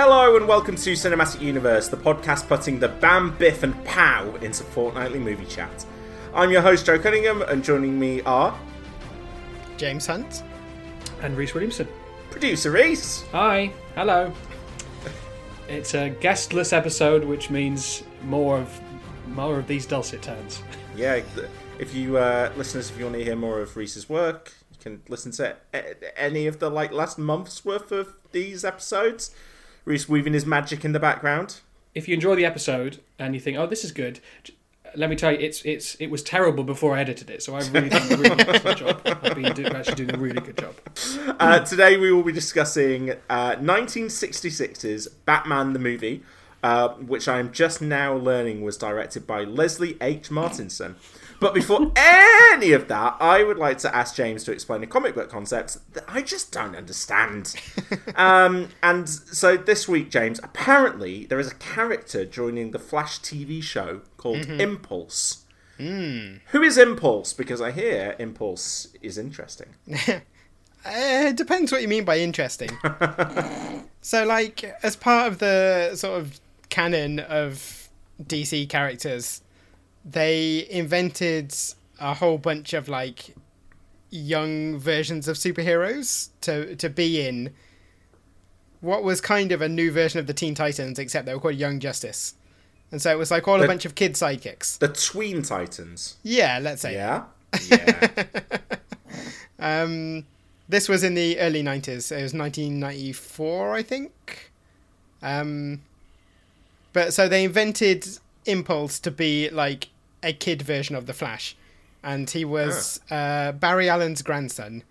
Hello and welcome to Cinematic Universe, the podcast putting the Bam, Biff, and Pow into fortnightly movie chat. I'm your host Joe Cunningham, and joining me are James Hunt. and Reese Williamson. producer Reese. Hi, hello. It's a guestless episode, which means more of more of these dulcet tones. Yeah, th- if you uh, listeners, if you want to hear more of Reese's work, you can listen to a- any of the like last month's worth of these episodes. Reese weaving his magic in the background. If you enjoy the episode and you think, "Oh, this is good," let me tell you, it's it's it was terrible before I edited it, so I've really done a really good job. I've been do, actually doing a really good job. Uh, today we will be discussing uh, 1966's Batman the movie, uh, which I am just now learning was directed by Leslie H. Martinson. But before any of that, I would like to ask James to explain a comic book concept that I just don't understand. um, and so this week, James, apparently there is a character joining the Flash TV show called Impulse. Who is Impulse? Because I hear Impulse is interesting. Uh, it depends what you mean by interesting. so, like, as part of the sort of canon of DC characters, they invented a whole bunch of like young versions of superheroes to to be in what was kind of a new version of the Teen Titans, except they were called Young Justice. And so it was like all a bunch of kid sidekicks. The Tween Titans. Yeah, let's say. Yeah? Yeah. Um, this was in the early 90s. It was 1994, I think. Um, but so they invented Impulse to be like a kid version of the Flash. And he was uh, Barry Allen's grandson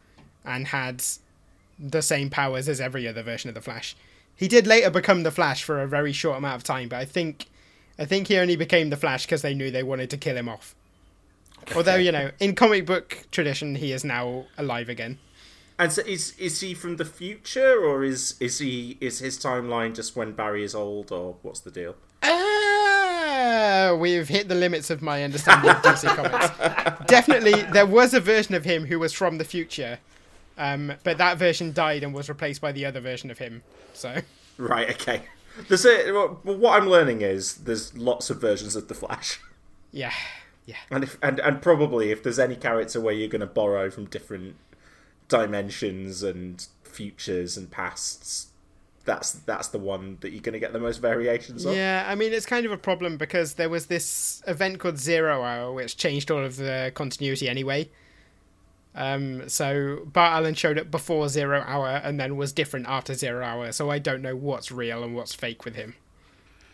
and had the same powers as every other version of the Flash. He did later become the Flash for a very short amount of time, but I think I think he only became the Flash because they knew they wanted to kill him off. Although, you know, in comic book tradition, he is now alive again. and so is is he from the future or is is he is his timeline just when Barry is old or what's the deal? Ah, we've hit the limits of my understanding of DC Comics. Definitely, there was a version of him who was from the future, um, but that version died and was replaced by the other version of him. So, Right, okay. There's a, well, what I'm learning is there's lots of versions of the Flash. yeah, yeah. And if and, and probably if there's any character where you're going to borrow from different dimensions and futures and pasts, that's that's the one that you're going to get the most variations of. Yeah, I mean, it's kind of a problem because there was this event called Zero Hour, which changed all of the continuity anyway. Um, so Bart Allen showed up before Zero Hour and then was different after Zero Hour, so I don't know what's real and what's fake with him.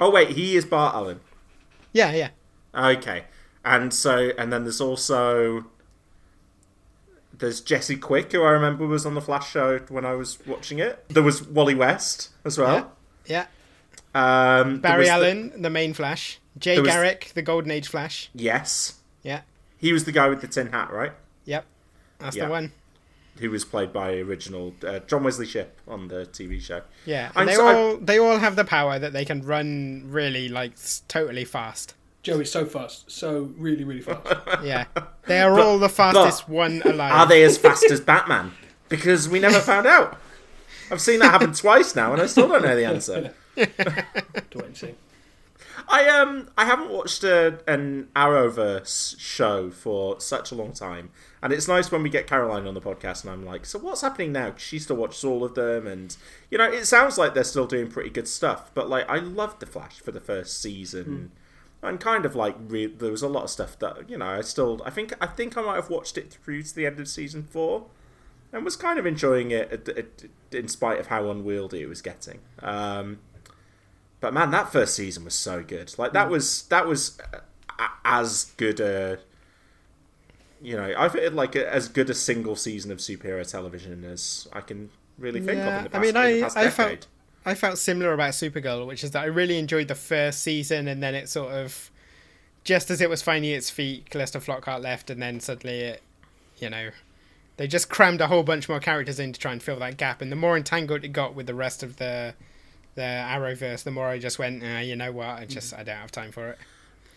Oh wait, he is Bart Allen. Yeah, yeah. Okay. And so, and then there's also there's Jesse Quick, who I remember was on the Flash show when I was watching it. There was Wally West as well. Yeah. Um, Barry was the- Allen, the... main Flash. Jay There was- Garrick, the Golden Age Flash. yes, Yeah. he was the guy with the tin hat, right? Yep. That's Yeah. the one. Who was played by original uh, John Wesley Shipp on the TV show. Yeah. I'm And they so- I- all they all have the power that they can run really like totally fast. Joe is so fast, so really, really fast. Yeah. They are all the fastest one alive. Are they as fast as Batman? Because we never found out. I've seen that happen twice now, and I still don't know the answer. to wait and see. I um I haven't watched a, an Arrowverse show for such a long time, and it's nice when we get Caroline on the podcast, and I'm like, so what's happening now? She still watches all of them, and you know, it sounds like they're still doing pretty good stuff. But like, I loved the Flash for the first season and kind of like re- there was a lot of stuff that you know I still I think I think I might have watched it through to the end of season four, and was kind of enjoying it in spite of how unwieldy it was getting. Um, but man, that first season was so good. Like that was that was as good a you know I feel like a, as good a single season of superhero television as I can really think yeah, of in the past, I mean, I, I felt I felt similar about Supergirl, which is that I really enjoyed the first season, and then it sort of just as it was finding its feet, Calista Flockhart left, and then suddenly it, you know, they just crammed a whole bunch more characters in to try and fill that gap. And the more entangled it got with the rest of the the Arrowverse, the more I just went, eh, you know what, I just I don't have time for it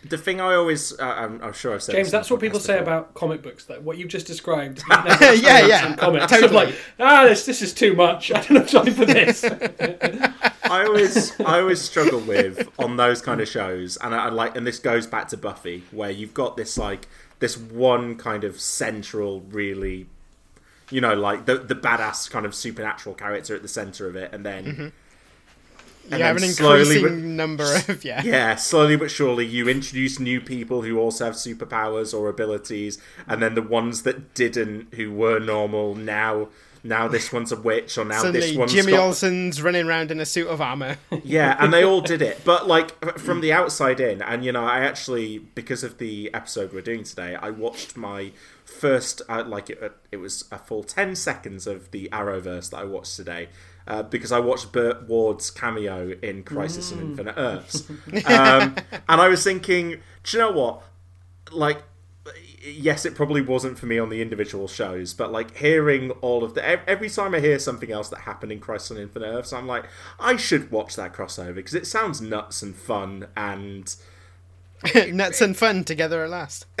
the thing I always, uh, I'm, I'm, sure I've said. James, that's what people say about comic books. That what you've just described. yeah, yeah. Comics. Totally. like, ah, this this is too much. I don't have time for this. I always, I always struggle with on those kind of shows, and I, I like, and this goes back to Buffy, where you've got this like this one kind of central, really, you know, like the the badass kind of supernatural character at the center of it, and then. Mm-hmm you have an increasing but, number of yeah. Yeah, slowly but surely you introduce new people who also have superpowers or abilities, and then the ones that didn't, who were normal, now now this one's a witch, or now Suddenly, this one's Jimmy got... Olsen's running around in a suit of armor. yeah, and they all did it, but like from the outside in, and you know, I actually because of the episode we're doing today, I watched my first uh, like it, it was a full 10 seconds of the arrowverse that i watched today uh, because I watched Burt Ward's cameo in Crisis mm. on Infinite Earths. Um, and I was thinking, do you know what? Like, yes, it probably wasn't for me on the individual shows, but like hearing all of the every time I hear something else that happened in Crisis on Infinite Earths, I'm like, I should watch that crossover because it sounds nuts and fun and. nuts and fun together at last.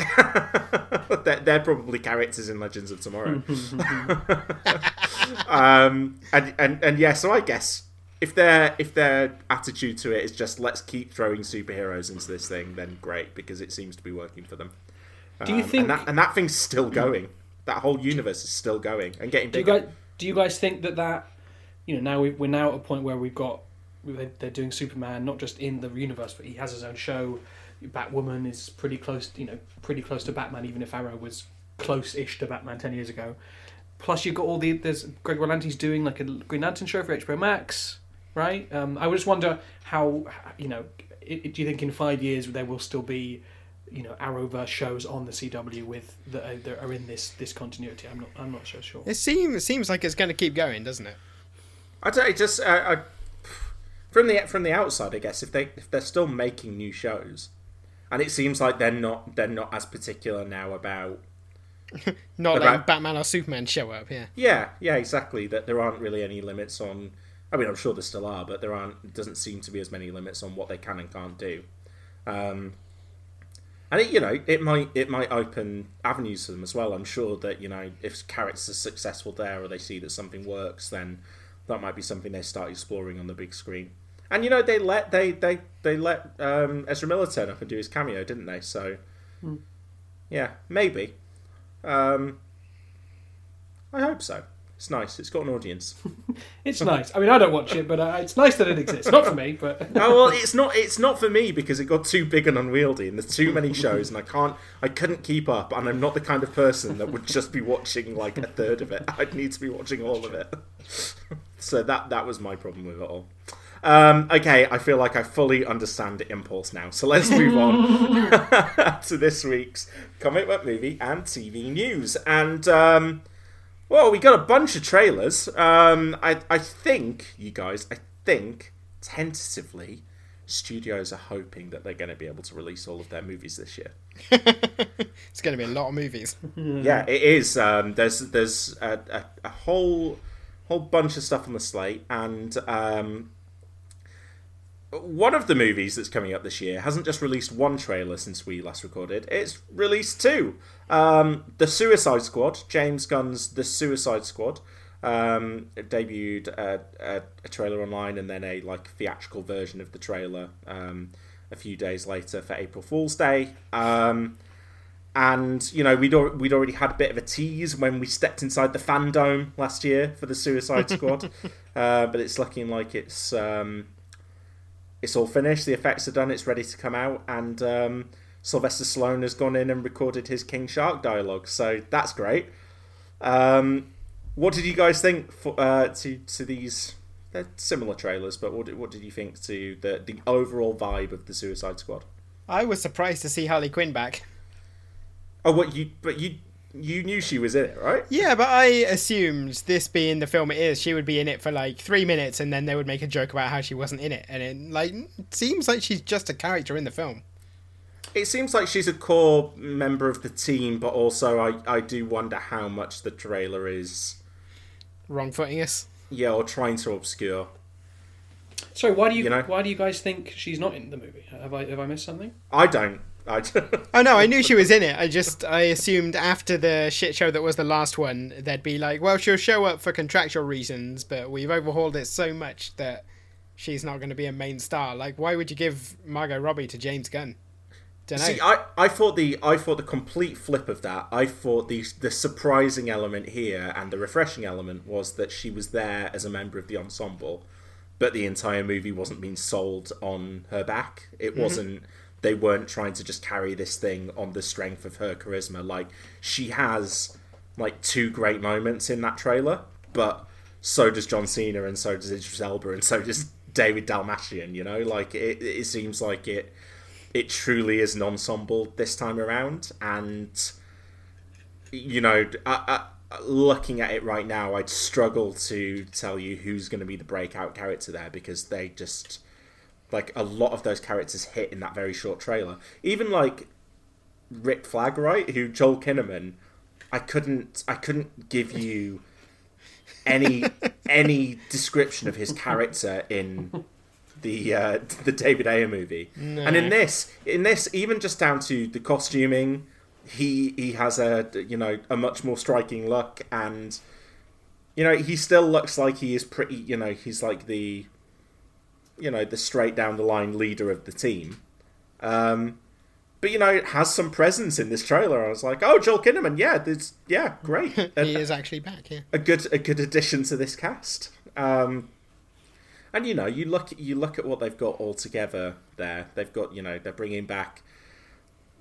they're, they're, probably characters in Legends of Tomorrow. um, and, and and yeah, so I guess if their if their attitude to it is just let's keep throwing superheroes into this thing, then great because it seems to be working for them. Do you um, think and that, and that thing's still going? That whole universe is still going and getting bigger. Do you guys, do you guys think that that you know now we, we're now at a point where we've got they're doing Superman not just in the universe, but he has his own show. Batwoman is pretty close, you know, pretty close to Batman, even if Arrow was close-ish to Batman ten years ago. Plus, you've got all the there's Greg Berlanti's doing like a Green Lantern show for HBO Max, right? Um, I would just wonder how you know. It, do you think in five years there will still be, you know, Arrowverse shows on the CW with that are, that are in this this continuity? I'm not I'm not so sure. It seems it seems like it's going to keep going, doesn't it? I don't. It just uh, I, from the from the outside, I guess if they if they're still making new shows, and it seems like they're not they're not as particular now about Not letting Batman or Superman show up, yeah. Yeah, yeah, exactly. That there aren't really any limits on. I mean, I'm sure there still are, but there aren't. Doesn't seem to be as many limits on what they can and can't do. Um, and it, you know, it might it might open avenues for them as well. I'm sure that you know, if characters are successful there, or they see that something works, then that might be something they start exploring on the big screen. And you know, they let they they they let um, Ezra Miller turn up and do his cameo, didn't they? So, mm. yeah, maybe. Um, I hope so. It's nice. It's got an audience. it's nice. I mean, I don't watch it, but uh, it's nice that it exists. Not for me, but oh well, it's not. It's not for me because it got too big and unwieldy, and there's too many shows, and I can't. I couldn't keep up, and I'm not the kind of person that would just be watching like a third of it. I'd need to be watching all of it. so that that was my problem with it all. Um, okay, I feel like I fully understand Impulse now. So let's move on to this week's comic book movie and TV news. And, um, well, we got a bunch of trailers. Um, I, I think, you guys, I think, tentatively, studios are hoping that they're going to be able to release all of their movies this year. it's going to be a lot of movies. yeah, it is. Um, there's there's a, a, a, whole whole bunch of stuff on the slate, and um, one of the movies that's coming up this year hasn't just released one trailer since we last recorded, it's released two. Um, the Suicide Squad, James Gunn's The Suicide Squad, um, debuted a, a, a, trailer online and then a like theatrical version of the trailer um, a few days later for April Fool's Day. Um, and you know we'd al- we'd already had a bit of a tease when we stepped inside the fandom last year for the Suicide Squad, uh, but it's looking like it's um, it's all finished. The effects are done. It's ready to come out, and um, Sylvester Stallone has gone in and recorded his King Shark dialogue. So that's great. Um, what did you guys think for, uh, to to these? They're similar trailers, but what did, what did you think to the the overall vibe of the Suicide Squad? I was surprised to see Harley Quinn back. Oh, what you? But you you knew she was in it, right? Yeah, but I assumed this being the film it is, she would be in it for like three minutes, and then they would make a joke about how she wasn't in it, and it like seems like she's just a character in the film. It seems like she's a core member of the team, but also I I do wonder how much the trailer is Wrong footing us. yeah or trying to obscure. So why do you, You know? why do you guys think she's not in the movie? Have I have I missed something? I don't. I Oh no, I knew she was in it. I just I assumed after the shit show that was the last one, they'd be like, well, she'll show up for contractual reasons, but we've overhauled it so much that she's not going to be a main star. Like, why would you give Margot Robbie to James Gunn? Don't know. See, I, I thought the I thought the complete flip of that. I thought the the surprising element here and the refreshing element was that she was there as a member of the ensemble, but the entire movie wasn't being sold on her back. It mm-hmm. wasn't. They weren't trying to just carry this thing on the strength of her charisma. Like she has like two great moments in that trailer, but so does John Cena and so does Idris Elba and so does David Dastmalchian. You know, like it. It seems like it it truly is an ensemble this time around and you know I, I, looking at it right now i'd struggle to tell you who's going to be the breakout character there because they just like a lot of those characters hit in that very short trailer even like rick flag right who joel kinnaman i couldn't i couldn't give you any any description of his character in the uh, the David Ayer movie. And in this, in this, even just down to the costuming, he he has a you know a much more striking look, and you know he still looks like he is pretty. You know he's like the you know the straight down the line leader of the team. Um, but you know it has some presence in this trailer. I was like, oh, Joel Kinnaman, yeah, this, yeah, great. he is actually back. Yeah. a good a good addition to this cast. Um, and you know, you look you look at what they've got all together there. They've got you know they're bringing back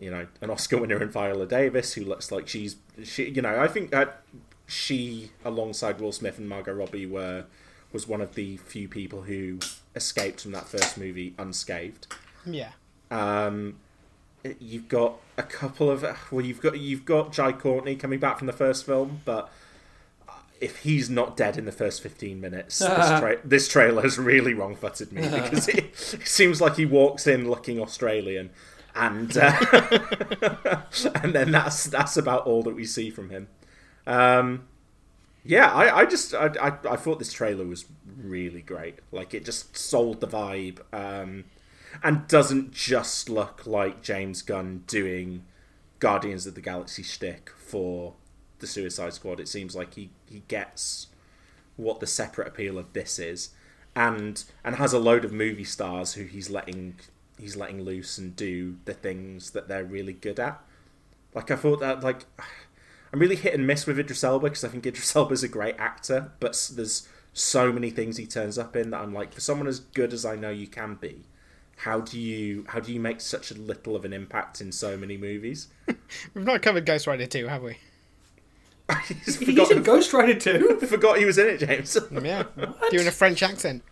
you know an Oscar winner in Viola Davis who looks like she's she you know I think that she alongside Will Smith and Margot Robbie were was one of the few people who escaped from that first movie unscathed. Yeah. Um, you've got a couple of well, you've got you've got Jai Courtney coming back from the first film, but if he's not dead in the first fifteen minutes, this, tra- this trailer has really wrong-footed me because it, it seems like he walks in looking Australian, and uh, and then that's that's about all that we see from him. Um, yeah, I, I just I, I, I thought this trailer was really great. Like it just sold the vibe, um, and doesn't just look like James Gunn doing Guardians of the Galaxy shtick for the Suicide Squad. It seems like he, he gets what the separate appeal of this is, and and has a load of movie stars who he's letting he's letting loose and do the things that they're really good at. Like I thought that like I'm really hit and miss with Idris Elba because I think Idris Elba's a great actor, but there's so many things he turns up in that I'm like, for someone as good as I know you can be, how do you how do you make such a little of an impact in so many movies? We've not covered Ghost Rider 2, have we? He's He's in Ghost Rider too. forgot he was in it, James. Yeah. Doing a French accent.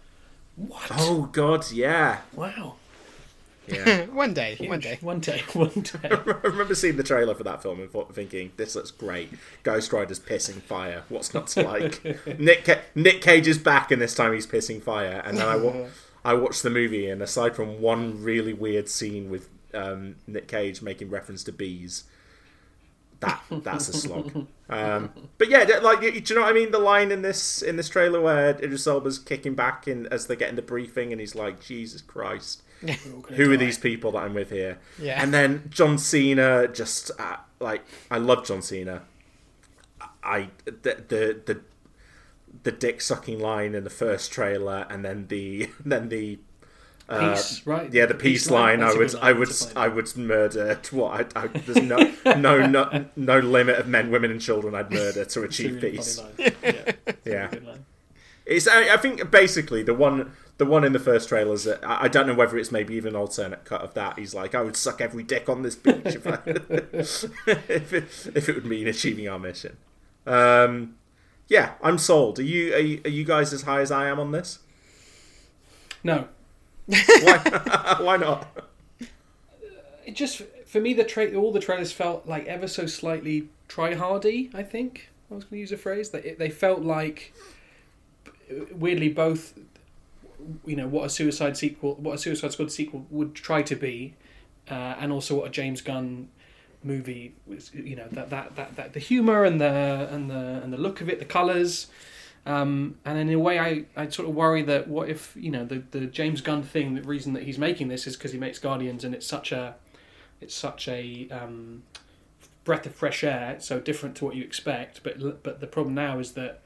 What? oh God, yeah, Wow. Yeah. one day. One day. One day. One day. I remember seeing the trailer for that film and thinking, "This looks great." Ghost Rider's pissing fire. What's not to like? Nick Ca- Nick Cage is back, and this time he's pissing fire. And then I wa- I watched the movie, and aside from one really weird scene with um, Nick Cage making reference to bees, that that's a slog. Um, but yeah, like, do you know what I mean? The line in this in this trailer where Idris Elba's kicking back in as they're getting the briefing, and he's like, "Jesus Christ." Who are these people that I'm with here? Yeah. And then John Cena, just uh, like I love John Cena. I the the the, the dick sucking line in the first trailer, and then the then the. Uh, Peace, right? Yeah, the peace, line. That's I would, I would, That's a fine I would murder. To what? I, I, there's no, no, no, no limit of men, women, and children I'd murder to achieve really peace. Yeah. Yeah, it's. I, I think basically the one the one in the first trailer is that I don't know whether it's maybe even an alternate cut of that. He's like, I would suck every dick on this beach if, I, if, it, if it would mean achieving our mission. Um, yeah, I'm sold. Are you, are you are you guys as high as I am on this? No, Why, why not? it just for me the tra- all the trailers felt like ever so slightly try hardy. I think I was going to use a phrase that they felt like weirdly both. You know what a Suicide sequel, what a Suicide Squad sequel would try to be, uh, and also what a James Gunn movie was. You know that that that, that the humor and the and the and the look of it, the colors. Um, and in a way, I, I sort of worry that what if you know the, the James Gunn thing? The reason that he's making this is because he makes Guardians, and it's such a it's such a um, breath of fresh air. So different to what you expect. But but the problem now is that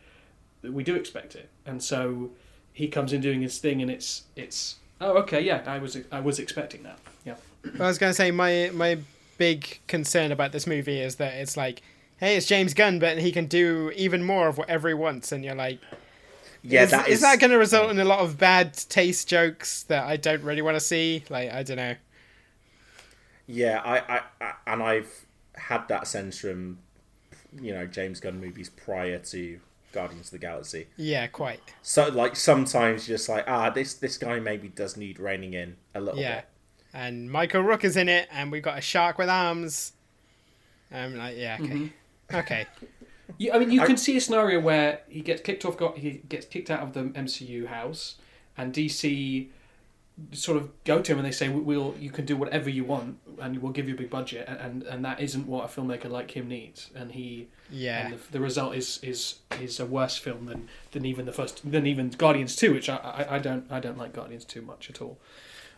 we do expect it, and so he comes in doing his thing, and it's it's oh okay yeah I was I was expecting that yeah I was going to say my my big concern about this movie is that it's like, hey, it's James Gunn, but he can do even more of whatever he wants, and you're like, Yeah, is, that is is, that going to result in a lot of bad taste jokes that I don't really want to see? Like, I don't know. Yeah, I, I, I and I've had that sense from you know James Gunn movies prior to Guardians of the Galaxy. Yeah, quite. So like sometimes you're just like ah this this guy maybe does need reining in a little Yeah. bit. And Michael Rooker is in it, and we've got a shark with arms. I'm um, like, yeah, okay, Mm-hmm. okay, You, I mean, you I- can see a scenario where he gets kicked off. got- He gets kicked out of the MCU house, and DC sort of go to him and they say, "We'll, you can do whatever you want, and we'll give you a big budget." And and that isn't what a filmmaker like him needs. And he, yeah. and the, the result is is is a worse film than than even the first than even Guardians Two, which I, I, I don't I don't like Guardians Two much at all.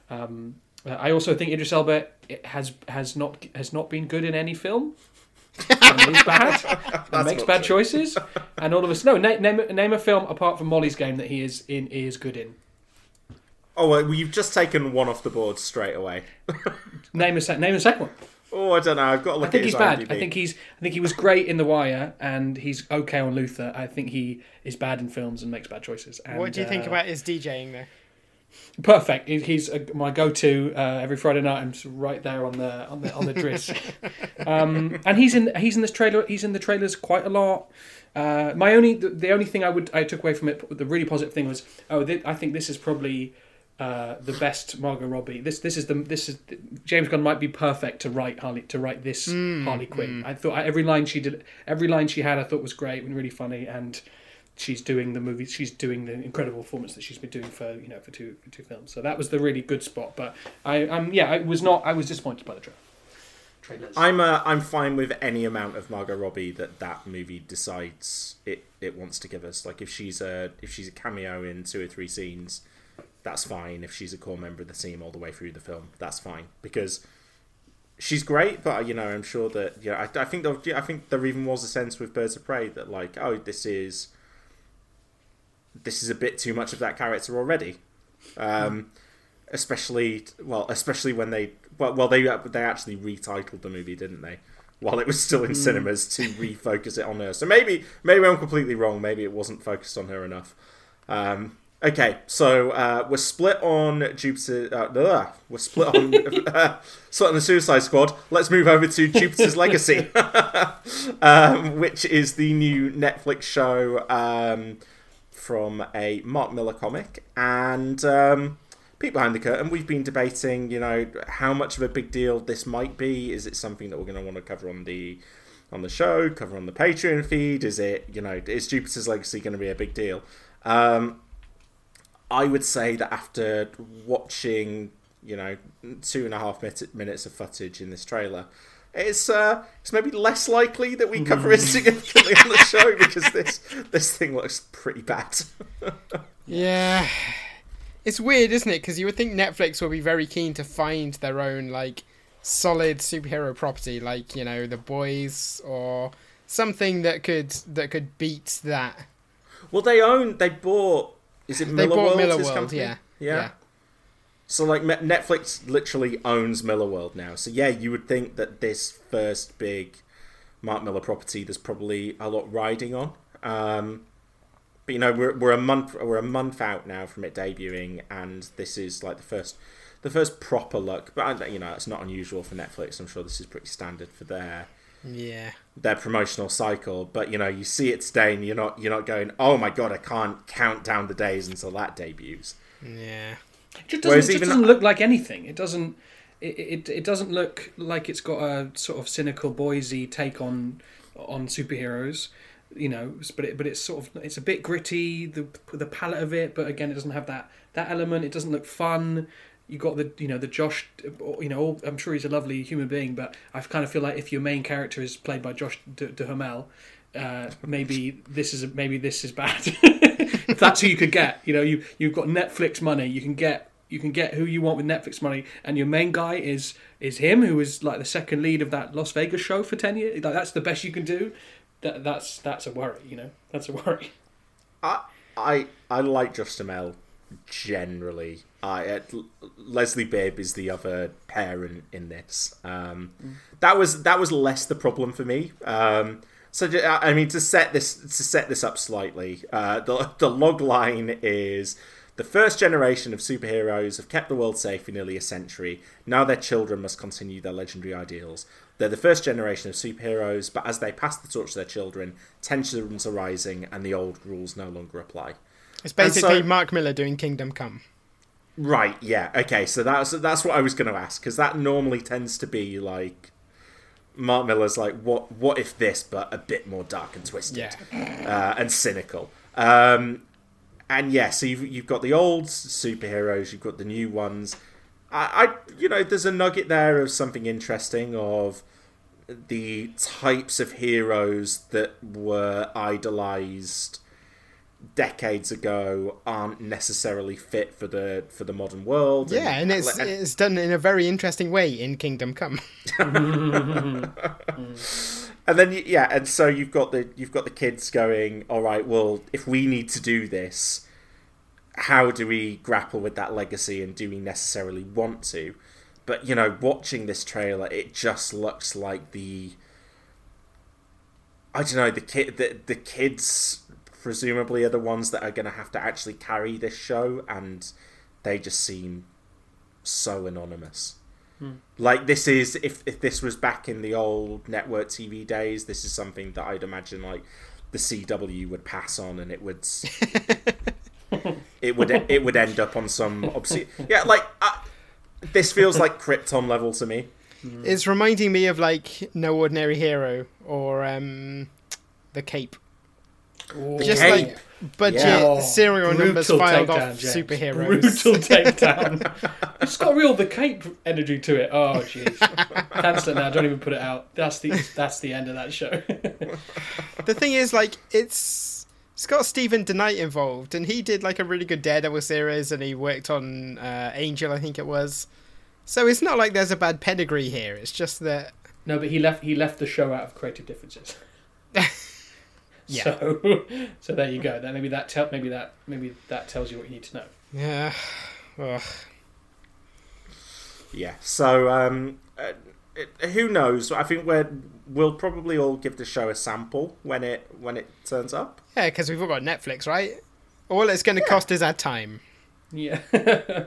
Um, I also think Idris Elba has has not has not been good in any film. and he's bad and makes bad true. choices, and all of us no name, name name a film apart from Molly's Game that he is in is good in. Oh well, you've just taken one off the board straight away. Name a se- name a second one. Oh, I don't know. I've got to look I think at his he's bad. IMDb. I think he's I think he was great in The Wire, and he's okay on Luther. I think he is bad in films and makes bad choices. And, what do you think uh, about his DJing though? Perfect. He's uh, my go-to uh, every Friday night. I'm just right there on the on the on the driss. um, and he's in he's in this trailer. He's in the trailers quite a lot. Uh, my only the, the only thing I would I took away from it, the really positive thing was oh th- I think this is probably uh, the best Margot Robbie. This this is the this is James Gunn might be perfect to write Harley to write this Harley Quinn. I thought every line she did every line she had I thought was great and really funny and she's doing the movie she's doing the incredible performance that she's been doing for you know for two for two films so that was the really good spot but i um yeah i was not i was disappointed by the trailer trailers I'm uh, I'm fine with any amount of Margot Robbie that that movie decides it, it wants to give us. Like if she's a if she's a cameo in two or three scenes, that's fine. If she's a core member of the team all the way through the film, that's fine because she's great. But you know, I'm sure that yeah, I, I think there, I think there even was a sense with Birds of Prey that like oh this is this is a bit too much of that character already. Um, especially well, especially when they well, well they they actually retitled the movie, didn't they? While it was still in cinemas to refocus it on her. So maybe maybe I'm completely wrong. Maybe it wasn't focused on her enough. Um, okay, so uh, we're split on Jupiter. Uh, we're split on uh, split on the Suicide Squad. Let's move over to Jupiter's Legacy, um, which is the new Netflix show um, from a Mark Millar comic and. Um, peek behind the curtain, we've been debating, you know, how much of a big deal this might be. Is it something that we're going to want to cover on the on the show, cover on the Patreon feed? Is it, you know, is Jupiter's Legacy going to be a big deal? Um, I would say that after watching, you know, two and a half minute, minutes of footage in this trailer, it's uh, it's maybe less likely that we cover it significantly on the show because this this thing looks pretty bad. Yeah. It's weird, isn't it? Because you would think Netflix will be very keen to find their own, like, solid superhero property, like, you know, The Boys or something that could that could beat that. Well, they own. They bought. Is it They Miller bought World? Millarworld, company? yeah. yeah. Yeah. So like Netflix literally owns Millarworld now. So yeah, you would think that this first big Mark Millar property, there's probably a lot riding on. Um, But you know, we're we're a month we're a month out now from it debuting, and this is like the first the first proper look. But you know, it's not unusual for Netflix. I'm sure this is pretty standard for their Yeah. Their promotional cycle. But you know, you see it today, and you're not you're not going, oh my god, I can't count down the days until that debuts. Yeah. It just doesn't, it just even- doesn't look like anything. It doesn't. It, it, it doesn't look like it's got a sort of cynical Boise take on on superheroes, you know. But it, but it's sort of it's a bit gritty the the palette of it. But again, it doesn't have that that element. It doesn't look fun. You got the you know the Josh, you know. I'm sure he's a lovely human being, but I kind of feel like if your main character is played by Josh Duhamel, uh, maybe this is maybe this is bad. if that's who you could get, you know, you you've got Netflix money, you can get you can get who you want with Netflix money, and your main guy is is him, who is like the second lead of that Las Vegas show for ten years. Like that's the best you can do. That that's that's a worry, you know. That's a worry. I I I like Josh Duhamel generally. Uh, Leslie Bibb is the other parent in this. Um, That was that was less the problem for me. Um, so I mean to set this to set this up slightly, uh, the the log line is. The first generation of superheroes have kept the world safe for nearly a century. Now their children must continue their legendary ideals. They're the first generation of superheroes, but as they pass the torch to their children, tensions are rising and the old rules no longer apply. It's And so- basically Mark Millar doing Kingdom Come. Right, yeah, okay, so that's that's what I was going to ask because that normally tends to be like Mark Millar's like what what if this but a bit more dark and twisted Yeah. uh, and cynical. Um, and yeah, so you've, you've got the old superheroes, you've got the new ones. I, I, you know, there's a nugget there of something interesting of the types of heroes that were idolized decades ago aren't necessarily fit for the for the modern world. Yeah, and it's and- it's done in a very interesting way in Kingdom Come. and then yeah, and so you've got the you've got the kids going, all right, well, if we need to do this, how do we grapple with that legacy, and do we necessarily want to? But you know, watching this trailer, it just looks like the I don't know the kid the the kids presumably are the ones that are going to have to actually carry this show, and they just seem so anonymous. Like this is if if this was back in the old network TV days, this is something that I'd imagine like the CW would pass on, and it would it would it would end up on some obscene yeah like uh, this feels like Krypton level to me. It's reminding me of like No Ordinary Hero or um, The Cape. Just Cape. like budget Yeah. serial numbers Brutal filed off takedown, James. superheroes. Brutal takedown. it's got real the cape energy to it. Oh jeez. Cancel it now. Don't even put it out. That's the that's the end of that show. the thing is, like, it's it's got Steven DeKnight involved, and he did like a really good Daredevil series, and he worked on uh, Angel, I think it was. So it's not like there's a bad pedigree here. It's just that no, but he left he left the show out of creative differences. Yeah. So so there you go. Then maybe that tell maybe that maybe that tells you what you need to know. yeah. Ugh. Yeah. So um, uh, it, who knows? I think we're we'll probably all give the show a sample when it when it turns up. Yeah, because we've all got Netflix, right? All it's going to cost is our time. Yeah.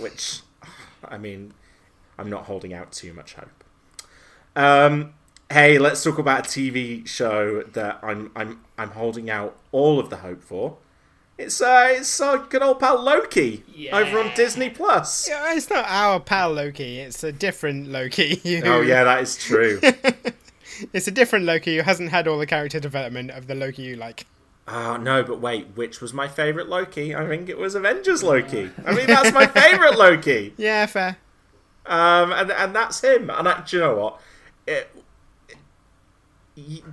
which I mean, I'm not holding out too much hope. Um, hey, let's talk about a TV show that I'm I'm I'm holding out all of the hope for. It's uh, it's uh, good old pal Loki yeah. over on Disney Plus. Yeah, it's not our pal Loki. It's a different Loki. Oh yeah, that is true. It's a different Loki who hasn't had all the character development of the Loki you like. Oh no, but wait, which was my favorite Loki? I think it was Avengers Loki. I mean, that's my favorite Loki. Yeah, fair. Um, and and that's him. And I, do you know what? It,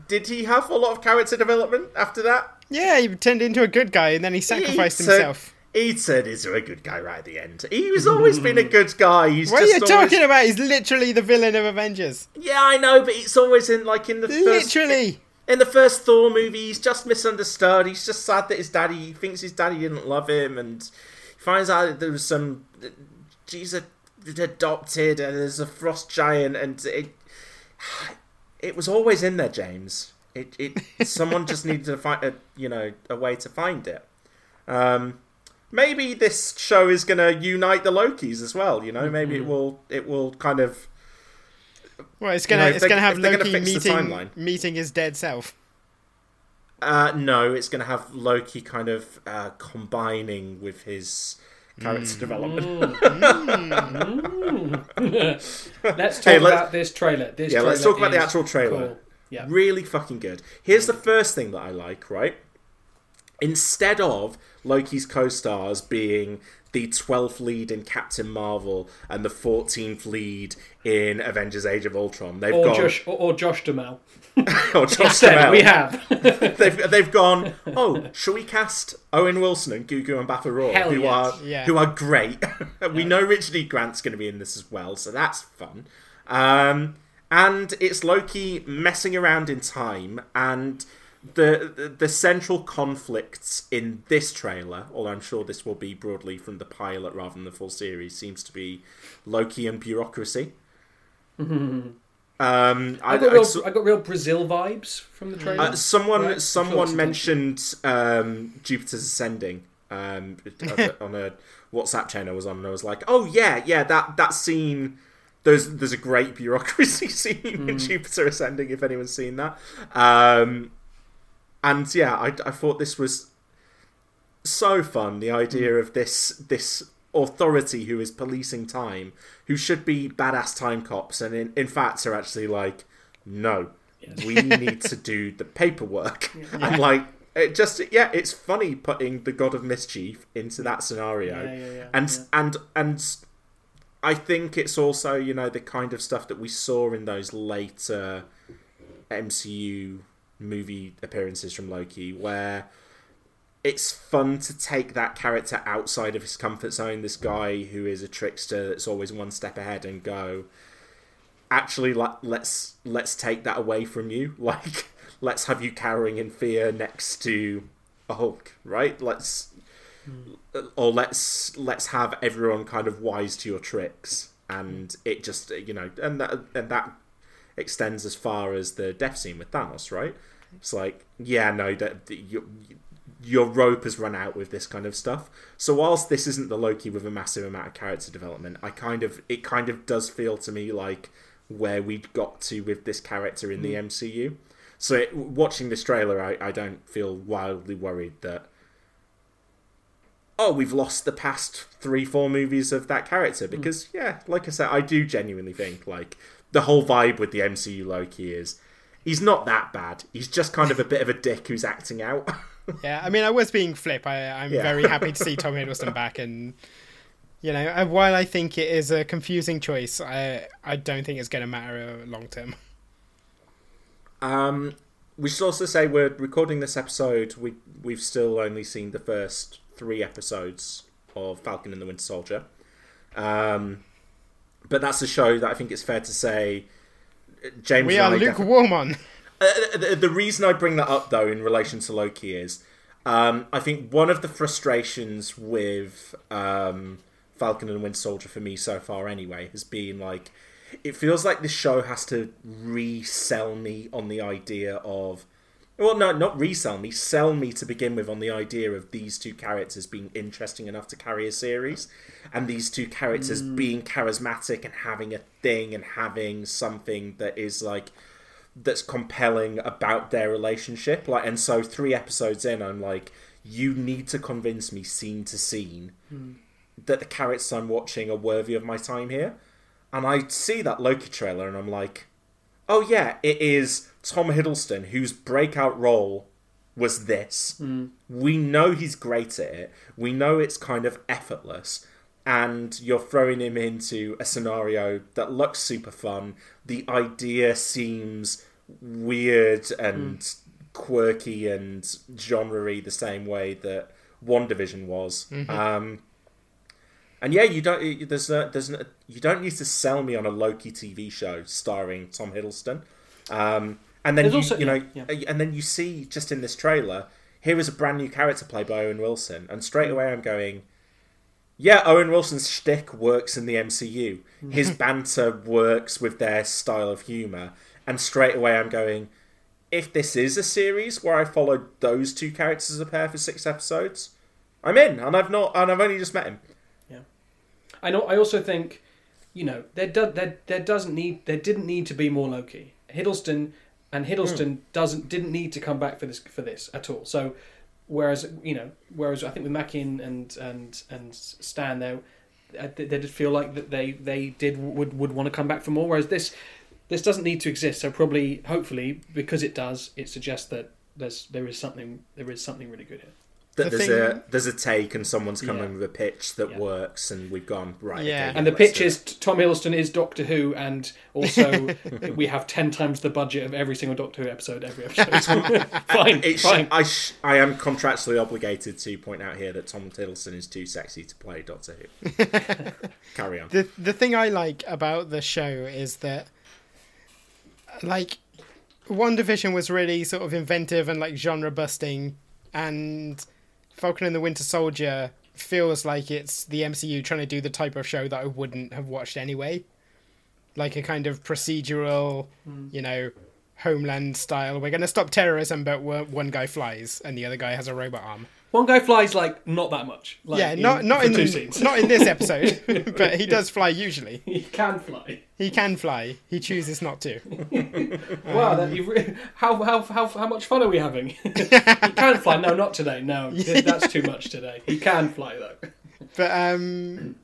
did he have a lot of character development after that? Yeah, he turned into a good guy and then he sacrificed He turned- himself. He turned into a good guy right at the end. He's always been a good guy. He's What are you always- talking about? He's literally the villain of Avengers. Yeah, I know, but it's always in like in the first Literally. in the first Thor movie. He's just misunderstood. He's just sad that his daddy he thinks his daddy didn't love him, and he finds out that there was some she's adopted, and there's a frost giant, and it it was always in there, James. It, it someone just needed to find a you know a way to find it. Um, maybe this show is going to unite the Lokis as well. You know, maybe Mm-hmm. it will it will kind of Well, it's gonna You know, it's they- gonna have they're gonna Loki meeting meeting his dead self. uh, no, it's going to have Loki kind of uh, combining with his character Mm. development. Let's talk Hey, let's- about this trailer. This Yeah, let's talk about the actual trailer. cool. Yeah. really fucking good. Here's the first thing that I like, right? Instead of Loki's co stars being the 12th lead in Captain Marvel and the 14th lead in Avengers Age of Ultron, they've Or gone. Josh or, or Josh Duhamel. or Josh Instead, Duhamel. we have. they've, they've gone, oh, shall we cast Owen Wilson and Gugu Mbatha-Raw, Hell who yes. are Yeah. who are great. we know Richard E. Grant's going to be in this as well, so that's fun. Um, and it's Loki messing around in time, and the, the the central conflicts in this trailer, although I'm sure this will be broadly from the pilot rather than the full series, seems to be Loki and bureaucracy. um, I got, real, I got real Brazil vibes from the trailer. uh, someone Right, someone mentioned um, Jupiter's Ascending um, on a WhatsApp chain I was on, and I was like, "Oh yeah, yeah, that that scene." There's there's a great bureaucracy scene Hmm. in Jupiter Ascending if anyone's seen that. Um, and yeah, I, I thought this was so fun. The idea Hmm. of this this authority who is policing time, who should be badass time cops, and in, in fact are actually like, no, we need to do the paperwork. And like, it just yeah, it's funny putting the God of Mischief into that scenario, Yeah, yeah, yeah, and yeah. and and I think it's also you know the kind of stuff that we saw in those later MCU movie appearances from Loki, where it's fun to take that character outside of his comfort zone. This guy who is a trickster that's always one step ahead, and go, actually, like, let's let's take that away from you. Like, let's have you cowering in fear next to a Hulk, right? Let's hmm. or let's let's have everyone kind of wise to your tricks, and it just you know, and that and that extends as far as the death scene with Thanos, right? It's like, yeah, no, that your your rope has run out with this kind of stuff. So whilst this isn't the Loki with a massive amount of character development, I kind of it kind of does feel to me like where we got to with this character in the mm. MCU. So it, watching this trailer, I, I don't feel wildly worried that oh, we've lost the past three, four movies of that character. Mm. Because, yeah, like I said, I do genuinely think, like, the whole vibe with the MCU Loki is he's not that bad. He's just kind of a bit of a dick who's acting out. Yeah, I mean, I was being flip. I, I'm Yeah. very happy to see Tom Hiddleston back, and you know, uh, while I think it is a confusing choice, I I don't think it's going to matter long term. Um, we should also say we're recording this episode. We we've still only seen the first three episodes of Falcon and the Winter Soldier, um, but that's a show that I think it's fair to say James. We are lukewarm on. Uh, the, the reason I bring that up, though, in relation to Loki, is um, I think one of the frustrations with um, Falcon and Winter Soldier for me so far, anyway, has been like it feels like this show has to resell me on the idea of. Well, no, not resell me. Sell me to begin with on the idea of these two characters being interesting enough to carry a series, and these two characters hmm. being charismatic and having a thing and having something that is like that's compelling about their relationship. Like, and so three episodes in, I'm like, you need to convince me scene to scene hmm. that the characters I'm watching are worthy of my time here. And I see that Loki trailer, and I'm like, oh yeah, it is Tom Hiddleston whose breakout role was this. We know he's great at it. We know it's kind of effortless. And you're throwing him into a scenario that looks super fun. The idea seems weird and quirky and genre y the same way that WandaVision was. Um, and yeah, you don't. There's there's you don't need to sell me on a Loki TV show starring Tom Hiddleston. Um, and then There's you, also- you know, yeah, uh, and then you see just in this trailer, here is a brand new character played by Owen Wilson, and straight hmm. away I'm going, yeah, Owen Wilson's shtick works in the MCU. Hmm. His banter works with their style of humor, and straight away I'm going, if this is a series where I followed those two characters as a pair for six episodes, I'm in, and I've not, and I've only just met him. Yeah, I know. I also think, you know, there do, there there doesn't need there didn't need to be more Loki. Hiddleston and Hiddleston doesn't didn't need to come back for this for this at all. So, whereas you know, whereas I think with Mackie and and and, Stan there, uh, they they did feel like that they they did would would want to come back for more. Whereas this this doesn't need to exist. So probably hopefully because it does, it suggests that there's there is something there is something really good here. That The there's thing- a there's a take and someone's come Yeah. in with a pitch that Yeah. works, and we've gone right. Yeah. okay, And the pitch do it. is t- Tom Hiddleston is Doctor Who, and also we have ten times the budget of every single Doctor Who episode every episode. fine, It sh- fine. I, sh- I am contractually obligated to point out here that Tom Hiddleston is too sexy to play Doctor Who. Carry on. the the thing I like about the show is that like WandaVision was really sort of inventive and like genre busting and Falcon and the Winter Soldier feels like it's the MCU trying to do the type of show that I wouldn't have watched anyway. Like a kind of procedural, hmm. you know, homeland style. We're going to stop terrorism but one one guy flies and the other guy has a robot arm. One guy flies like not that much. Like, yeah, not not in two scenes. not in this episode, but he does fly usually. he can fly. He can fly. He chooses not to. Wow, that you re- how, how how how much fun are we having? he can fly. No, not today. No, that's too much today. He can fly though. But um,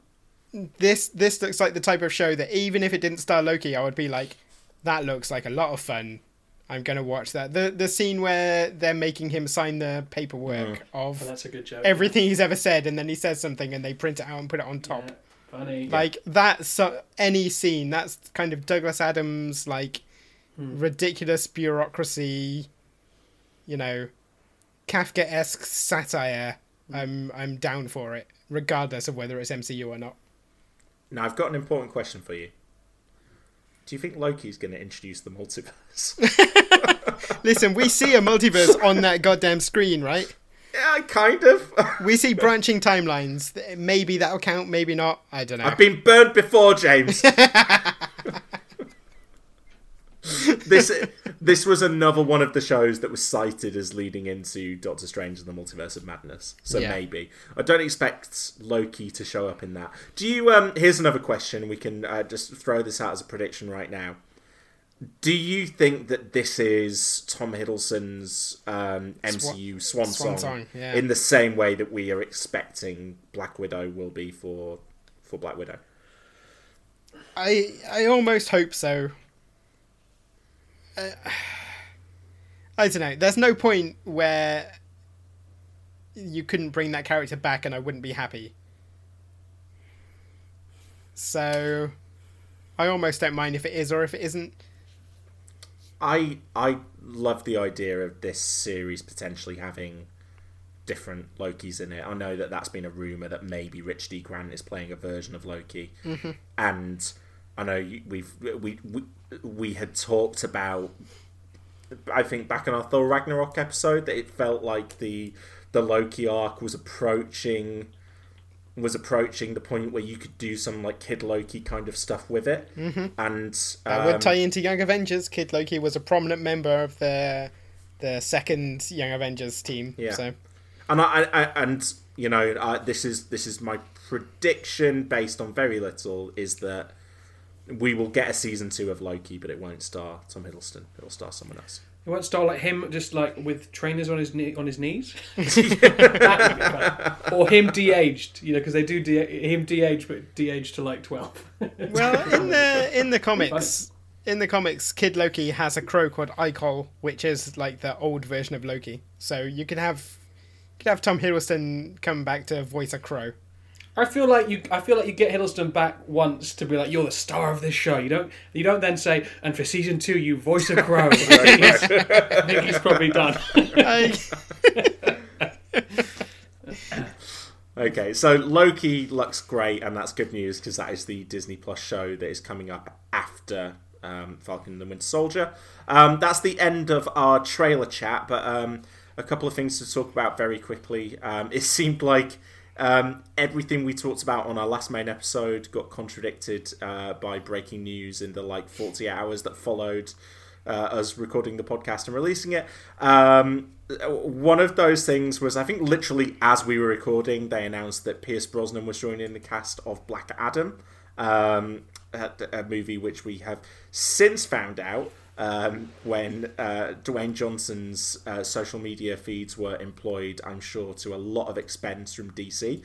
this this looks like the type of show that even if it didn't star Loki, I would be like, that looks like a lot of fun. I'm gonna watch that. The the scene where they're making him sign the paperwork mm. of Oh, that's a good joke. everything he's ever said, and then he says something, and they print it out and put it on top. Yeah, funny. Like that's so, any scene. That's kind of Douglas Adams like hmm. ridiculous bureaucracy. You know, Kafka esque satire. Hmm. I'm I'm down for it, regardless of whether it's MCU or not. Now I've got an important question for you. Do you think Loki's going to introduce the multiverse? Listen, we see a multiverse on that goddamn screen, right? yeah, kind of. We see branching timelines. Maybe that'll count, maybe not. I don't know. I've been burned before, James. this this was another one of the shows that was cited as leading into Doctor Strange and the Multiverse of Madness. So Yeah. maybe I don't expect Loki to show up in that. Do you? Um, here's another question. We can uh, just throw this out as a prediction right now. Do you think that this is Tom Hiddleston's um, MCU swan, swan song, song, yeah. in the same way that we are expecting Black Widow will be for for Black Widow? I I almost hope so. Uh, I don't know. There's no point where you couldn't bring that character back and I wouldn't be happy. So I almost don't mind if it is or if it isn't. I I love the idea of this series potentially having different Lokis in it. I know that that's been a rumor that maybe Rich D. Grant is playing a version of Loki, and I know we've we, we we had talked about. I think back in our Thor Ragnarok episode that it felt like the the Loki arc was approaching was approaching the point where you could do some like Kid Loki kind of stuff with it, mm-hmm. and That um, would tie into Young Avengers. Kid Loki was a prominent member of the the second Young Avengers team. Yeah. So And I, I and you know, I, this is this is my prediction based on very little is that we will get a season two of Loki, but it won't star Tom Hiddleston. It'll star someone else. It won't star like him, just like with trainers on his knee, on his knees, That would be fun. or him de-aged. You know, because they do de- him de-aged, but de-aged to like twelve. Well, in the in the comics, in the comics, Kid Loki has a crow called Ikol, which is like the old version of Loki. So you could have you could have Tom Hiddleston come back to voice a crow. I feel like you. I feel like you get Hiddleston back once to be like, "You're the star of this show." You don't. You don't then say, "And for season two, you voice a crow." I think he's, I think he's probably done. Okay, so Loki looks great, and that's good news because that is the Disney Plus show that is coming up after um, Falcon and the Winter Soldier. Um, that's the end of our trailer chat, but um, a couple of things to talk about very quickly. Um, it seemed like um, everything we talked about on our last main episode got contradicted uh, by breaking news in the like 40 hours that followed uh, us recording the podcast and releasing it. Um, one of those things was, I think, literally as we were recording, they announced that Pierce Brosnan was joining the cast of Black Adam, um, a, a movie which we have since found out um, when uh, Dwayne Johnson's uh, social media feeds were employed, I'm sure, to a lot of expense from DC.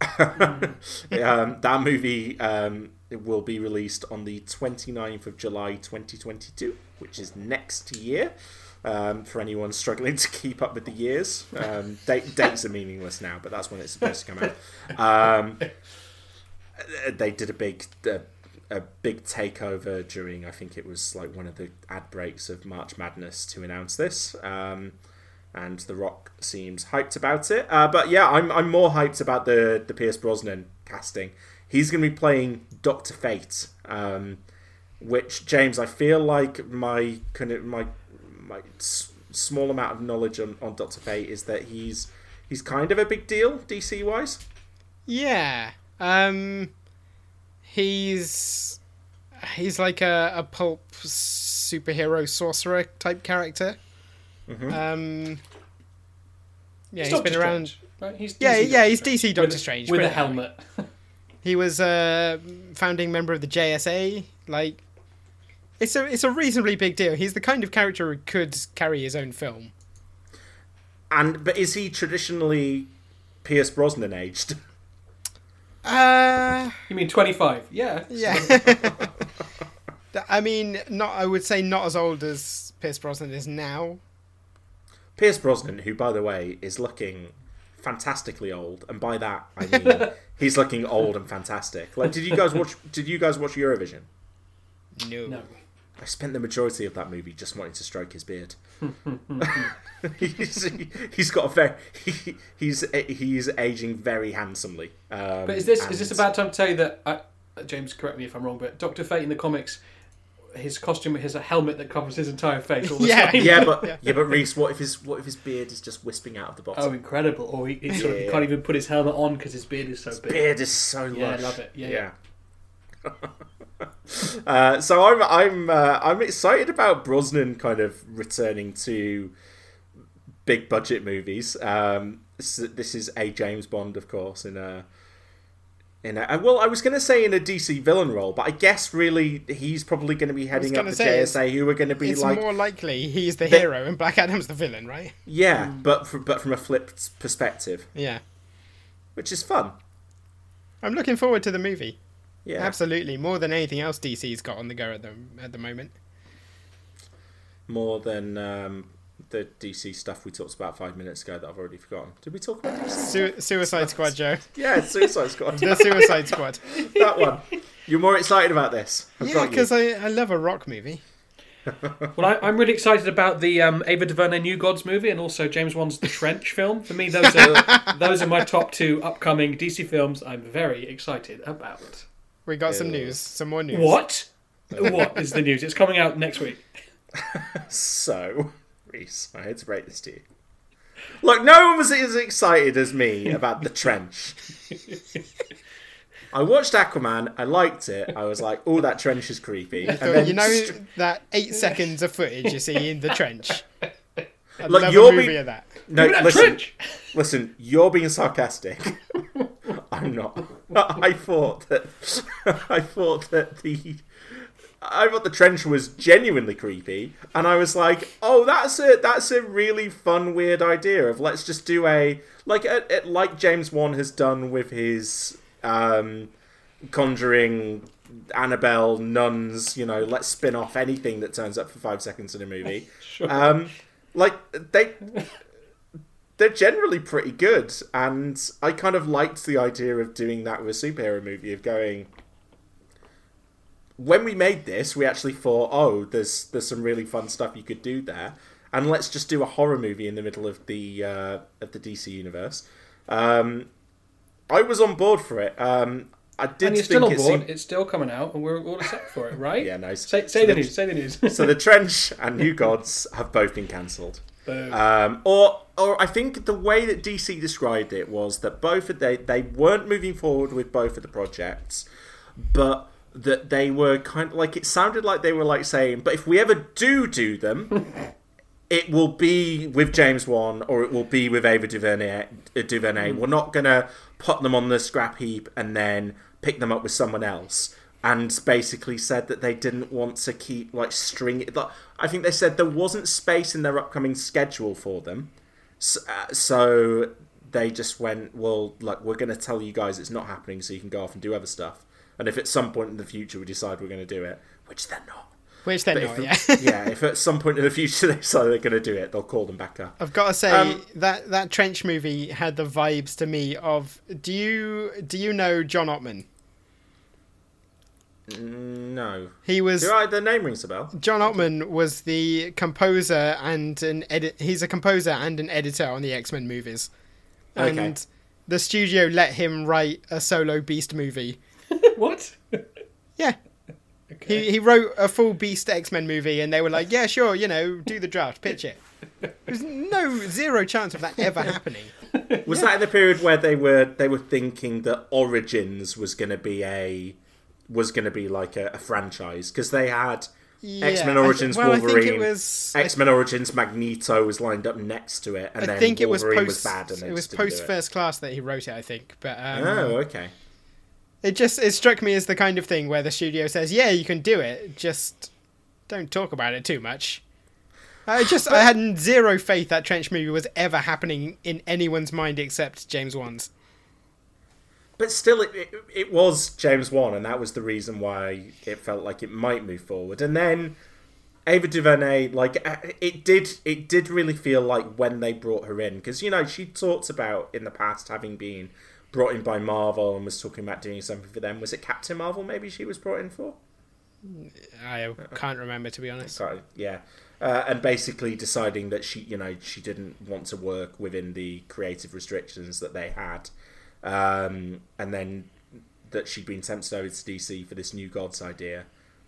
um, that movie um, will be released on the 29th of July 2022, which is next year. Um, for anyone struggling to keep up with the years, um, date, dates are meaningless now, but that's when it's supposed to come out. Um, they did a big uh, a big takeover during I think it was like one of the ad breaks of March Madness to announce this. Um, and The Rock seems hyped about it. Uh, but yeah, I'm I'm more hyped about the the Pierce Brosnan casting. He's going to be playing Doctor Fate, um, which James, I feel like my kind of my my s- small amount of knowledge on, on Doctor Fate is that he's he's kind of a big deal DC wise. Yeah. Um he's he's like a, a pulp superhero sorcerer type character. Mm-hmm. Um yeah, He's he's been around Strange, right? He's Yeah, DC yeah, he's Strange. DC Doctor With- Strange, with a it that way. helmet. He was a founding member of the JSA. Like, it's a it's a reasonably big deal. He's the kind of character who could carry his own film. And but is he traditionally Pierce Brosnan aged? Uh, You mean twenty five? Yeah. yeah. I mean, not. I would say not as old as Pierce Brosnan is now. Pierce Brosnan, who by the way is looking fantastically old, and by that I mean he's looking old and fantastic. Like, did you guys watch? Did you guys watch Eurovision? No. No. I spent the majority of that movie just wanting to stroke his beard. he's, he's got a very he, he's he's aging very handsomely. Um, But is this is this a bad time to tell you that uh, James? Correct me if I'm wrong, but Doctor Fate in the comics, his costume has a helmet that covers his entire face all the Yeah. time. Yeah, but yeah. but Reese, what if his what if his beard is just wisping out of the bottom? Oh, incredible! Or he, he, sort of, he can't even put his helmet on because his beard is so big. beard is so lush. Yeah, I love it. Yeah, yeah. uh, so I'm I'm uh, I'm excited about Brosnan kind of returning to big budget movies. Um, this, this is a James Bond, of course, in a in a well, I was going to say in a DC villain role, but I guess really he's probably going to be heading up the say, JSA, who are going to be It's like more likely he's the hero and Black Adam's the villain, right? yeah, but fr- but from a flipped perspective, Yeah. which is fun. I'm looking forward to the movie. Yeah, Absolutely, more than anything else DC's got on the go at the at the moment. more than um, the DC stuff we talked about five minutes ago that I've already forgotten. Did we talk about this? Su- Suicide Squad, Joe. Yeah, Suicide Squad. The Suicide Squad. that one. You're more excited about this. I've Yeah, because I, I love a rock movie. Well, I, I'm really excited about the um, Ava DuVernay New Gods movie and also James Wan's The Trench film. For me, those are those are my top two upcoming DC films. I'm very excited about. We got some news, some more news. What? what is the news? It's coming out next week. So, Reese, I hate to break this to you. Look, no one was as excited as me about the trench. I watched Aquaman. I liked it. I was like, "Oh, that trench is creepy." And So, then you know st- that eight seconds of footage you see in the trench. I Look, love you're being- that. no, Look listen, trench. listen. You're being sarcastic. I'm not. I thought that. I thought that the. I thought the trench was genuinely creepy, and I was like, "Oh, that's a that's a really fun, weird idea of let's just do a like a, a- like James Wan has done with his um, Conjuring, Annabelle, Nuns. You know, let's spin off anything that turns up for five seconds in a movie. um, like they they're generally pretty good, and I kind of liked the idea of doing that with a superhero movie of going. When we made this, we actually thought, oh, there's there's some really fun stuff you could do there, and let's just do a horror movie in the middle of the uh, of the DC universe. Um, I was on board for it. Um, I did And you're think still on it board. seemed- It's still coming out, and we're all set for it, right? Yeah, nice. Say, say So the the- news. Say the news. so the trench and New Gods have both been cancelled. Um, or, or I think the way that DC described it was that both of they they weren't moving forward with both of the projects, but that they were kind of like it sounded like they were like saying, but if we ever do do them, it will be with James Wan or it will be with Ava DuVernay. uh, DuVernay. We're not gonna put them on the scrap heap and then pick them up with someone else. And basically said that they didn't want to keep like string. like, I think they said there wasn't space in their upcoming schedule for them, so, uh, so they just went, well, like we're gonna tell you guys it's not happening, so you can go off and do other stuff. And if at some point in the future we decide we're gonna do it, which they're not, Which they're but not, if, yeah. yeah, if at some point in the future they decide they're going to do it, they'll call them back up. I've got to say Um, that that trench movie had the vibes to me of. Do you do you know John Ottman? No, He was You're right, the name rings a bell. John Ottman was the composer and an edit. He's a composer and an editor on the X Men movies, and Okay. the studio let him write a solo Beast movie. what? Yeah. He, he wrote a full Beast X Men movie, and they were like, "Yeah, sure, you know, do the draft, pitch it." There's no zero chance of that ever happening. Was that in the period where they were they were thinking that Origins was going to be a was going to be like a, a franchise because they had Yeah, X Men Origins well, Wolverine, it was- I- X Men Origins Magneto was lined up next to it, and I then think it was Wolverine post. was bad, and it was just didn't do post first class that he wrote it, I think. But um, Oh, okay. it just it struck me as the kind of thing where the studio says, "Yeah, you can do it, just don't talk about it too much." I just I had zero faith that trench movie was ever happening in anyone's mind except James Wan's. But still, it, it, it was James Wan, and that was the reason why it felt like it might move forward. And then Ava DuVernay, like uh, it did, it did really feel like when they brought her in, because you know she talked about in the past having been brought in by Marvel and was talking about doing something for them. Was it Captain Marvel? Maybe she was brought in for. I can't remember to be honest. Sorry, yeah. Uh, and basically deciding that she, you know, she didn't want to work within the creative restrictions that they had, um, and then that she'd been sent over to DC for this New Gods idea.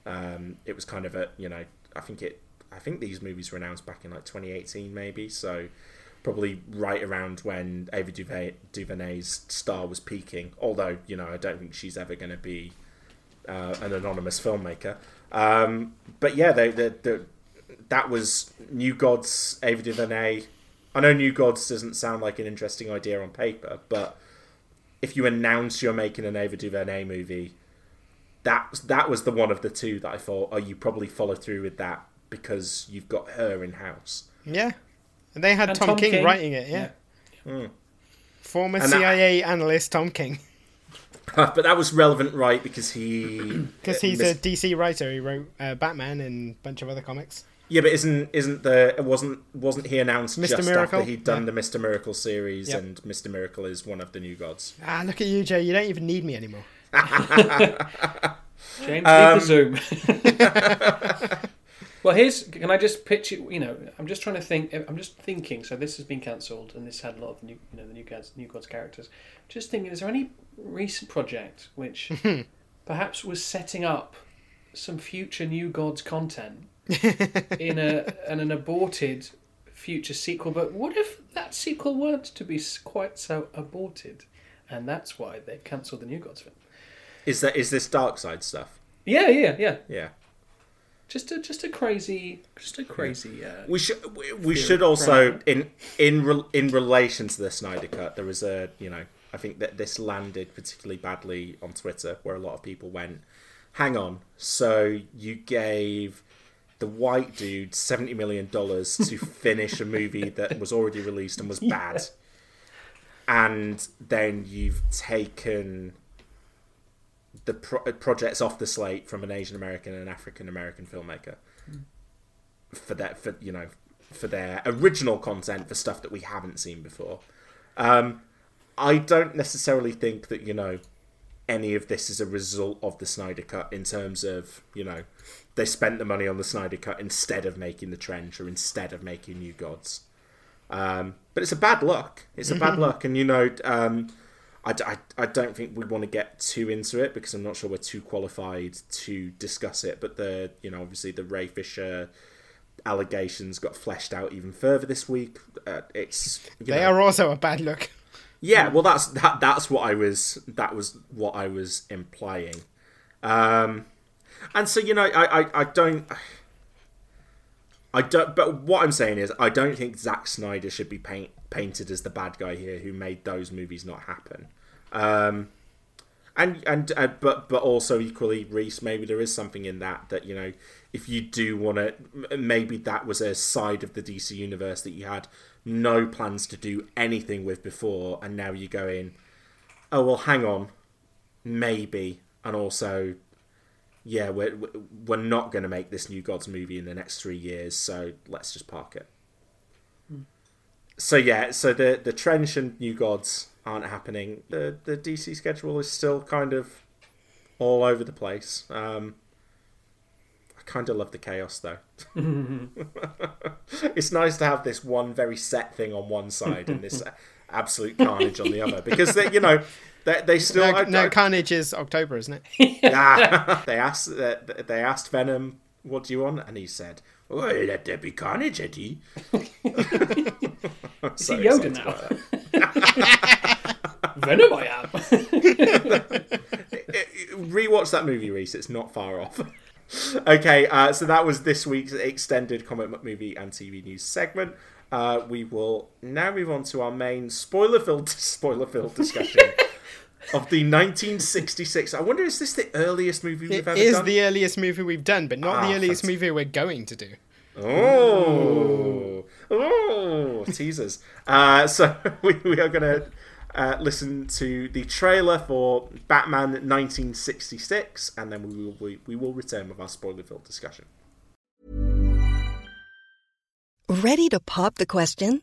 Um, it was kind of a, you know, I think it, I think these movies were announced back in like 2018, maybe. So probably right around when Ava Duva- DuVernay's star was peaking. Although, you know, I don't think she's ever going to be uh, an anonymous filmmaker. Um, but yeah, they, they, they, that was New Gods, Ava DuVernay. I know New Gods doesn't sound like an interesting idea on paper, but if you announce you're making an Ava DuVernay movie, that that was the one of the two that I thought, oh, you probably follow through with that because you've got her in house. Yeah, and they had And Tom, Tom King, King. writing it. Yeah, former And that- CIA analyst Tom King, but that was relevant, right? Because he because he's mis- a DC writer. He wrote uh, Batman and a bunch of other comics. Yeah, but isn't isn't the it wasn't wasn't he announced Mr. just Miracle? after he'd done Yeah. the Mister Miracle series, Yep. and Mister Miracle is one of the new gods. Ah, look at you, Jay. You don't even need me anymore. James, Um, leave the Zoom. well, here's. Can I just pitch it? You know, I'm just trying to think. I'm just thinking. So this has been cancelled, and this had a lot of new, you know, the new gods, new gods characters. Just thinking, is there any recent project which perhaps was setting up some future new gods content in a in an aborted future sequel? But what if that sequel weren't to be quite so aborted, and that's why they cancelled the new gods film? Is that is this Darkseid stuff? Yeah, yeah, yeah. Yeah. Just a just a crazy, just a crazy. Uh, We should we, we should also in in re, in relation to the Snyder cut there was a you know I think that this landed particularly badly on Twitter where a lot of people went hang on so you gave the white dude 70 million dollars to finish a movie that was already released and was bad. And then you've taken the pro- projects off the slate from an Asian American and African American filmmaker for that for you know for their original content for stuff that we haven't seen before. Um, I don't necessarily think that you know any of this is a result of the Snyder Cut in terms of you know they spent the money on the Snyder Cut instead of making the Trench or instead of making New Gods. Um, but it's a bad luck. It's a bad luck, and you know. Um, I, I, I don't think we want to get too into it because I'm not sure we're too qualified to discuss it. But the you know obviously the Ray Fisher allegations got fleshed out even further this week. Uh, it's They know, are also a bad look. yeah. Well, that's that that's what I was that was what I was implying. Um, and so you know, I, I, I don't. I don't. But what I'm saying is, I don't think Zack Snyder should be paint, painted as the bad guy here, who made those movies not happen. Um, and and uh, but but also equally, Reese, maybe there is something in that that you know, if you do want to, maybe that was a side of the DC universe that you had no plans to do anything with before, and now you go in. Oh well, hang on, maybe, and also yeah, we're we're not going to make this New Gods movie in the next three years, so let's just park it. Mm. So yeah, so the the trench and New Gods aren't happening. The the DC schedule is still kind of all over the place. Um, I kind of love the chaos though. it's nice to have this one very set thing on one side and this absolute carnage on the other because they, you know they, they still no, I, no I, Carnage is October, isn't it? yeah. they asked they asked Venom, "What do you want?" And he said, "Oh, let there be Carnage, Eddie." Is he Yoda now? Venom, I am. Rewatch that movie, Reese. It's not far off. okay, uh, so that was this week's extended comic book movie and TV news segment. Uh, we will now move on to our main spoiler-filled spoiler-filled discussion of the 1966. I wonder, is this the earliest movie we've it ever is done? the earliest movie we've done, but not Ah, the earliest fantastic. movie we're going to do. Oh, oh, teasers. Uh, so we, we are going to uh, listen to the trailer for Batman 1966, and then we will we, we will return with our spoiler-filled discussion. Ready to pop the question?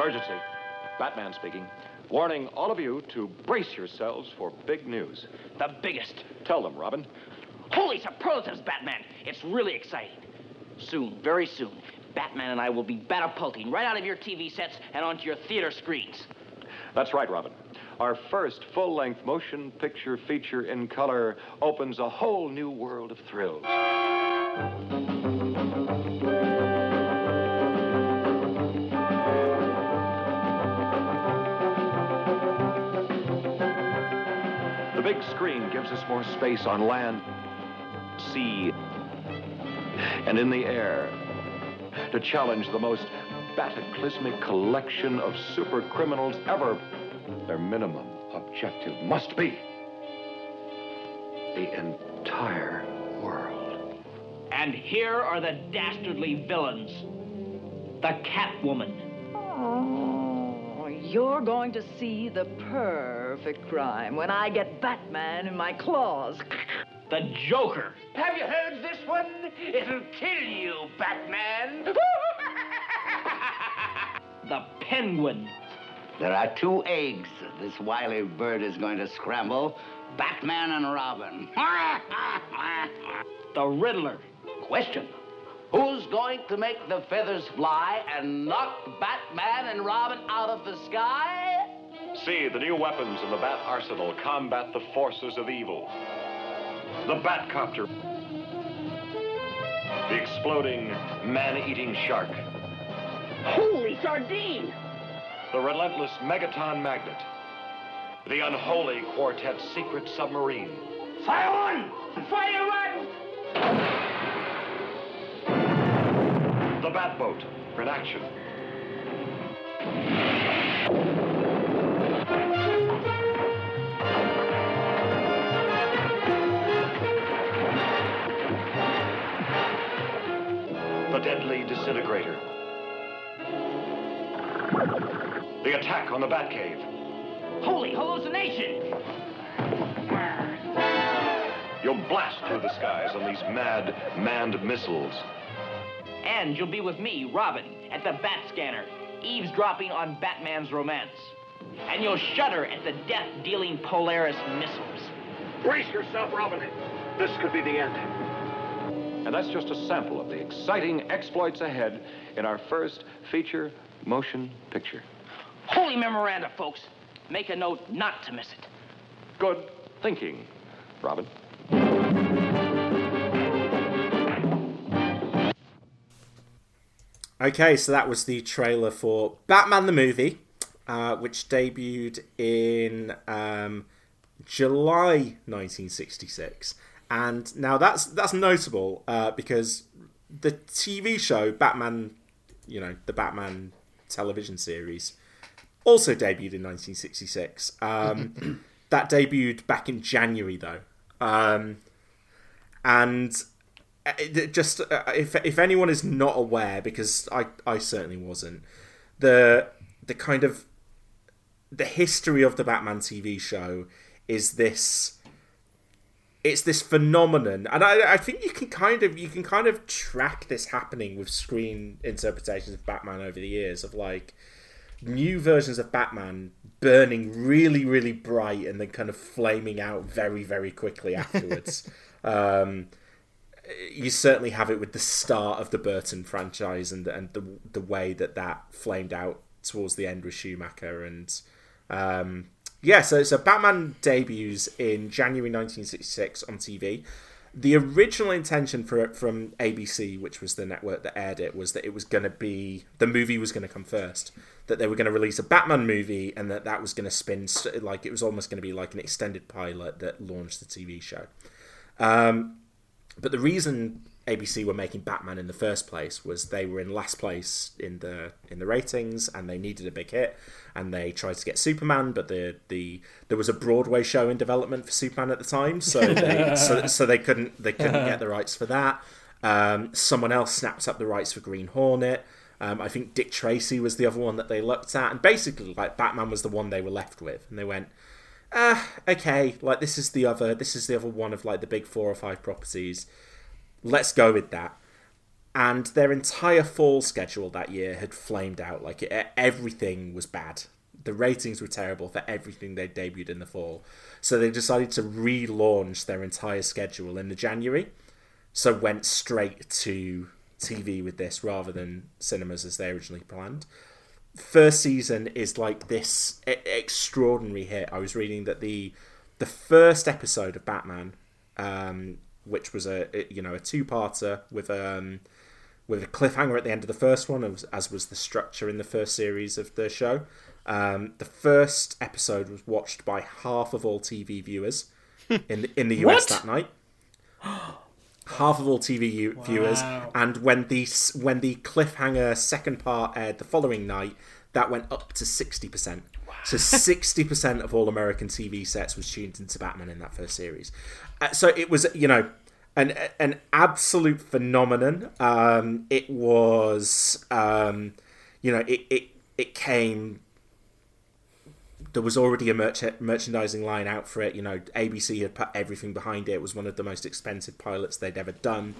Emergency. Batman speaking. Warning all of you to brace yourselves for big news. The biggest. Tell them, Robin. Holy superlatives, Batman! It's really exciting. Soon, very soon, Batman and I will be catapulting right out of your TV sets and onto your theater screens. That's right, Robin. Our first full length motion picture feature in color opens a whole new world of thrills. Big screen gives us more space on land, sea, and in the air to challenge the most cataclysmic collection of super criminals ever. Their minimum objective must be the entire world. And here are the dastardly villains the Catwoman, Oh, you're going to see the perfect crime when I get Batman in my claws. the Joker. Have you heard this one? It'll kill you, Batman. the Penguin. There are two eggs this wily bird is going to scramble Batman and Robin. The Riddler. Question Who's going to make the feathers fly and knock Batman and Robin out of the sky? See, the new weapons in the Bat Arsenal combat the forces of evil. The Batcopter. The exploding, man-eating shark. Holy sardine! The relentless Megaton Magnet. The unholy Quartet's secret submarine. Fire one! Fire one! The Batboat in action. The deadly disintegrator. The attack on the Batcave. Holy hallucination! You'll blast through the skies on these mad, manned missiles. And you'll be with me, Robin, at the Bat Scanner, eavesdropping on Batman's romance. And you'll shudder at the death-dealing Polaris missiles. Brace yourself, Robin. This could be the end. And that's just a sample of the exciting exploits ahead in our first feature motion picture. Holy memoranda, folks. Make a note not to miss it. Good thinking, Robin. Okay, so that was the trailer for Batman the movie, uh, which debuted in um, July 1966. And now that's that's notable uh, because the TV show Batman, you know, the Batman television series, also debuted in 1966. Um, that debuted back in January though, um, and just uh, if if anyone is not aware, because I I certainly wasn't, the the kind of the history of the Batman TV show is this it's this phenomenon. And I, I think you can kind of you can kind of track this happening with screen interpretations of batman over the years of like new versions of batman burning really really bright and then kind of flaming out very very quickly afterwards. Um, you certainly have it with the start of the burton franchise and and the the way that that flamed out towards the end with schumacher and um, yeah, so, so Batman debuts in January 1966 on TV. The original intention for it from ABC, which was the network that aired it, was that it was going to be the movie was going to come first. That they were going to release a Batman movie, and that that was going to spin like it was almost going to be like an extended pilot that launched the TV show. Um, but the reason ABC were making Batman in the first place was they were in last place in the in the ratings and they needed a big hit and they tried to get Superman but the the there was a Broadway show in development for Superman at the time so they, so, so they couldn't they couldn't get the rights for that. Um, someone else snapped up the rights for Green Hornet. Um, I think Dick Tracy was the other one that they looked at and basically like Batman was the one they were left with and they went ah okay like this is the other this is the other one of like the big four or five properties let's go with that. And their entire fall schedule that year had flamed out. Like it, everything was bad. The ratings were terrible for everything they debuted in the fall. So they decided to relaunch their entire schedule in the January. So went straight to TV with this rather than cinemas as they originally planned. First season is like this extraordinary hit. I was reading that the the first episode of Batman um, which was a you know a two-parter with um with a cliffhanger at the end of the first one, as, as was the structure in the first series of the show. Um, the first episode was watched by half of all TV viewers in the, in the US that night. half of all TV wow. viewers, and when the when the cliffhanger second part aired the following night, that went up to sixty percent. So sixty percent of all American TV sets was tuned into Batman in that first series. Uh, so it was, you know, an an absolute phenomenon. Um, it was, um, you know, it, it it came. There was already a merch- merchandising line out for it. You know, ABC had put everything behind it. It was one of the most expensive pilots they'd ever done.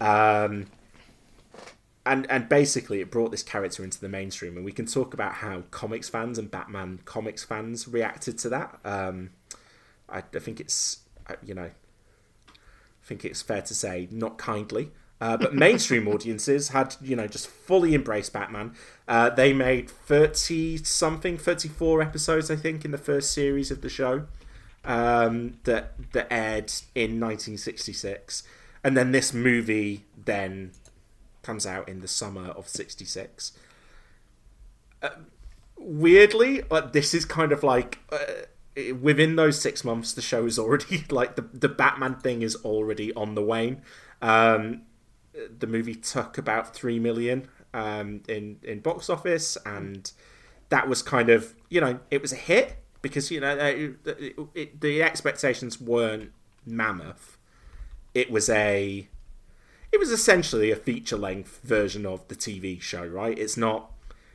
Um, and and basically it brought this character into the mainstream and we can talk about how comics fans and batman comics fans reacted to that um, I, I, think it's uh, you know i think it's fair to say not kindly Uh, but mainstream audiences had, you know, just fully embraced Batman. Uh, they made 30 something, 34 episodes, I think, in the first series of the show um, that, that aired in 1966. And then this movie then comes out in the summer of 66. Uh, weirdly, uh, this is kind of like. Uh, within those six months, the show is already like the the Batman thing is already on the wane. Um, the movie took about three million um, in in box office, and that was kind of you know it was a hit because you know it, it, it, the expectations weren't mammoth. It was a it was essentially a feature length version of the TV show, right? It's not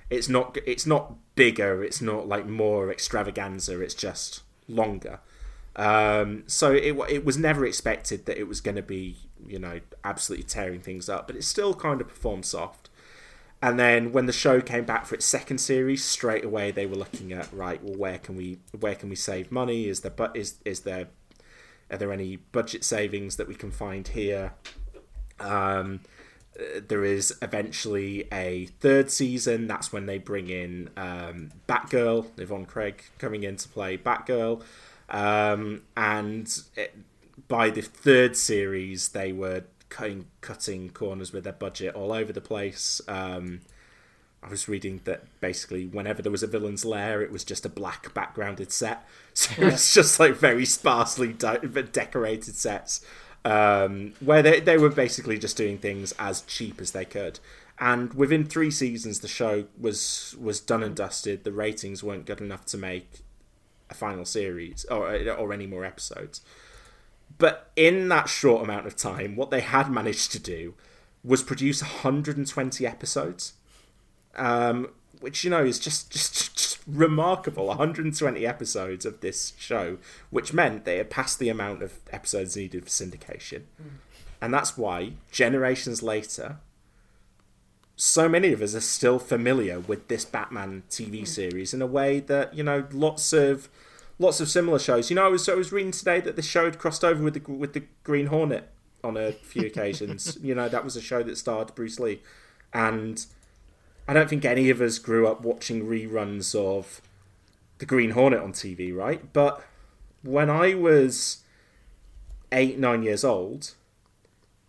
it's not it's not bigger, it's not like more extravaganza, it's just longer. Um, so it it was never expected that it was going to be you know absolutely tearing things up, but it still kind of performed soft. And then when the show came back for its second series, straight away they were looking at right, well, where can we where can we save money? Is there but is is there are there any budget savings that we can find here? Um, there is eventually a third season. That's when they bring in um, Batgirl, Yvonne Craig coming in to play Batgirl. Um, and it, by the third series, they were cutting, cutting corners with their budget all over the place. Um, I was reading that basically whenever there was a villain's lair, it was just a black backgrounded set. So yeah. it's just like very sparsely de- decorated sets um, where they, they were basically just doing things as cheap as they could. And within three seasons, the show was was done and dusted. The ratings weren't good enough to make a final series or or any more episodes. But in that short amount of time, what they had managed to do was produce 120 episodes, um, which you know is just, just just remarkable. 120 episodes of this show, which meant they had passed the amount of episodes needed for syndication, mm. and that's why generations later, so many of us are still familiar with this Batman TV mm. series in a way that you know lots of lots of similar shows. You know, I was I was reading today that the show had crossed over with the with the Green Hornet on a few occasions. you know, that was a show that starred Bruce Lee, and I don't think any of us grew up watching reruns of the Green Hornet on TV, right? But when I was eight, nine years old,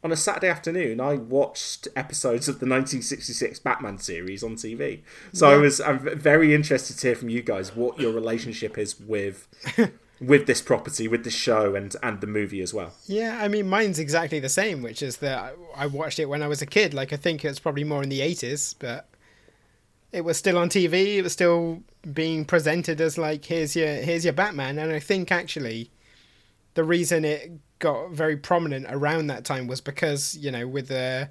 on a Saturday afternoon, I watched episodes of the 1966 Batman series on TV. So yeah. I was I'm very interested to hear from you guys what your relationship is with with this property, with the show, and and the movie as well. Yeah, I mean, mine's exactly the same, which is that I watched it when I was a kid. Like I think it's probably more in the 80s, but it was still on TV. It was still being presented as like here's your here's your Batman, and I think actually the reason it got very prominent around that time was because you know with the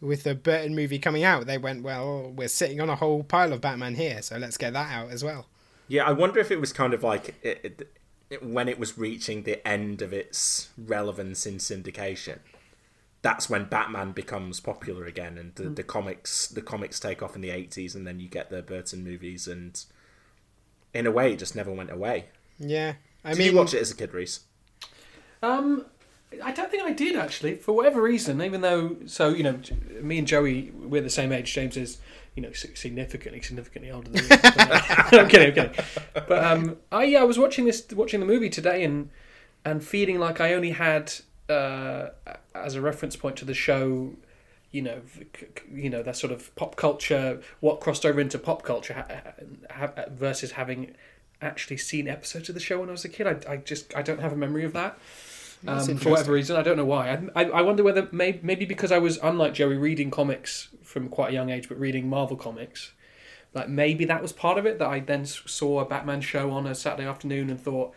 with the Burton movie coming out, they went well. We're sitting on a whole pile of Batman here, so let's get that out as well. Yeah, I wonder if it was kind of like it, it, when it was reaching the end of its relevance in syndication that's when Batman becomes popular again, and the, mm. the comics the comics take off in the eighties, and then you get the Burton movies, and in a way, it just never went away. Yeah, I did mean, you watch it as a kid, Reese? Um, I don't think I did actually, for whatever reason. Even though, so you know, me and Joey, we're the same age. James is, you know, significantly, significantly older than me. I'm kidding, I'm kidding. But um, I yeah, I was watching this, watching the movie today, and and feeling like I only had uh, as a reference point to the show, you know, you know that sort of pop culture, what crossed over into pop culture, ha- ha- versus having actually seen episodes of the show when I was a kid. I, I just I don't have a memory of that. Um, for whatever reason, I don't know why. I, I wonder whether maybe, maybe because I was unlike Joey reading comics from quite a young age, but reading Marvel comics, like maybe that was part of it. That I then saw a Batman show on a Saturday afternoon and thought,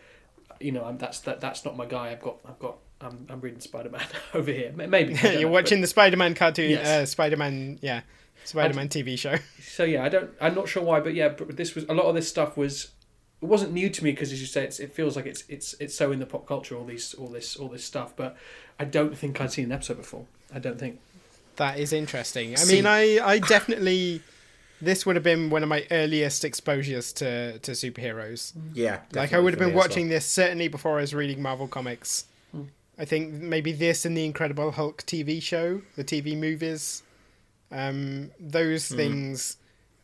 you know, I'm, that's that, that's not my guy. I've got I've got I'm, I'm reading Spider Man over here. Maybe you're know, watching but... the Spider Man cartoon, yes. uh, Spider Man, yeah, Spider Man TV show. So yeah, I don't, I'm not sure why, but yeah, but this was a lot of this stuff was it wasn't new to me because as you say, it feels like it's it's it's so in the pop culture all these all this all this stuff, but I don't think I'd seen an episode before. I don't think. That is interesting. I See, mean, I I definitely. this would have been one of my earliest exposures to, to superheroes. Yeah, like I would have been watching well. this certainly before I was reading Marvel comics I think maybe this and the Incredible Hulk TV show, the TV movies, um, those Mm. things,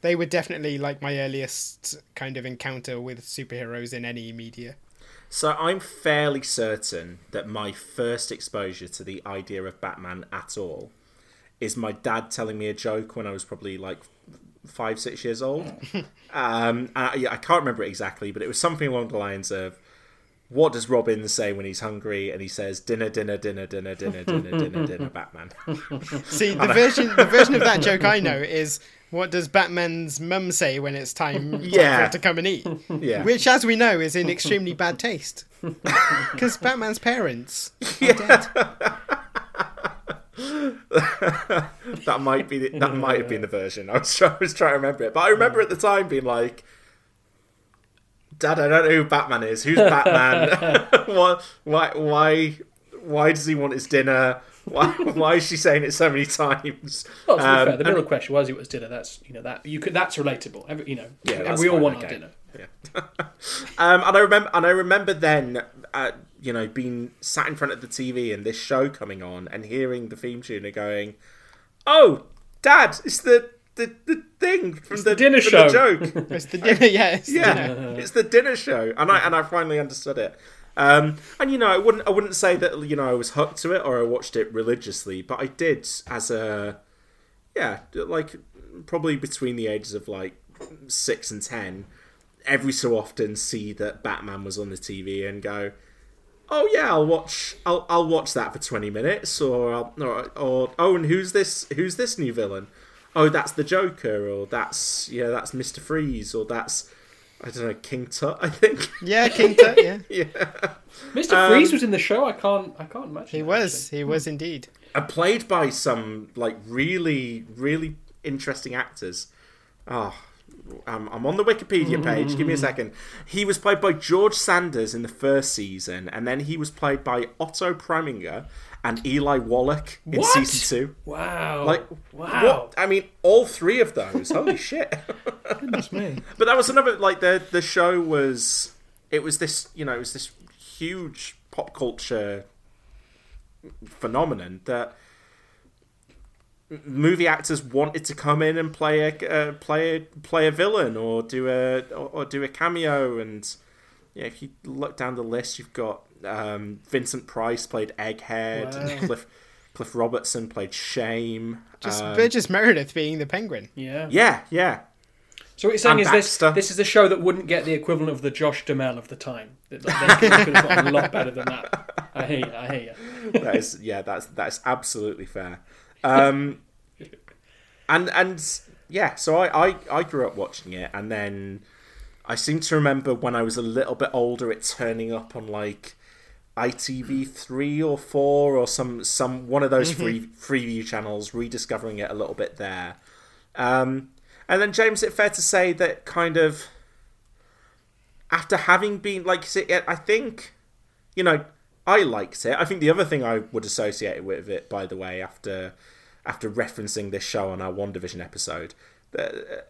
they were definitely like my earliest kind of encounter with superheroes in any media. So I'm fairly certain that my first exposure to the idea of Batman at all is my dad telling me a joke when I was probably like five, six years old. um, and I, I can't remember it exactly, but it was something along the lines of, "What does Robin say when he's hungry?" And he says, "Dinner, dinner, dinner, dinner, dinner, dinner, dinner, dinner, Batman." See, the version the version of that joke I know is what does Batman's mum say when it's time, time for Yeah. to come and eat? Yeah. Which, as we know, is in extremely bad taste. Because Batman's parents are dead. that might be the, that might have been the version. I was, try, I was trying to remember it, but I remember at the time being like, "Dad, I don't know who Batman is. Who's Batman? why, why, why, why does he want his dinner? Why, why is she saying it so many times?" Well, to be Um, fair, the middle and- question was, "It was dinner." That's you know that you could that's relatable. Every, you know, Yeah, and we all want okay. our dinner. um, and I remember, and I remember then, uh, you know, being sat in front of the TV and this show coming on and hearing the theme tune and going, "Oh, Dad, it's the the, the thing from the, the dinner from show." The joke. It's the dinner, yeah, it's the yeah, dinner. it's the dinner show, and I and I finally understood it. Um, and you know, I wouldn't I wouldn't say that you know I was hooked to it or I watched it religiously, but I did as a yeah, like probably between the ages of like six and ten, every so often see that Batman was on the TV and go, oh yeah, I'll watch I'll I'll watch that for twenty minutes, or I'll, or, or oh and who's this who's this new villain? Oh, that's the Joker, or that's yeah, that's Mister Freeze, or that's I don't know King Tut, I think. Yeah, King Tut, yeah. yeah. Mr. Um, Freeze was in the show. I can't I can't imagine. He that, was, he was indeed. and played by some like really really interesting actors. Oh, I'm, I'm on the Wikipedia mm-hmm, page. Give me a mm-hmm. second. He was played by George Sanders in the first season, and then he was played by Otto Preminger and Eli Wallach in What? season two. Wow. Like, Wow. what? I mean, all three of those. Holy shit! Goodness me. But that was another like the the show was it was this you know it was this huge pop culture phenomenon that movie actors wanted to come in and play a uh, play a play a villain or do a or, or do a cameo and yeah if you look down the list you've got um, Vincent Price played Egghead Wow. and Cliff Cliff Robertson played Shame Just um, Burgess Meredith being the penguin. Yeah. yeah yeah So what you're saying And is this Baxter. this is a show that wouldn't get the equivalent of the Josh Duhamel of the time. That- that They could, could have gotten a lot better than that. I hear you. I hear you. that is yeah that's that's absolutely fair um and and yeah so I, I i grew up watching it and then i seem to remember when i was a little bit older it turning up on like itv3 or 4 or some some one of those free freeview channels rediscovering it a little bit there um and then james is it fair to say that kind of after having been like i think you know, I liked it. I think the other thing I would associate it with it, by the way, after after referencing this show on our WandaVision episode, that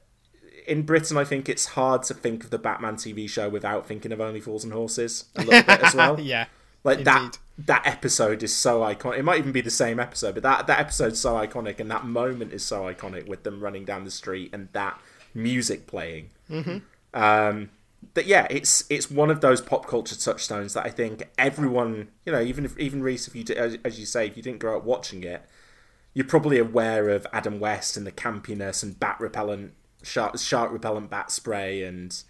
in Britain, I think it's hard to think of the Batman TV show without thinking of Only Fools and Horses a little bit as well. Yeah, like that indeed. that episode is so iconic. It might even be the same episode, but that that episode's so iconic, and that moment is so iconic with them running down the street and that music playing. Mhm. Um, that yeah, it's it's one of those pop culture touchstones that I think everyone, you know, even if even Reese, if you di- as, as you say, if you didn't grow up watching it, you're probably aware of Adam West and the campiness and bat repellent, shark shark repellent bat spray and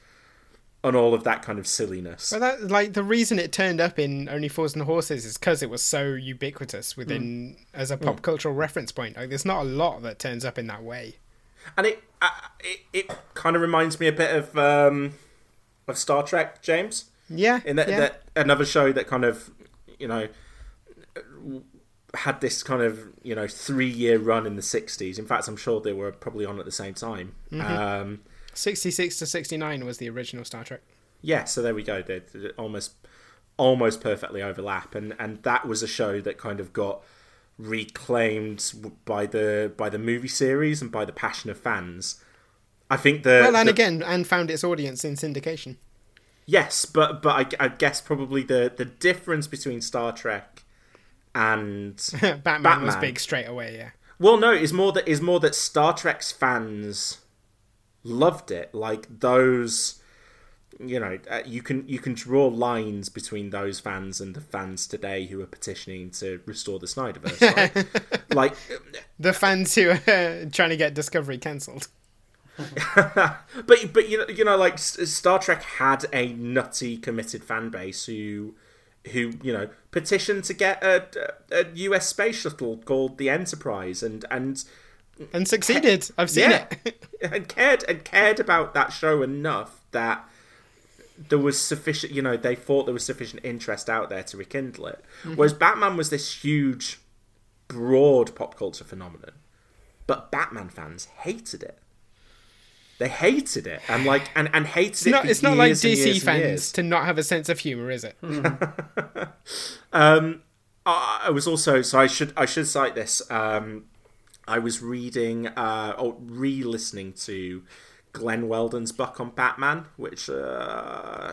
and all of that kind of silliness. Well, that like the reason it turned up in Only Fools and Horses is because it was so ubiquitous within as a pop Mm. cultural reference point. Like, there's not a lot that turns up in that way. and it uh, it, it kind of reminds me a bit of um, of Star Trek, James. Yeah, in that, yeah. that another show that kind of you know had this kind of you know three year run in the '60s. In fact, I'm sure they were probably on at the same time. Mhm. Um, 66 to 69 was the original Star Trek. yeah, so there we go. They, they almost almost perfectly overlap, and and that was a show that kind of got reclaimed by the by the movie series and by the passion of fans. I think the well, and the- again, and found its audience in syndication. Yes, but but I, I guess probably the the difference between Star Trek and Batman, Batman was big straight away. Yeah. Well, no, it's more that is more that Star Trek's fans loved it. Like those, you know, uh, you can you can draw lines between those fans and the fans today who are petitioning to restore the Snyderverse. Right? like the fans who are trying to get Discovery cancelled. but but you know you know like Star Trek had a nutty committed fan base who who you know petitioned to get a, a U.S. space shuttle called the Enterprise and and and succeeded. I've seen yeah, it and cared and cared about that show enough that there was sufficient. You know, they thought there was sufficient interest out there to rekindle it. Mm-hmm. Whereas Batman was this huge, broad pop culture phenomenon, but Batman fans hated it. They hated it and like and, and hated it's it. Not, it's not like DC fans to not have a sense of humor, is it? um, I was also so I should I should cite this. Um, I was reading uh, or re-listening to Glenn Weldon's book on Batman, which uh,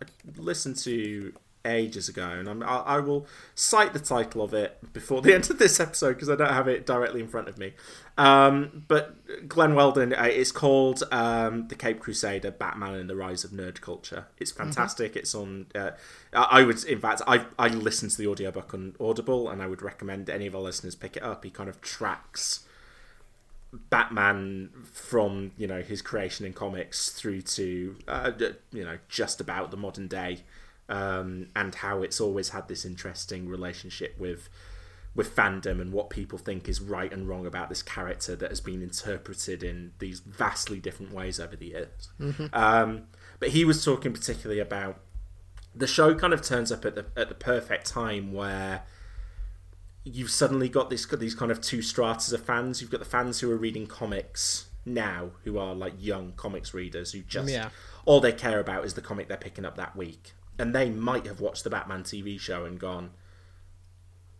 I listened to ages ago, and I'm, I, I will cite the title of it before the end of this episode because I don't have it directly in front of me. Um, but Glenn Weldon, uh, it's called um, The Cape Crusader: Batman and the Rise of Nerd Culture. It's mm-hmm. fantastic. Mm-hmm. It's on. Uh, I would, in fact, I I listened to the audiobook on Audible, and I would recommend any of our listeners pick it up. He kind of tracks. Batman from you know his creation in comics through to uh, you know just about the modern day um, and how it's always had this interesting relationship with with fandom and what people think is right and wrong about this character that has been interpreted in these vastly different ways over the years. Mm-hmm. Um, but he was talking particularly about the show kind of turns up at the at the perfect time where you've suddenly got this these kind of two stratas of fans. You've got the fans who are reading comics now, who are like young comics readers who just yeah. all they care about is the comic they're picking up that week and they might have watched the Batman TV show and gone,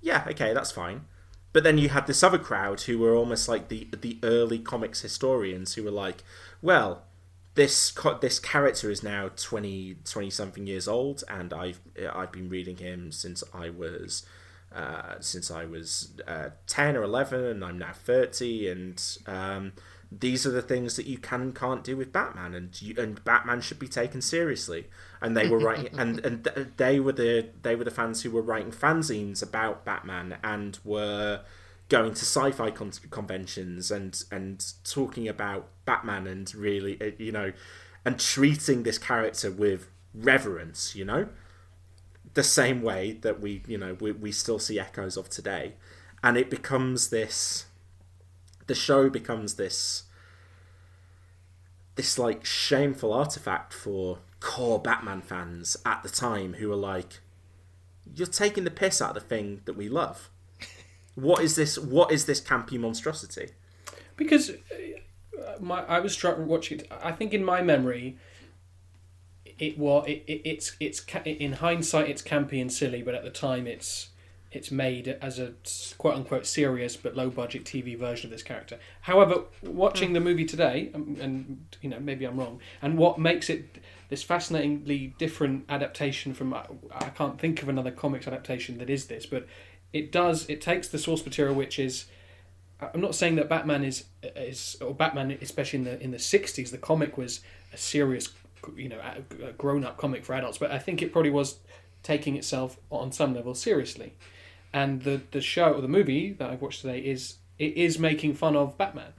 yeah, okay, that's fine. But then you had this other crowd who were almost like the the early comics historians who were like, well, this this character is now 20, 20 something years old, and I've I've been reading him since I was uh, since I was uh, ten or eleven, and I'm now thirty, and um, these are the things that you can and can't do with Batman, and you, and Batman should be taken seriously. And they were writing, and and they were the they were the fans who were writing fanzines about Batman and were going to sci-fi con- conventions and and talking about Batman and really uh, you know and treating this character with reverence, you know, the same way that we you know we we still see echoes of today, and it becomes this the show becomes this this like shameful artifact for core Batman fans at the time who are like, "You're taking the piss out of the thing that we love. What is this? What is this campy monstrosity?" Because uh, my, I was struck watching it. I think in my memory, it was it, it, it's it's in hindsight it's campy and silly, but at the time it's it's made as a quote unquote serious but low budget TV version of this character. However, watching the movie today, um, and you know maybe I'm wrong, and what makes it this fascinatingly different adaptation from I can't think of another comics adaptation that is this, but it does it takes the source material which is I'm not saying that Batman is is or Batman especially in the in the 60s the comic was a serious you know a grown up comic for adults, but I think it probably was taking itself on some level seriously and the the show or the movie that I've watched today is it is making fun of Batman,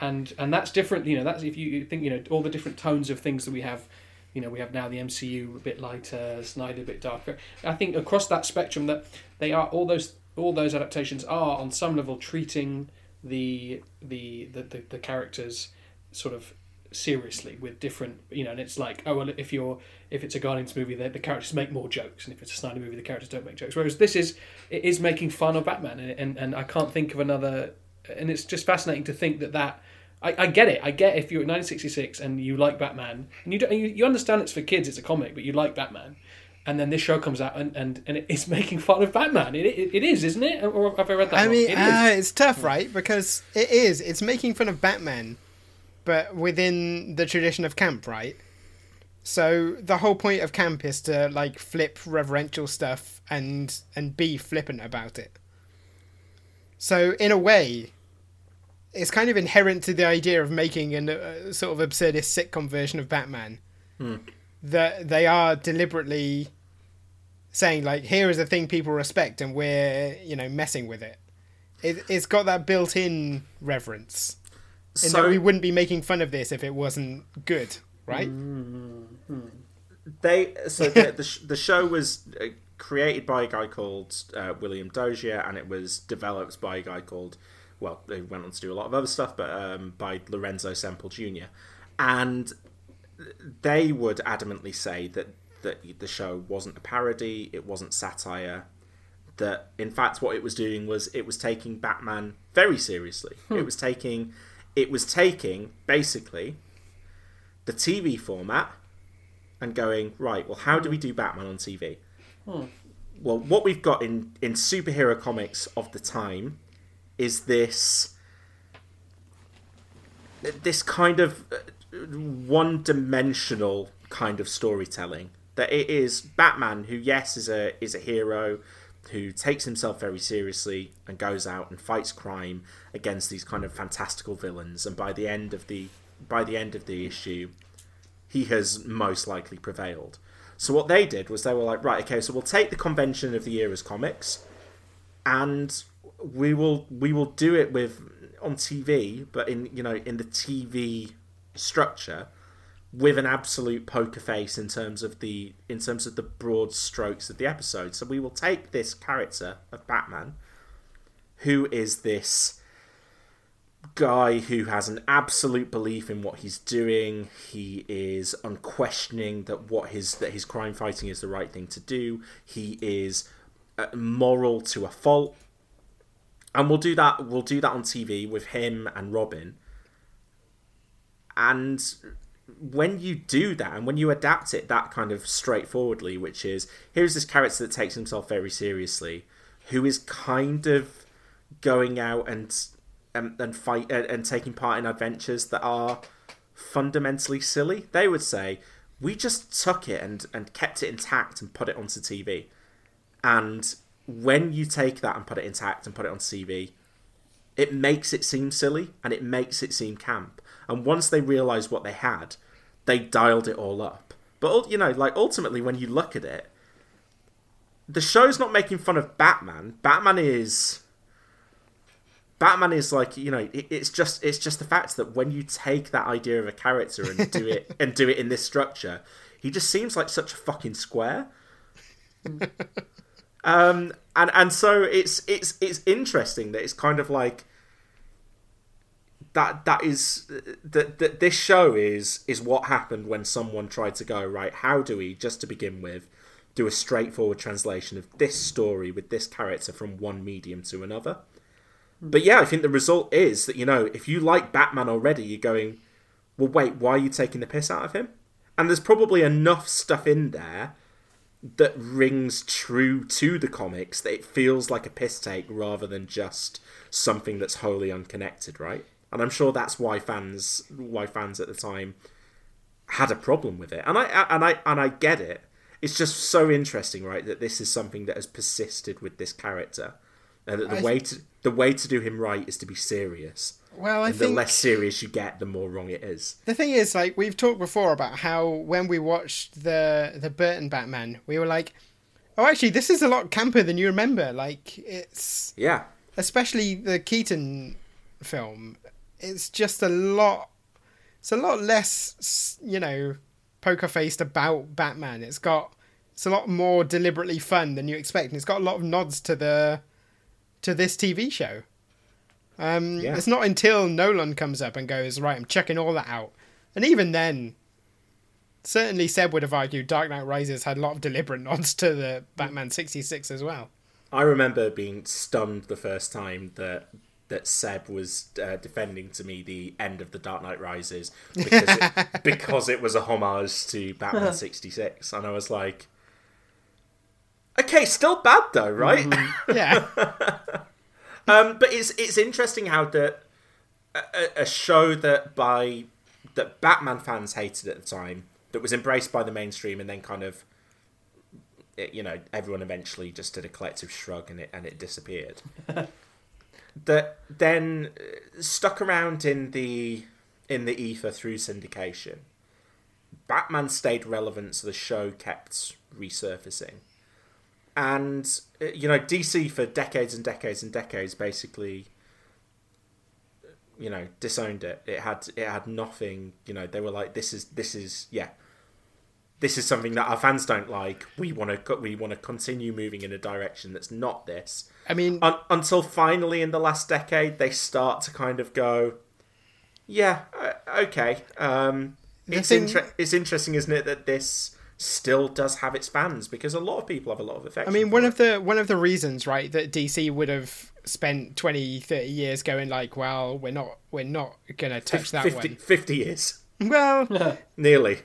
and and that's different. You know, that's if you think you know all the different tones of things that we have. You know, we have now the MCU a bit lighter, Snyder a bit darker. I think across that spectrum that they are all those all those adaptations are on some level treating the the the, the, the characters sort of seriously with different you know and it's like oh well if you're if it's a Guardians movie the, the characters make more jokes and if it's a Snyder movie the characters don't make jokes whereas this is it is making fun of Batman and and, and I can't think of another and it's just fascinating to think that that I, I get it I get if you're 1966 and you like Batman and you don't you, you understand it's for kids it's a comic but you like Batman and then this show comes out and, and, and it's making fun of Batman. It, it, it is, isn't it? Or have I read that? I wrong? mean, it uh, it's tough, right? Because it is. It's making fun of Batman, but within the tradition of camp, right? So the whole point of camp is to like flip reverential stuff and and be flippant about it. So in a way, it's kind of inherent to the idea of making a uh, sort of absurdist sitcom version of Batman Hmm. that they are deliberately saying like, here is a thing people respect, and we're you know messing with it. it it's got that built-in reverence. In So- that we wouldn't be making fun of this if it wasn't good, right? They so the the, the show was uh, created by a guy called uh, William Dozier, and it was developed by a guy called well, they went on to do a lot of other stuff, but um, by Lorenzo Semple Jr. And they would adamantly say that that the show wasn't a parody, it wasn't satire. That in fact, what it was doing was it was taking Batman very seriously. It was taking it was taking basically the TV format and going right. Well, how do we do Batman on TV? Hmm. well, what we've got in in superhero comics of the time is this this kind of one dimensional kind of storytelling that it is Batman who yes is a is a hero who takes himself very seriously and goes out and fights crime against these kind of fantastical villains and by the end of the by the end of the issue he has most likely prevailed. So what they did was they were like, right, okay, so we'll take the convention of the era's comics, and we will we will do it with on TV, but in you know in the TV structure, with an absolute poker face in terms of the in terms of the broad strokes of the episode. So we will take this character of Batman, who is this guy who has an absolute belief in what he's doing. He is unquestioning that what his that his crime fighting is the right thing to do. He is uh, moral to a fault, and we'll do that. We'll do that on TV with him and Robin. And when you do that, and when you adapt it that kind of straightforwardly, which is here's this character that takes himself very seriously, who is kind of going out and and, and fight and, and taking part in adventures that are fundamentally silly. They would say we just took it and and kept it intact and put it onto TV. And when you take that and put it intact and put it on TV, it makes it seem silly and it makes it seem camp. And once they realized what they had, they dialed it all up. But you know, like ultimately, when you look at it, the show's not making fun of Batman. Batman is Batman is like you know it's just it's just the fact that when you take that idea of a character and do it and do it in this structure, he just seems like such a fucking square. um, and and so it's it's it's interesting that it's kind of like that that is that that this show is is what happened when someone tried to go right. How do we just to begin with do a straightforward translation of this story with this character from one medium to another? But yeah, I think the result is that you know if you like Batman already, you're going, well, wait, why are you taking the piss out of him? And there's probably enough stuff in there that rings true to the comics that it feels like a piss take rather than just something that's wholly unconnected, right? And I'm sure that's why fans why fans at the time had a problem with it. And I and I and I get it. It's just so interesting, right, that this is something that has persisted with this character. And that the I way to the way to do him right is to be serious. Well, I and think the less serious you get, the more wrong it is. The thing is, like we've talked before about how when we watched the the Burton Batman, we were like, "Oh, actually, this is a lot camper than you remember." Like it's Yeah. especially the Keaton film. It's just a lot. It's a lot less, you know, poker faced about Batman. It's got. It's a lot more deliberately fun than you expect, and it's got a lot of nods to the, to this TV show. Um, Yeah. It's not until Nolan comes up and goes, right, I'm checking all that out. And even then, certainly Seb would have argued Dark Knight Rises had a lot of deliberate nods to the Batman 66 as well. I remember being stunned the first time that that Seb was uh, defending to me the end of the Dark Knight Rises because it, because it was a homage to Batman sixty six, and I was like, okay, still bad though, right? Yeah. um, but it's it's interesting how that a, a- show that by that Batman fans hated at the time that was embraced by the mainstream and then kind of it, you know everyone eventually just did a collective shrug and it and it disappeared. That then uh, stuck around in the in the ether through syndication. Batman stayed relevant so the show kept resurfacing and uh, you know dc for decades and decades and decades basically you know disowned it. It had it had nothing you know they were like this is this is yeah. This is something that our fans don't like. We want to we want to continue moving in a direction that's not this. I mean, Un- until finally in the last decade they start to kind of go yeah uh, okay um it's thing- inter- it's interesting isn't it that this still does have its fans because a lot of people have a lot of effects. I mean, one it. of the one of the reasons, right, that DC would have spent 20, 30 years going like, well, we're not we're not gonna touch that 50, one. 50 years Well, nearly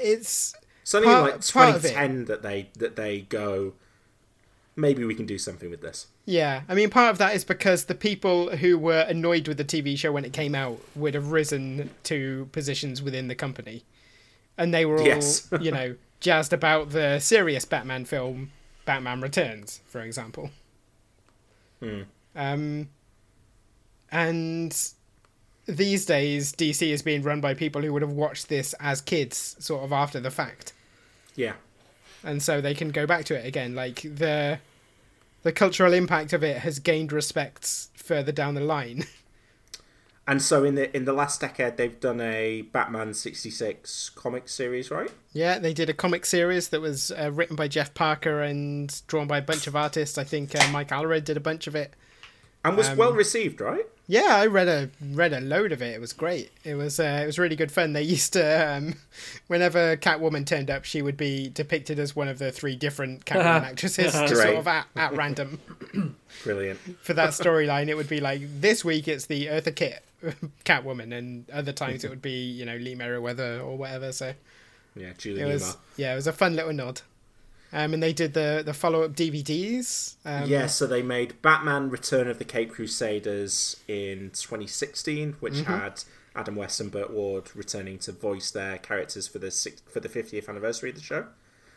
it's It's only part- like part of it. 2010 that they that they go. Maybe we can do something with this. Yeah, I mean, part of that is because the people who were annoyed with the TV show when it came out would have risen to positions within the company, and they were all, Yes. you know, jazzed about the serious Batman film, Batman Returns, for example. Hmm. Um, and these days, DC is being run by people who would have watched this as kids, sort of after the fact Yeah, and so they can go back to it again. Like the the cultural impact of it has gained respect further down the line. and so in the in the last decade they've done a Batman '66 comic series, right? yeah, they did a comic series that was uh, written by Jeff Parker and drawn by a bunch of artists. I think uh, Mike Allred did a bunch of it. And was Um, well received, right? Yeah, I read a read a load of it. It was great. It was uh, it was really good fun. They used to um, whenever Catwoman turned up, she would be depicted as one of the three different Catwoman actresses, just Great. sort of at, at random. Brilliant. for that storyline, it would be like this week it's the Eartha Kitt Catwoman, and other times it would be you know Lee Meriwether or whatever. So Yeah, Julie it was Newmar. yeah, it was a fun little nod. Um, and they did the the follow up DVDs. Um, yeah, so they made Batman: Return of the Caped Crusaders in 2016, which Mhm. had Adam West and Burt Ward returning to voice their characters for the six, for the 50th anniversary of the show.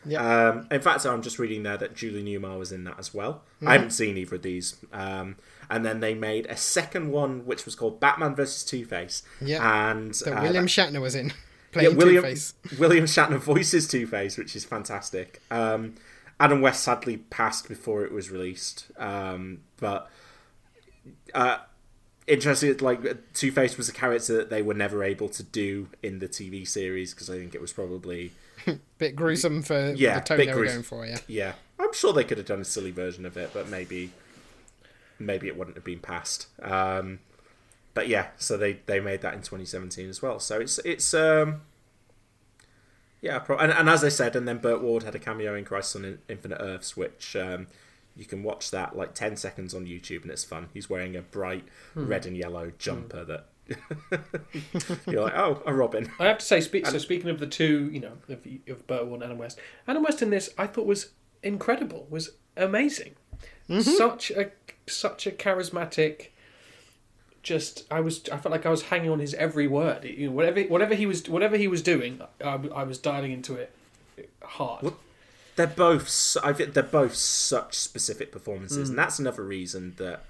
Yeah. Um, in fact, I'm just reading there that Julie Newmar was in that as well. Mhm. I haven't seen either of these. Um, and then they made a second one, which was called Batman versus Two Face. Yeah. and that uh, William Shatner was in playing yeah, William, Two Face. William Shatner voices Two Face, which is fantastic. Um, Adam West sadly passed before it was released, um, but uh, interesting. Like Two Face was a character that they were never able to do in the TV series because I think it was probably a Bit gruesome for yeah, the tone they were grues- going for. Yeah. yeah. I'm sure they could have done a silly version of it, but maybe maybe it wouldn't have been passed. Um, but yeah, so they they made that in 2017 as well. So it's it's um yeah, pro- and, and as I said, and then Burt Ward had a cameo in Crisis on Infinite Earths, which um, you can watch that like 10 seconds on YouTube, and it's fun. He's wearing a bright Hmm. red and yellow jumper that you're like, oh, a Robin. I have to say, spe- so speaking of the two, you know, of, of Burt Ward and Adam West, Adam West in this I thought was incredible, was amazing. Such a such a charismatic. Just I was I felt like I was hanging on his every word. You know, whatever whatever he was whatever he was doing, I, I was dialing into it hard. They're both. I think they're both such specific performances, Mm. and that's another reason that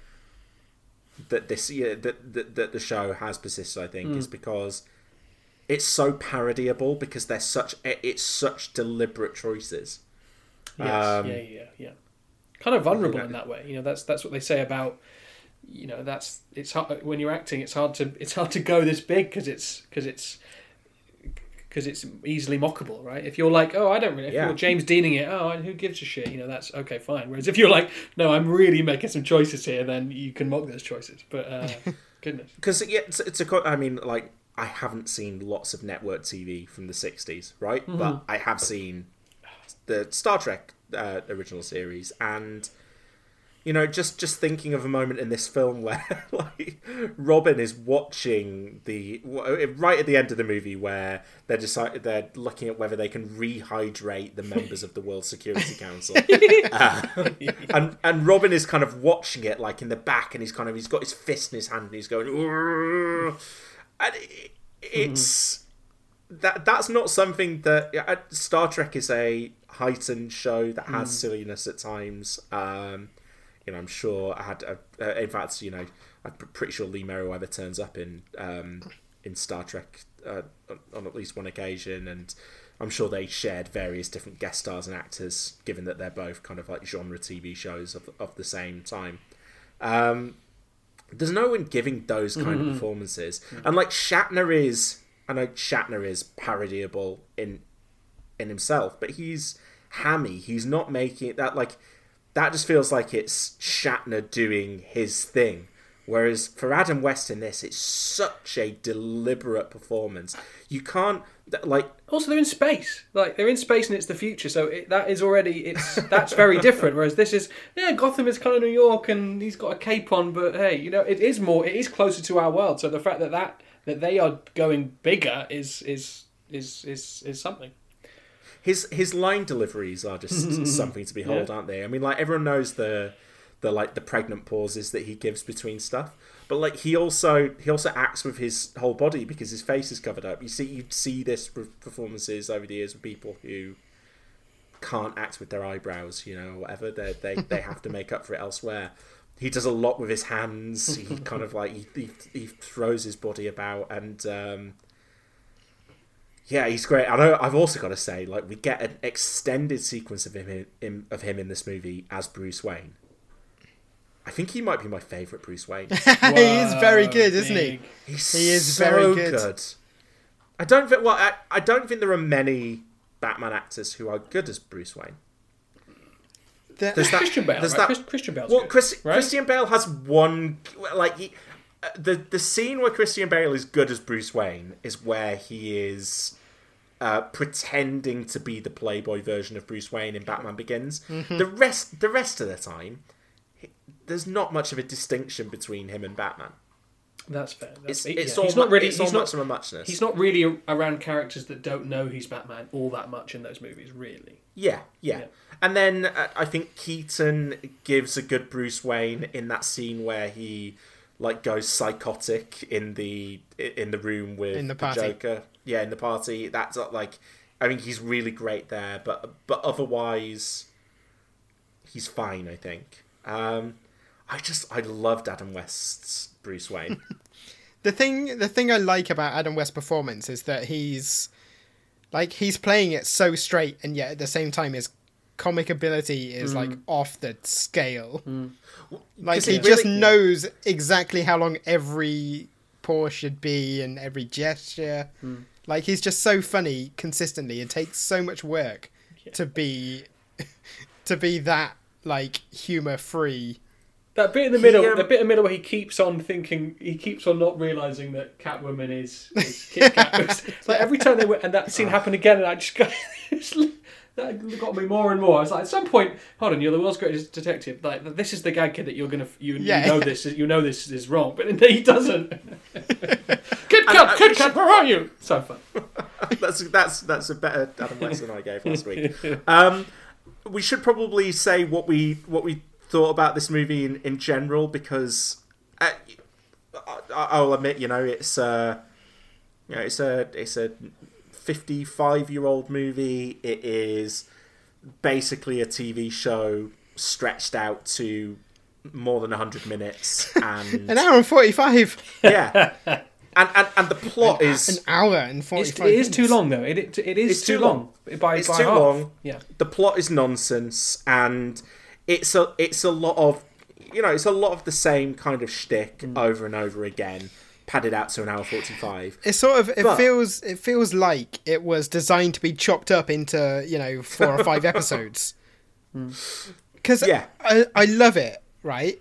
that this yeah, that, that that the show has persisted. I think Mm. is because it's so parodiable because they're such it's such deliberate choices. Yes, Um, yeah, yeah, yeah. Kind of vulnerable in that way. You know, that's that's what they say about. You know, that's it's hard when you're acting. It's hard to it's hard to go this big because it's because it's because it's easily mockable, right? If you're like, oh, I don't really, if Yeah. you're James Deaning it, oh, and who gives a shit? You know, that's okay, fine. Whereas if you're like, no, I'm really making some choices here, then you can mock those choices. But uh, goodness, because yeah, it's, it's a. I mean, like I haven't seen lots of network TV from the '60s, right? Mhm. But I have seen the Star Trek uh, original series, and you know, just just thinking of a moment in this film where like Robin is watching the right at the end of the movie where they're decided they're looking at whether they can rehydrate the members of the World Security Council, Uh, and and Robin is kind of watching it like in the back, and he's kind of he's got his fist in his hand, and he's going, "Urgh." and it, it's that that's not something that uh, Star Trek is a heightened show that has Mm. silliness at times. Um, you know, I'm sure I had. A, uh, in fact, you know, I'm pretty sure Lee Meriwether turns up in um, in Star Trek uh, on, at least one occasion, and I'm sure they shared various different guest stars and actors, given that they're both kind of like genre TV shows of of the same time. Um, there's no one giving those kind Mhm. of performances, and like Shatner is. I know Shatner is parodiable in in himself, but he's hammy. He's not making it that like that just feels like it's Shatner doing his thing. Whereas for Adam West in this, it's such a deliberate performance. You can't like Also, they're in space. Like they're in space, and it's the future. So it, that is already it's that's very different. Whereas this is yeah, Gotham is kind of New York, and he's got a cape on. But hey, you know, it is more. It is closer to our world. So the fact that that that they are going bigger is is is is is something. His his line deliveries are just something to behold, Yeah. aren't they? I mean, like everyone knows the the like the pregnant pauses that he gives between stuff, but like he also he also acts with his whole body because his face is covered up. You see you see this with performances over the years with people who can't act with their eyebrows, you know, or whatever. They they they have to make up for it elsewhere. He does a lot with his hands. He kind of like he, he, he throws his body about and. um yeah, he's great. I know. I've also got to say, like, we get an extended sequence of him in, in, of him in this movie as Bruce Wayne. I think he might be my favorite Bruce Wayne. he is very good, isn't he? He's he is so very good. I don't think. Well, I, I don't think there are many Batman actors who are good as Bruce Wayne. The- There's that- Christian Bale, there's right? that- Christian Bale's Well, good, Chris, right? Christian Bale has one like he, the the scene where Christian Bale is good as Bruce Wayne is where he is uh, pretending to be the Playboy version of Bruce Wayne in Batman Begins. Mhm. The rest the rest of the time, he, there's not much of a distinction between him and Batman. That's fair. That's, It's- it's yeah. all he's not really. it's he's not much of a muchness. He's not really around characters that don't know he's Batman all that much in those movies. Really. Yeah, yeah. And then uh, I think Keaton gives a good Bruce Wayne in that scene where he like goes psychotic in the in the room with In the party. Joker. Yeah, in the party. That's like I think he's really great there, but but otherwise he's fine, I think. Um I just I loved Adam West's Bruce Wayne. the thing the thing I like about Adam West's performance is that he's like he's playing it so straight and yet at the same time his comic ability is like Mm. off the scale. Like he he just really- knows exactly how long every pause should be and every gesture. Mm. Like he's just so funny consistently. It takes so much work to be to be that like humor free. That bit in the middle, He, um, the bit in the middle where he keeps on thinking, he keeps on not realizing that Catwoman is, is Kit Kat. It's like every time they went, and that scene happened again, and I just got, that got me more and more. I was like, at some point, hold on, you're the world's greatest detective. Like, this is the gag kid that you're gonna, you, Yeah. you know this, is- you know this is wrong, but he doesn't. Kit Kat, Kit Kat, where are you? So fun. that's that's that's a better Adam West than I gave last week. Um, we should probably say what we what we thought about this movie in, in general because uh, I, I'll admit, you know, it's uh, you know, it's a it's a fifty five year old movie. It is basically a TV show stretched out to more than hundred minutes and An hour and forty five. yeah. And, and and the plot An- is an hour and 45 it is too minutes. long though. It, it, it is It's too, too long. By, it's by too half. long. Yeah. The plot is nonsense, and it's a it's a lot of you know it's a lot of the same kind of shtick Mm. over and over again, padded out to an hour forty five. It sort of it But- feels it feels like it was designed to be chopped up into you know four or five episodes. Because Yeah. I I love it, right?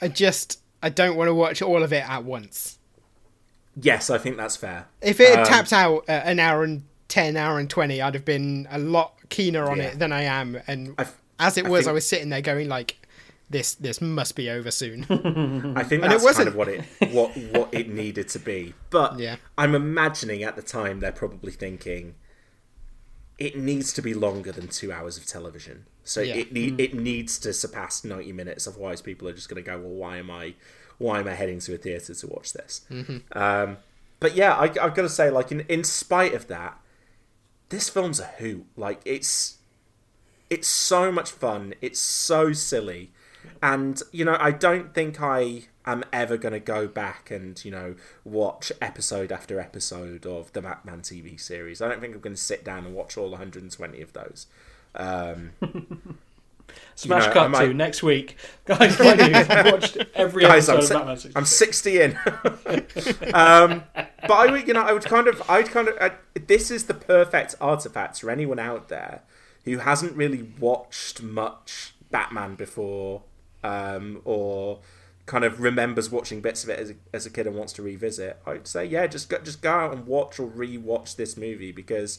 I just I don't want to watch all of it at once. Yes, I think that's fair. If it had Um, tapped out at an hour and ten, hour and twenty, I'd have been a lot keener on Yeah. it than I am. And I've- as it I was, think- I was sitting there going like, "This this must be over soon." I think And it that's kind wasn't. of what it what what it needed to be. But Yeah. I'm imagining at the time they're probably thinking it needs to be longer than two hours of television. So Yeah. it need, it needs to surpass ninety minutes. Otherwise, people are just going to go, "Well, why am I why am I heading to a theater to watch this?" Mhm. Um, but yeah, I, I've got to say, like, in, in spite of that, this film's a hoot. Like, it's it's so much fun. It's so silly, and you know, I don't think I am ever going to go back and you know watch episode after episode of the Batman TV series. I don't think I'm going to sit down and watch all 120 of those. Um, Smash you know, cut might- to next week, guys. I've watched every Guys, episode I'm, of si- Batman. 60. I'm 60 in. um, but I would, you know, I would kind of, I'd kind of, I, this is the perfect artifact for anyone out there who hasn't really watched much Batman before, um, or kind of remembers watching bits of it as a, as a kid and wants to revisit. I'd say, yeah, just go, just go out and watch or re-watch this movie because,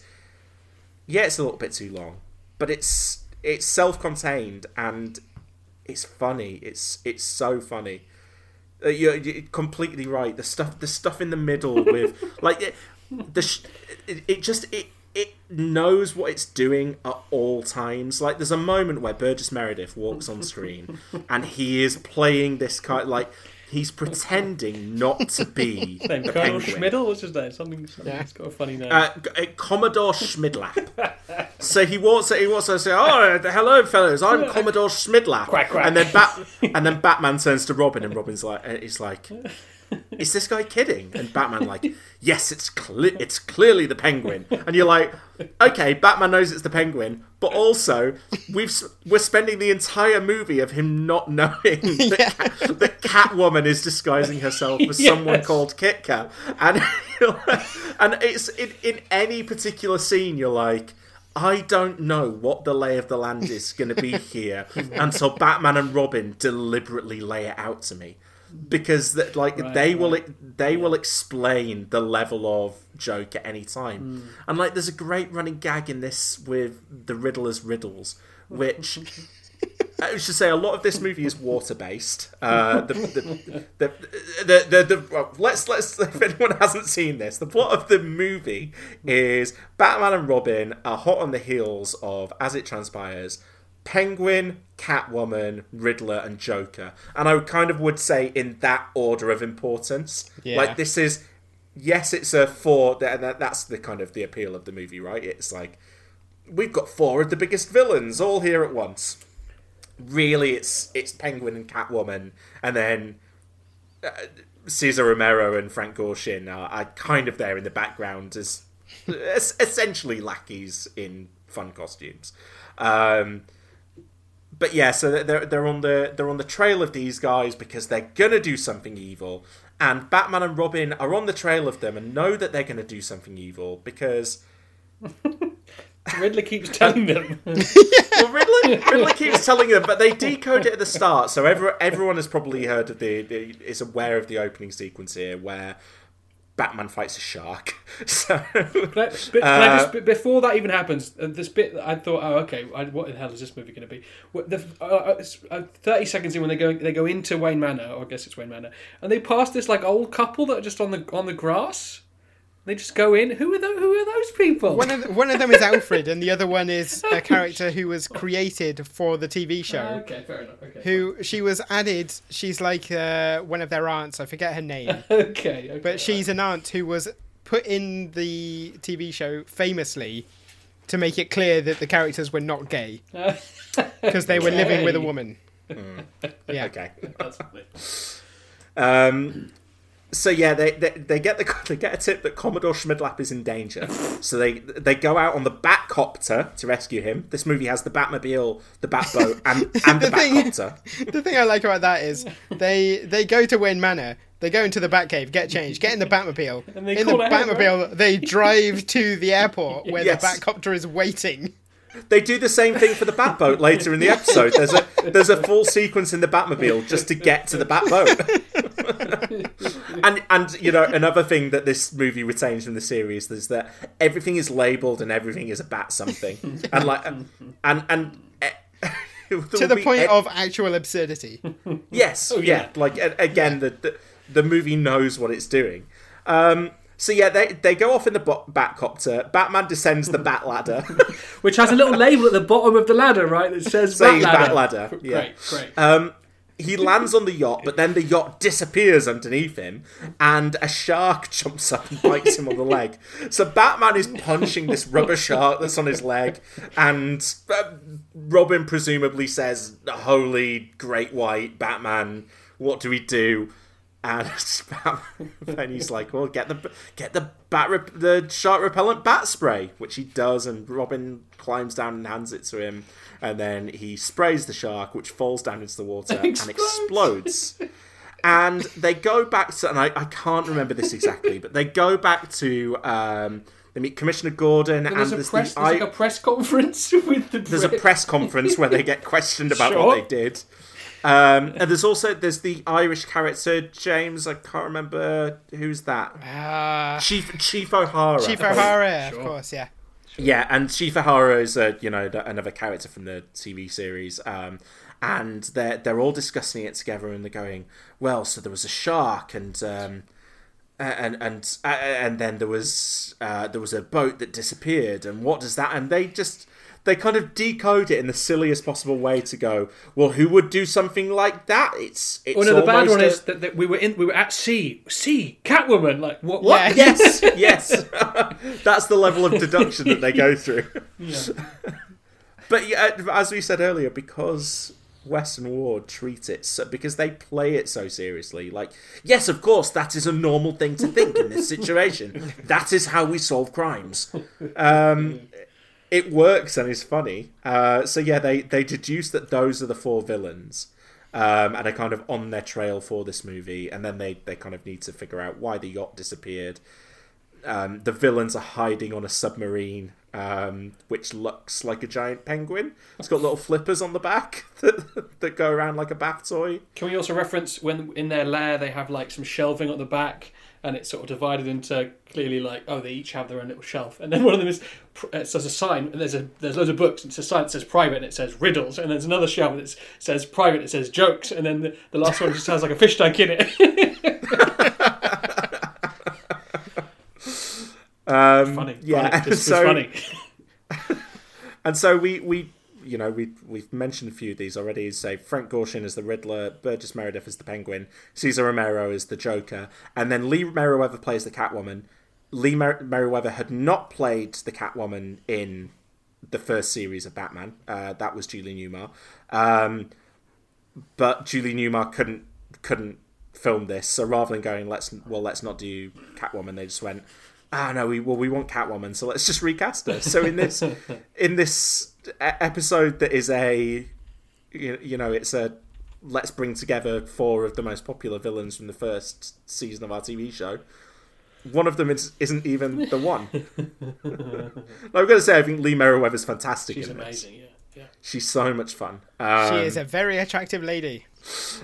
yeah, it's a little bit too long, but it's it's self-contained and it's funny. It's it's so funny. Uh, you're, you're completely right. The stuff, the stuff in the middle with like it, the, sh- it, it just it it knows what it's doing at all times. Like there's a moment where Burgess Meredith walks on screen and he is playing this kind like he's pretending not to be Name the Colonel penguin. Schmidl, what's his name? Something. something Yeah. It's got a funny name. Uh, uh, Commodore Schmidlap. so he walks. He walks and say, "Oh, hello, fellows. I'm Commodore Schmidlap." Quack, quack. And then Bat, and then Batman turns to Robin, and Robin's like, uh, "He's like, is this guy kidding?" And Batman like, "Yes, it's cle- it's clearly the Penguin." And you're like, "Okay, Batman knows it's the Penguin, but also we've we're spending the entire movie of him not knowing that, Cat- that Catwoman is disguising herself as someone called Kit Kat, and like- and it's in, in any particular scene you're like. I don't know what the lay of the land is going to be here until Batman and Robin deliberately lay it out to me, because that like Right, they will right. they will explain the level of joke at any time, Hmm. and like there's a great running gag in this with the Riddler's riddles, which I should say a lot of this movie is water based. Uh, the, the, the, the, the, the, well, let's let's if anyone hasn't seen this, the plot of the movie is Batman and Robin are hot on the heels of, as it transpires, Penguin, Catwoman, Riddler, and Joker, and I kind of would say in that order of importance. Yeah. Like this is, yes, it's a four. That, that that's the kind of the appeal of the movie, right? It's like we've got four of the biggest villains all here at once really it's it's Penguin and Catwoman, and then uh, Cesar Romero and Frank Gorshin are, are kind of there in the background as es- essentially lackeys in fun costumes. Um, but yeah, so they're they're on the they're on the trail of these guys because they're gonna do something evil, and Batman and Robin are on the trail of them and know that they're gonna do something evil because Riddler keeps telling them. well, Riddler, Riddler keeps telling them, but they decode it at the start, so every, everyone has probably heard of the, the is aware of the opening sequence here where Batman fights a shark. So I, but can I just, but before that even happens, uh, this bit I thought, oh, okay, I, what the hell is this movie going to be? The, uh, uh, uh, Thirty seconds in, when they go, they go into Wayne Manor, or I guess it's Wayne Manor, and they pass this like old couple that are just on the on the grass. They just go in. Who are those? Who are those people? One of the, one of them is Alfred, and the other one is a character who was created for the TV show. Ah, okay, fair enough. Okay, Who she was added? She's like uh, one of their aunts. I forget her name, okay, okay. but she's an aunt who was put in the TV show famously to make it clear that the characters were not gay because they were living with a Okay. woman. Yeah. okay. That's funny. Um, so yeah, they, they they get the they get a tip that Commodore Schmidlap is in danger. So they they go out on the Batcopter to rescue him. This movie has the Batmobile, the Batboat, and and the, The thing- Batcopter. The thing I like about that is they they go to Wayne Manor. They go into the Batcave, get changed, get in the Batmobile. And they in the call it ahead, Batmobile, they drive to the airport where Yes. the Batcopter is waiting. They do the same thing for the Batboat later in the episode. There's a there's a full sequence in the Batmobile just to get to the Batboat. and and you know another thing that this movie retains from the series is that everything is labeled and everything is a bat something, and like and and. eh, there to the point e- of actual absurdity. Yes, Oh, yeah. Like a- again, the, the the movie knows what it's doing. Um, so yeah, they they go off in the bo- Batcopter. Batman descends the Bat Ladder, Which has a little label at the bottom of the ladder, right, that says Bat Bat Ladder. Ladder. Great, Yeah. great. Um, he lands on the yacht, but then the yacht disappears underneath him, and a shark jumps up and bites him on the leg. So Batman is punching this rubber shark that's on his leg, and uh, Robin presumably says, "Holy great white Batman, what do we do?" And then he's like, "Well, get the get the bat rep- the shark repellent bat spray," which he does, and Robin climbs down and hands it to him and then he sprays the shark, which falls down into the water and explodes. and they go back to, and I, I can't remember this exactly, but they go back to. Um, they meet Commissioner Gordon, and, there's, there's, a press, the, there's like a press conference with the. there's a press conference where they get questioned about Sure. what they did. Um, and there's also there's the Irish character James. I can't remember who's that. Uh, Chief Chief O'Hara. Chief O'Hara, of course, yeah. Yeah, and Chief O'Hara is a you know another character from the TV series, um, and they're they're all discussing it together, and they're going, well, so there was a shark, and um, and and uh, and then there was uh, there was a boat that disappeared, and what does that? And they just they kind of decode it in the silliest possible way to go, well, who would do something like that? It's it's Oh no, the bad one a- is that, that we were in, we were at sea, sea, Catwoman. Like what? What? Yes, yes. That's the level of deduction that they go through. Yeah. But yeah, as we said earlier, because West and Ward treat it so, because they play it so seriously. Like, yes, of course, that is a normal thing to think in this situation. that is how we solve crimes. Um, it works and is funny. Uh, so yeah, they they deduce that those are the four villains. Um, and are kind of on their trail for this movie, and then they, they kind of need to figure out why the yacht disappeared. Um, the villains are hiding on a submarine, um, which looks like a giant penguin. It's got little flippers on the back that, that go around like a bath toy. Can we also reference when in their lair they have like some shelving at the back, and it's sort of divided into clearly like oh they each have their own little shelf, and then one of them is it says a sign, and there's a there's loads of books, and it's a sign that says private, and it says riddles, and there's another shelf that says private, it says jokes, and then the, the last one just has like a fish tank in it. Um, funny, yeah, funny, just so- funny. and so we we you know we we've mentioned a few of these already. Say Frank Gorshin as the Riddler, Burgess Meredith as the Penguin, Cesar Romero as the Joker, and then Lee Meriwether plays the Catwoman. Lee Mer- had not played the Catwoman in the first series of Batman. Uh, that was Julie Newmar, um, but Julie Newmar couldn't couldn't film this. So rather than going, let's well let's not do Catwoman, they just went. Ah no, we well we want Catwoman, so let's just recast her. So in this in this episode that is a you you know it's a let's bring together four of the most popular villains from the first season of our TV show. One of them is, isn't even the one. I've got to say, I think Lee Meriwether's fantastic. She's in this. amazing, yeah, yeah. She's so much fun. Um, she is a very attractive lady.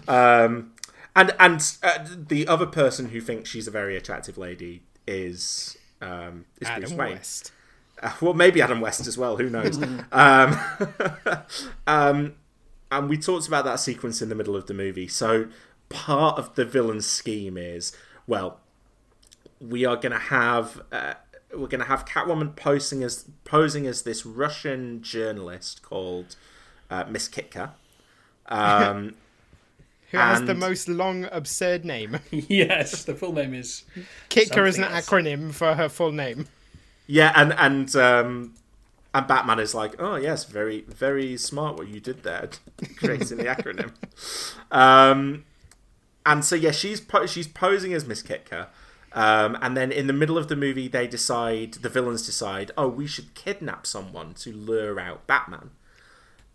um, and and uh, the other person who thinks she's a very attractive lady is um, is Adam Bruce Wayne. West. Well, maybe Adam West as well. Who knows? um, um, and we talked about that sequence in the middle of the movie. So part of the villain's scheme is well, we are going to have. Uh, we're going to have Catwoman posing as posing as this Russian journalist called uh, Miss Kitka, um, Who has the most long, absurd name? yes, the full name is Kitka is an else. acronym for her full name. Yeah, and and um, and Batman is like, oh yes, very very smart what you did there, creating the acronym. Um, and so yeah, she's po- she's posing as Miss Kitka, um, and then in the middle of the movie, they decide the villains decide, oh, we should kidnap someone to lure out Batman.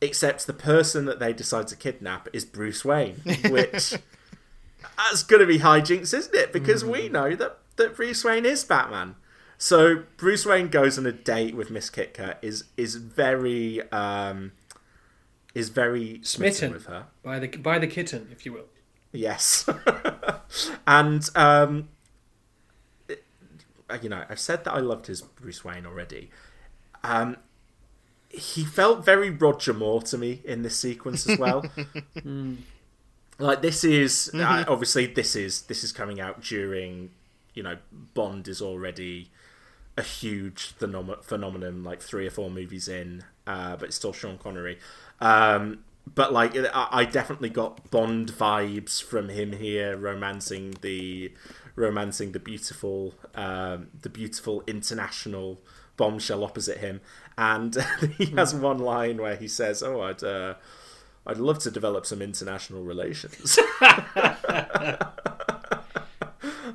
Except the person that they decide to kidnap is Bruce Wayne, which that's going to be hijinks, isn't it? Because we know that that Bruce Wayne is Batman. So Bruce Wayne goes on a date with Miss Kitka is is very um is very smitten, smitten with her. by the by the kitten, if you will. Yes. and um it- you know, I've said that I loved his Bruce Wayne already. Um he felt very Roger Moore to me in this sequence as well. like this is uh, obviously this is this is coming out during you know Bond is already a huge phenom- phenomenon like three or four movies in uh, but it's still Sean Connery um, but like I, I definitely got Bond vibes from him here, romancing the romancing the beautiful um, the beautiful international bombshell opposite him, and he has one line where he says, "Oh, I'd." Uh, I'd love to develop some international relations.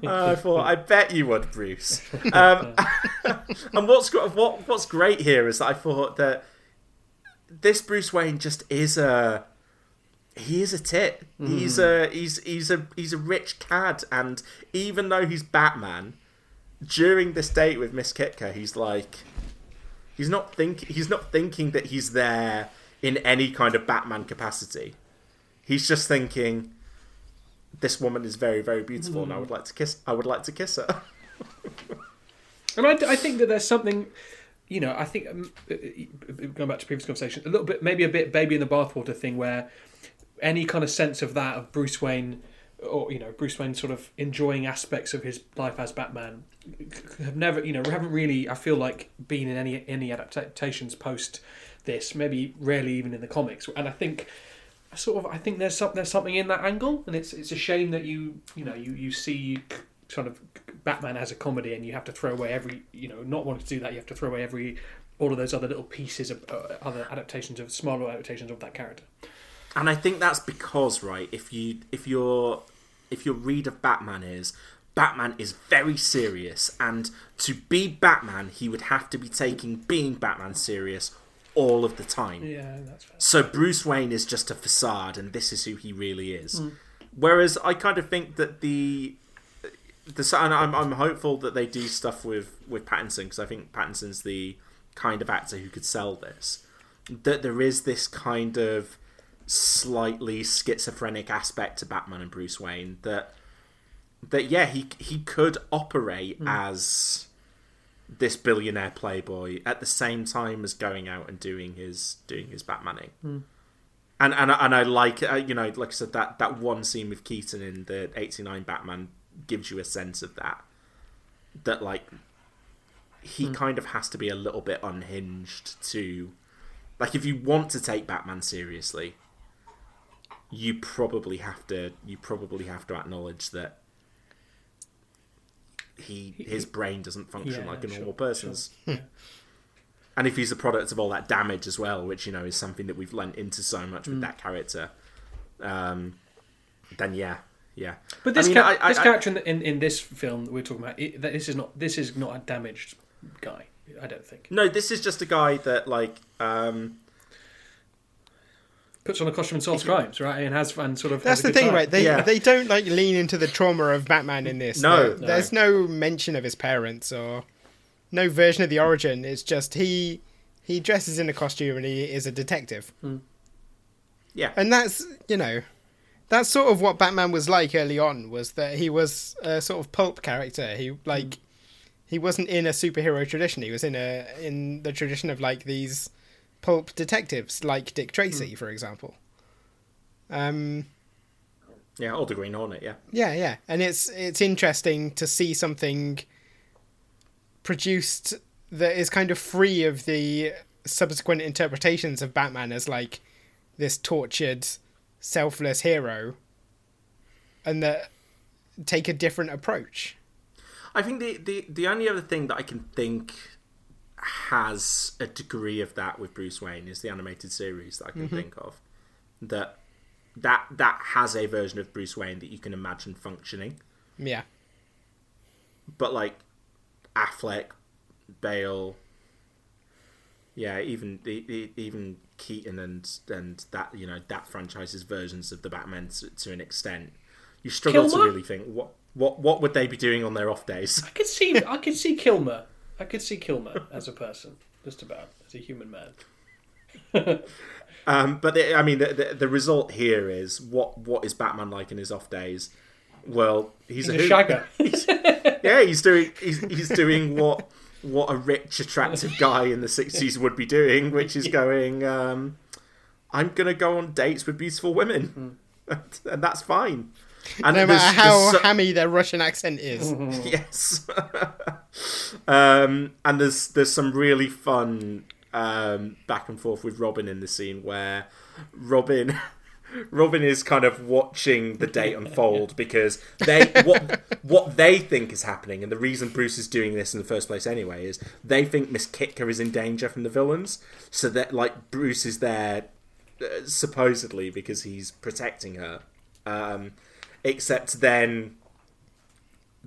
I thought, I bet you would, Bruce. Um, and what's what what's great here is that I thought that this Bruce Wayne just is a he is a tit. Mm. He's a he's he's a he's a rich cad, and even though he's Batman, during this date with Miss Kitka, he's like he's not think he's not thinking that he's there in any kind of Batman capacity. He's just thinking this woman is very very beautiful, mm. and I would like to kiss. I would like to kiss her. and I, I think that there's something you know, I think um, uh, uh, going back to previous conversation, a little bit, maybe a bit baby in the bathwater thing, where any kind of sense of that of Bruce Wayne, or you know, Bruce Wayne sort of enjoying aspects of his life as Batman, have never, you know, we haven't really, I feel like, been in any any adaptations post this, maybe rarely even in the comics, and I think. Sort of, I think there's some, there's something in that angle, and it's it's a shame that you you know you you see sort of Batman as a comedy, and you have to throw away every, you know, not wanting to do that, you have to throw away every, all of those other little pieces of uh, other adaptations of smaller adaptations of that character. And I think that's because, right, if you if your if your read of Batman is Batman is very serious, and to be Batman, he would have to be taking being Batman serious all of the time. Yeah, that's fair. So Bruce Wayne is just a facade, and this is who he really is. Mm. Whereas I kind of think that the the and I'm I'm hopeful that they do stuff with with Pattinson because I think Pattinson's the kind of actor who could sell this. That there is this kind of slightly schizophrenic aspect to Batman and Bruce Wayne that that yeah he he could operate mm. as this billionaire playboy at the same time as going out and doing his doing his Batmaning. Mm. And and and I like uh, you know like I said that that one scene with Keaton in the '89 Batman gives you a sense of that. That like he mm. kind of has to be a little bit unhinged to like if you want to take Batman seriously, you probably have to you probably have to acknowledge that he his brain doesn't function yeah, like a normal sure, person's. Sure. and if he's the product of all that damage as well, which you know is something that we've lent into so much with mm. that character, um, then yeah, yeah. But this, I mean, ca- I, I, this character in, in, in this film that we're talking about, it, this is not this is not a damaged guy. I don't think. No, this is just a guy that like um, puts on a costume and solves crimes, right? And has and sort of. That's the thing, time. right? They yeah. they don't like lean into the trauma of Batman in this. No, no, there's no mention of his parents or no version of the origin. It's just he he dresses in a costume and he is a detective. Hmm. Yeah, and that's you know that's sort of what Batman was like early on. Was that he was a sort of pulp character. He like mm. he wasn't in a superhero tradition. He was in a in the tradition of like these pulp detectives, like Dick Tracy, mm. for example. Um. Yeah, or the Green Hornet. Yeah. Yeah, yeah, and it's it's interesting to see something produced that is kind of free of the subsequent interpretations of Batman as like this tortured selfless hero and that take a different approach. I think the, the, the only other thing that I can think has a degree of that with Bruce Wayne is the animated series that I can mm-hmm. think of. That that that has a version of Bruce Wayne that you can imagine functioning. Yeah. But like Affleck, Bale, yeah, even even Keaton and and that you know that franchise's versions of the Batman to, to an extent, you struggle Kilmer? to really think what what what would they be doing on their off days. I could see I could see Kilmer. I could see Kilmer as a person, just about as a human man. um, but the, I mean, the, the, the result here is what what is Batman like in his off days? Well, he's, he's a, a shagger. he's, yeah, he's doing he's, he's doing what what a rich, attractive guy in the 60s would be doing, which is going, um, I'm going to go on dates with beautiful women. Mm. and that's fine. And no matter how so... hammy their Russian accent is. yes. um, and there's there's some really fun um, back and forth with Robin in the scene where Robin. Robin is kind of watching the date unfold because they what what they think is happening, and the reason Bruce is doing this in the first place anyway is they think Miss Kitka is in danger from the villains, so that like Bruce is there uh, supposedly because he's protecting her, um, except then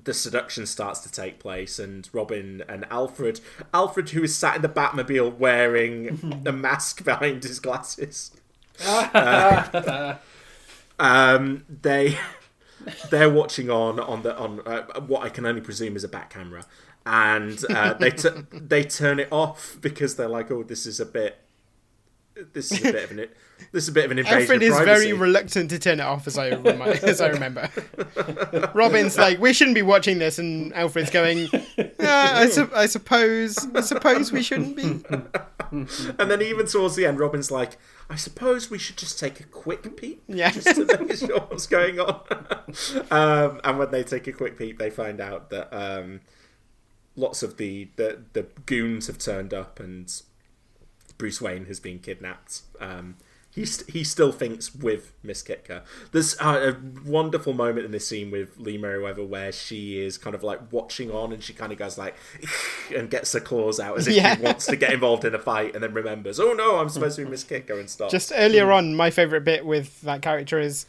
the seduction starts to take place and Robin and Alfred Alfred who is sat in the Batmobile wearing a mask behind his glasses uh, um, they they're watching on on the on uh, what I can only presume is a back camera, and uh, they t- they turn it off because they're like, oh, this is a bit. This is a bit of an this is a bit of an invasion. Alfred is very reluctant to turn it off, as I remi- as I remember. Robin's like, we shouldn't be watching this, and Alfred's going, "Yeah, I, su- I suppose, I suppose we shouldn't be. and then even towards the end, Robin's like, I suppose we should just take a quick peek, Yeah. just to make sure what's going on. um, and when they take a quick peek, they find out that um, lots of the, the the goons have turned up, and Bruce Wayne has been kidnapped. Um, he, st- he still thinks with Miss Kitka. There's uh, a wonderful moment in this scene with Lee Meriwether where she is kind of like watching on and she kind of goes like and gets her claws out as if Yeah. she wants to get involved in a fight and then remembers, oh no, I'm supposed to be Miss Kitka and stuff. Just earlier on, my favourite bit with that character is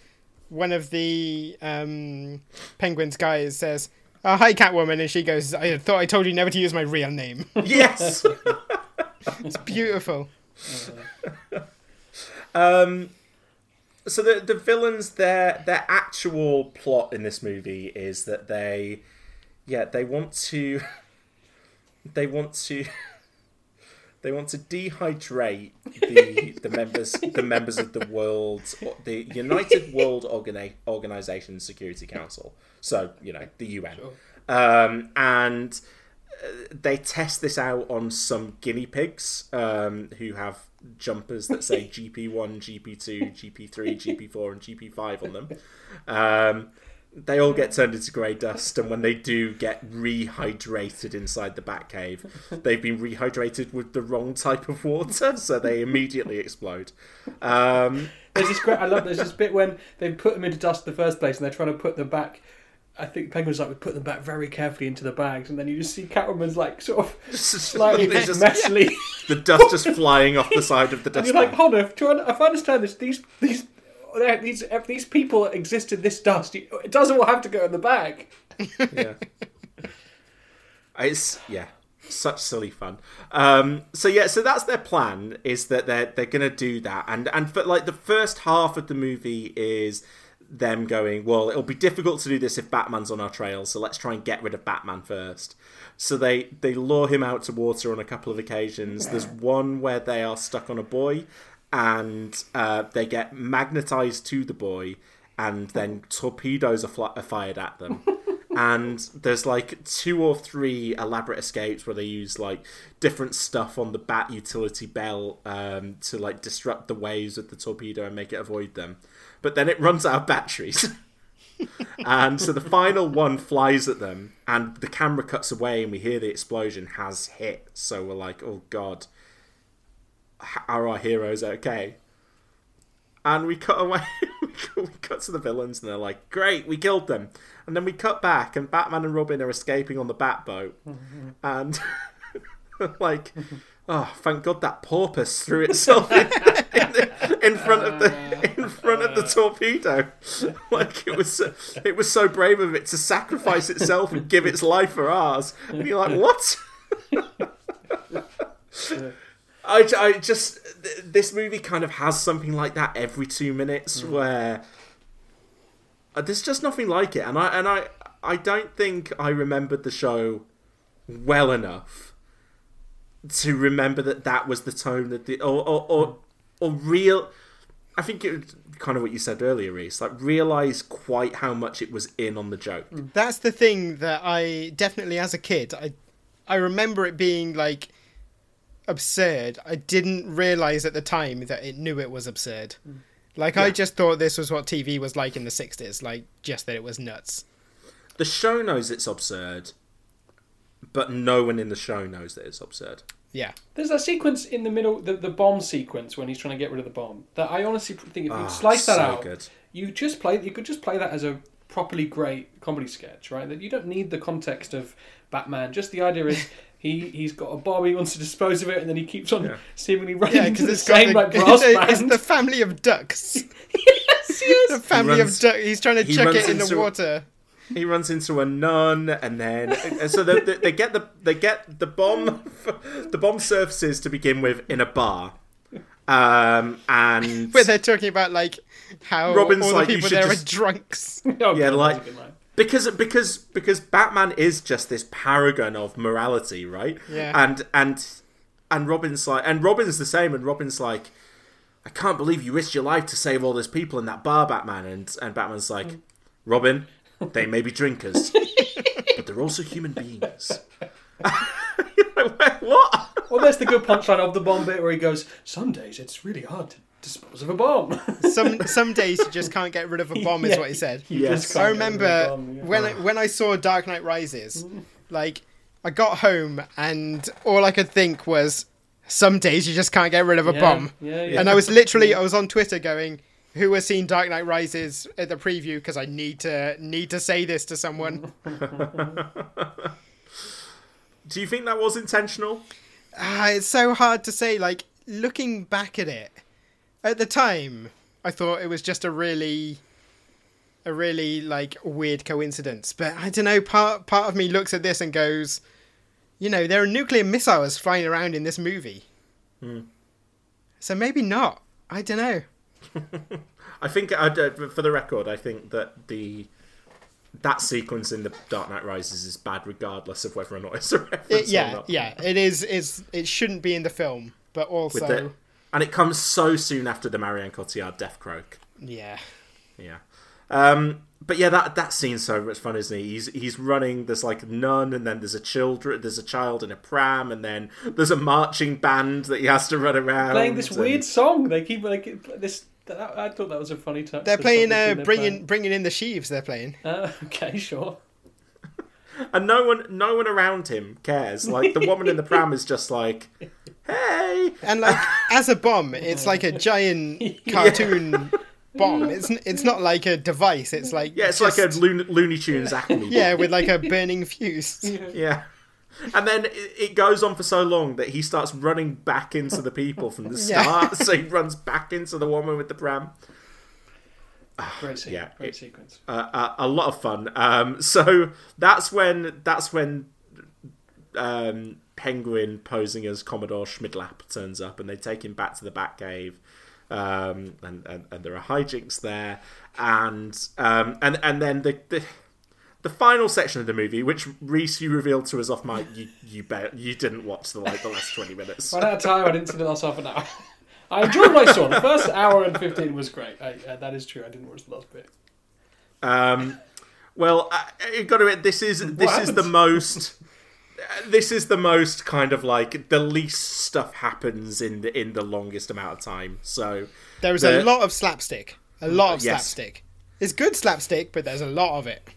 one of the um, Penguins guys says, oh, "Hi, Catwoman," and she goes, "I thought I told you never to use my real name." yes. it's beautiful. Um, so the the villains, their their actual plot in this movie is that they, yeah, they want to, they want to, they want to dehydrate the the members the members of the world the United World Organi- Organization Security Council. So you know the UN, um, and they test this out on some guinea pigs um, who have jumpers that say GP1, GP2, GP3, GP4, and GP5 on them. Um, they all get turned into grey dust, and when they do get rehydrated inside the Batcave, they've been rehydrated with the wrong type of water, so they immediately explode. Um, There's this great. I love. There's this bit when they put them into dust in the first place, and they're trying to put them back. I think Penguin's like we put them back very carefully into the bags, and then you just see Catwoman's like sort of slightly just- messily. the dust just flying off the side of the And you're like, hold on, if, I- if I understand this, these these these these people exist in this dust. It doesn't all have to go in the bag. yeah. It's yeah, such silly fun. Um, so yeah, so that's their plan is that they're they're gonna do that, and and for like the first half of the movie is them going, well, it'll be difficult to do this if Batman's on our trail, so let's try and get rid of Batman first. So they they lure him out to water on a couple of occasions. There's one where they are stuck on a buoy, and uh, they get magnetized to the buoy, and then torpedoes are, fl- are fired at them. and there's like two or three elaborate escapes where they use like different stuff on the bat utility belt um, to like disrupt the waves of the torpedo and make it avoid them. But then it runs out of batteries. and so the final one flies at them, and the camera cuts away, and we hear the explosion has hit. So we're like, oh god, are our heroes okay? And we cut away, we cut- to the villains, and they're like, great, we killed them. And then we cut back, and Batman and Robin are escaping on the Batboat, and like. Oh, thank God that porpoise threw itself in, in, front of the uh, in front of the uh. torpedo. Like it was, so, it was so brave of it to sacrifice itself and give its life for ours. And you're like, what? I, I just th- this movie kind of has something like that every two minutes mm. where uh, there's just nothing like it, and I and I I don't think I remembered the show well enough to remember that that was the tone that the or or or, or real. I think it kind of what you said earlier, Reese. Like realize quite how much it was in on the joke. Mm. That's the thing that I definitely, as a kid, I I remember it being like absurd. I didn't realize at the time that it knew it was absurd. Mm. Like I just thought this was what TV was like in the '60s, like just that it was nuts. The show knows it's absurd, but no one in the show knows that it's absurd. Yeah. There's that sequence in the middle, the, the bomb sequence when he's trying to get rid of the bomb. That I honestly think if you Ah, slice that out, good. you just play. You could just play that as a properly great comedy sketch, right? That you don't need the context of Batman. Just the idea is he he's got a bomb, he wants to dispose of it, and then he keeps on seemingly running Yeah, into because the it's got same the, like brass it's band. the family of ducks. yes, yes. The family runs- of ducks. He's trying to he chuck it in the into- water. He runs into a nun, and then and so they, they, they get the they get the bomb the bomb surfaces to begin with in a bar, um, and Where they're talking about like how Robin's all the like, you people should there just- are drunks. Oh, yeah, God, like that's a good line. because because because Batman is just this paragon of morality, right? Yeah. And and and Robin's like, and Robin's the same, and Robin's like, I can't believe you risked your life to save all those people in that bar, Batman. And and Batman's like, Mm. Robin, they may be drinkers, but they're also human beings. You're like, what? Well, there's the good punchline of the bomb bit where he goes, "Some days it's really hard to dispose of a bomb." Some some days you just can't get rid of a bomb, is Yeah, what he said. you just I can't get rid of a remember bomb, yeah. when I, when I saw Dark Knight Rises, like I got home and all I could think was, some days you just can't get rid of a Yeah, bomb. yeah, yeah. And I was literally I was on Twitter going. Who has seen Dark Knight Rises at the preview? Because I need to need to say this to someone. Do you think that was intentional? Ah, it's so hard to say. Like looking back at it, at the time, I thought it was just a really, a really like weird coincidence. But I don't know. Part part of me looks at this and goes, you know, there are nuclear missiles flying around in this movie, Hmm. so maybe not. I don't know. I think, I, uh, for the record, I think that the that sequence in the Dark Knight Rises is bad, regardless of whether or not it's a reference It, or yeah, not. yeah. It is. Is it shouldn't be in the film, but also, the, and it comes so soon after the Marion Cotillard death croak. yeah. Yeah. Um, but yeah, that that scene's so much fun, isn't he? He's he's running. There's like a nun, and then there's a children. There's a child in a pram, and then there's a marching band that he has to run around. Playing this and- weird song. They keep like this. That, I thought that was a funny touch. They're playing. Uh, they're bringing playing. bringing in the sheaves. They're playing. Uh, okay, sure. and no one no one around him cares. Like the woman in the pram is just like, hey, And like as a bomb, it's like a giant cartoon bomb. It's it's not like a device. It's like yeah, it's just- like a Looney, Looney Tunes Acme. yeah, with like a burning fuse. Yeah. And then it, goes on for so long that he starts running back into the people from the Yeah. start. so he runs back into the woman with the pram. Great, se- Yeah, great it- sequence. Uh, uh, a lot of fun. Um, so that's when that's when um, Penguin posing as Commodore Schmidlap turns up, and they take him back to the Batcave. Um, and, and, and there are hijinks there, and um, and and then the, the the final section of the movie, which Reese you revealed to us off mic, you you bet you didn't watch the like the last twenty minutes. Ran out of time. I didn't see the last half an hour. I enjoyed what I saw. The first hour and fifteen was great. I, uh, that is true. I didn't watch the last bit. Um, well, I, I got to admit, this is this is the most. This is the most kind of like the least stuff happens in the in the longest amount of time. So There is the- a lot of slapstick. A lot of Yes. slapstick. It's good slapstick, but there's a lot of it.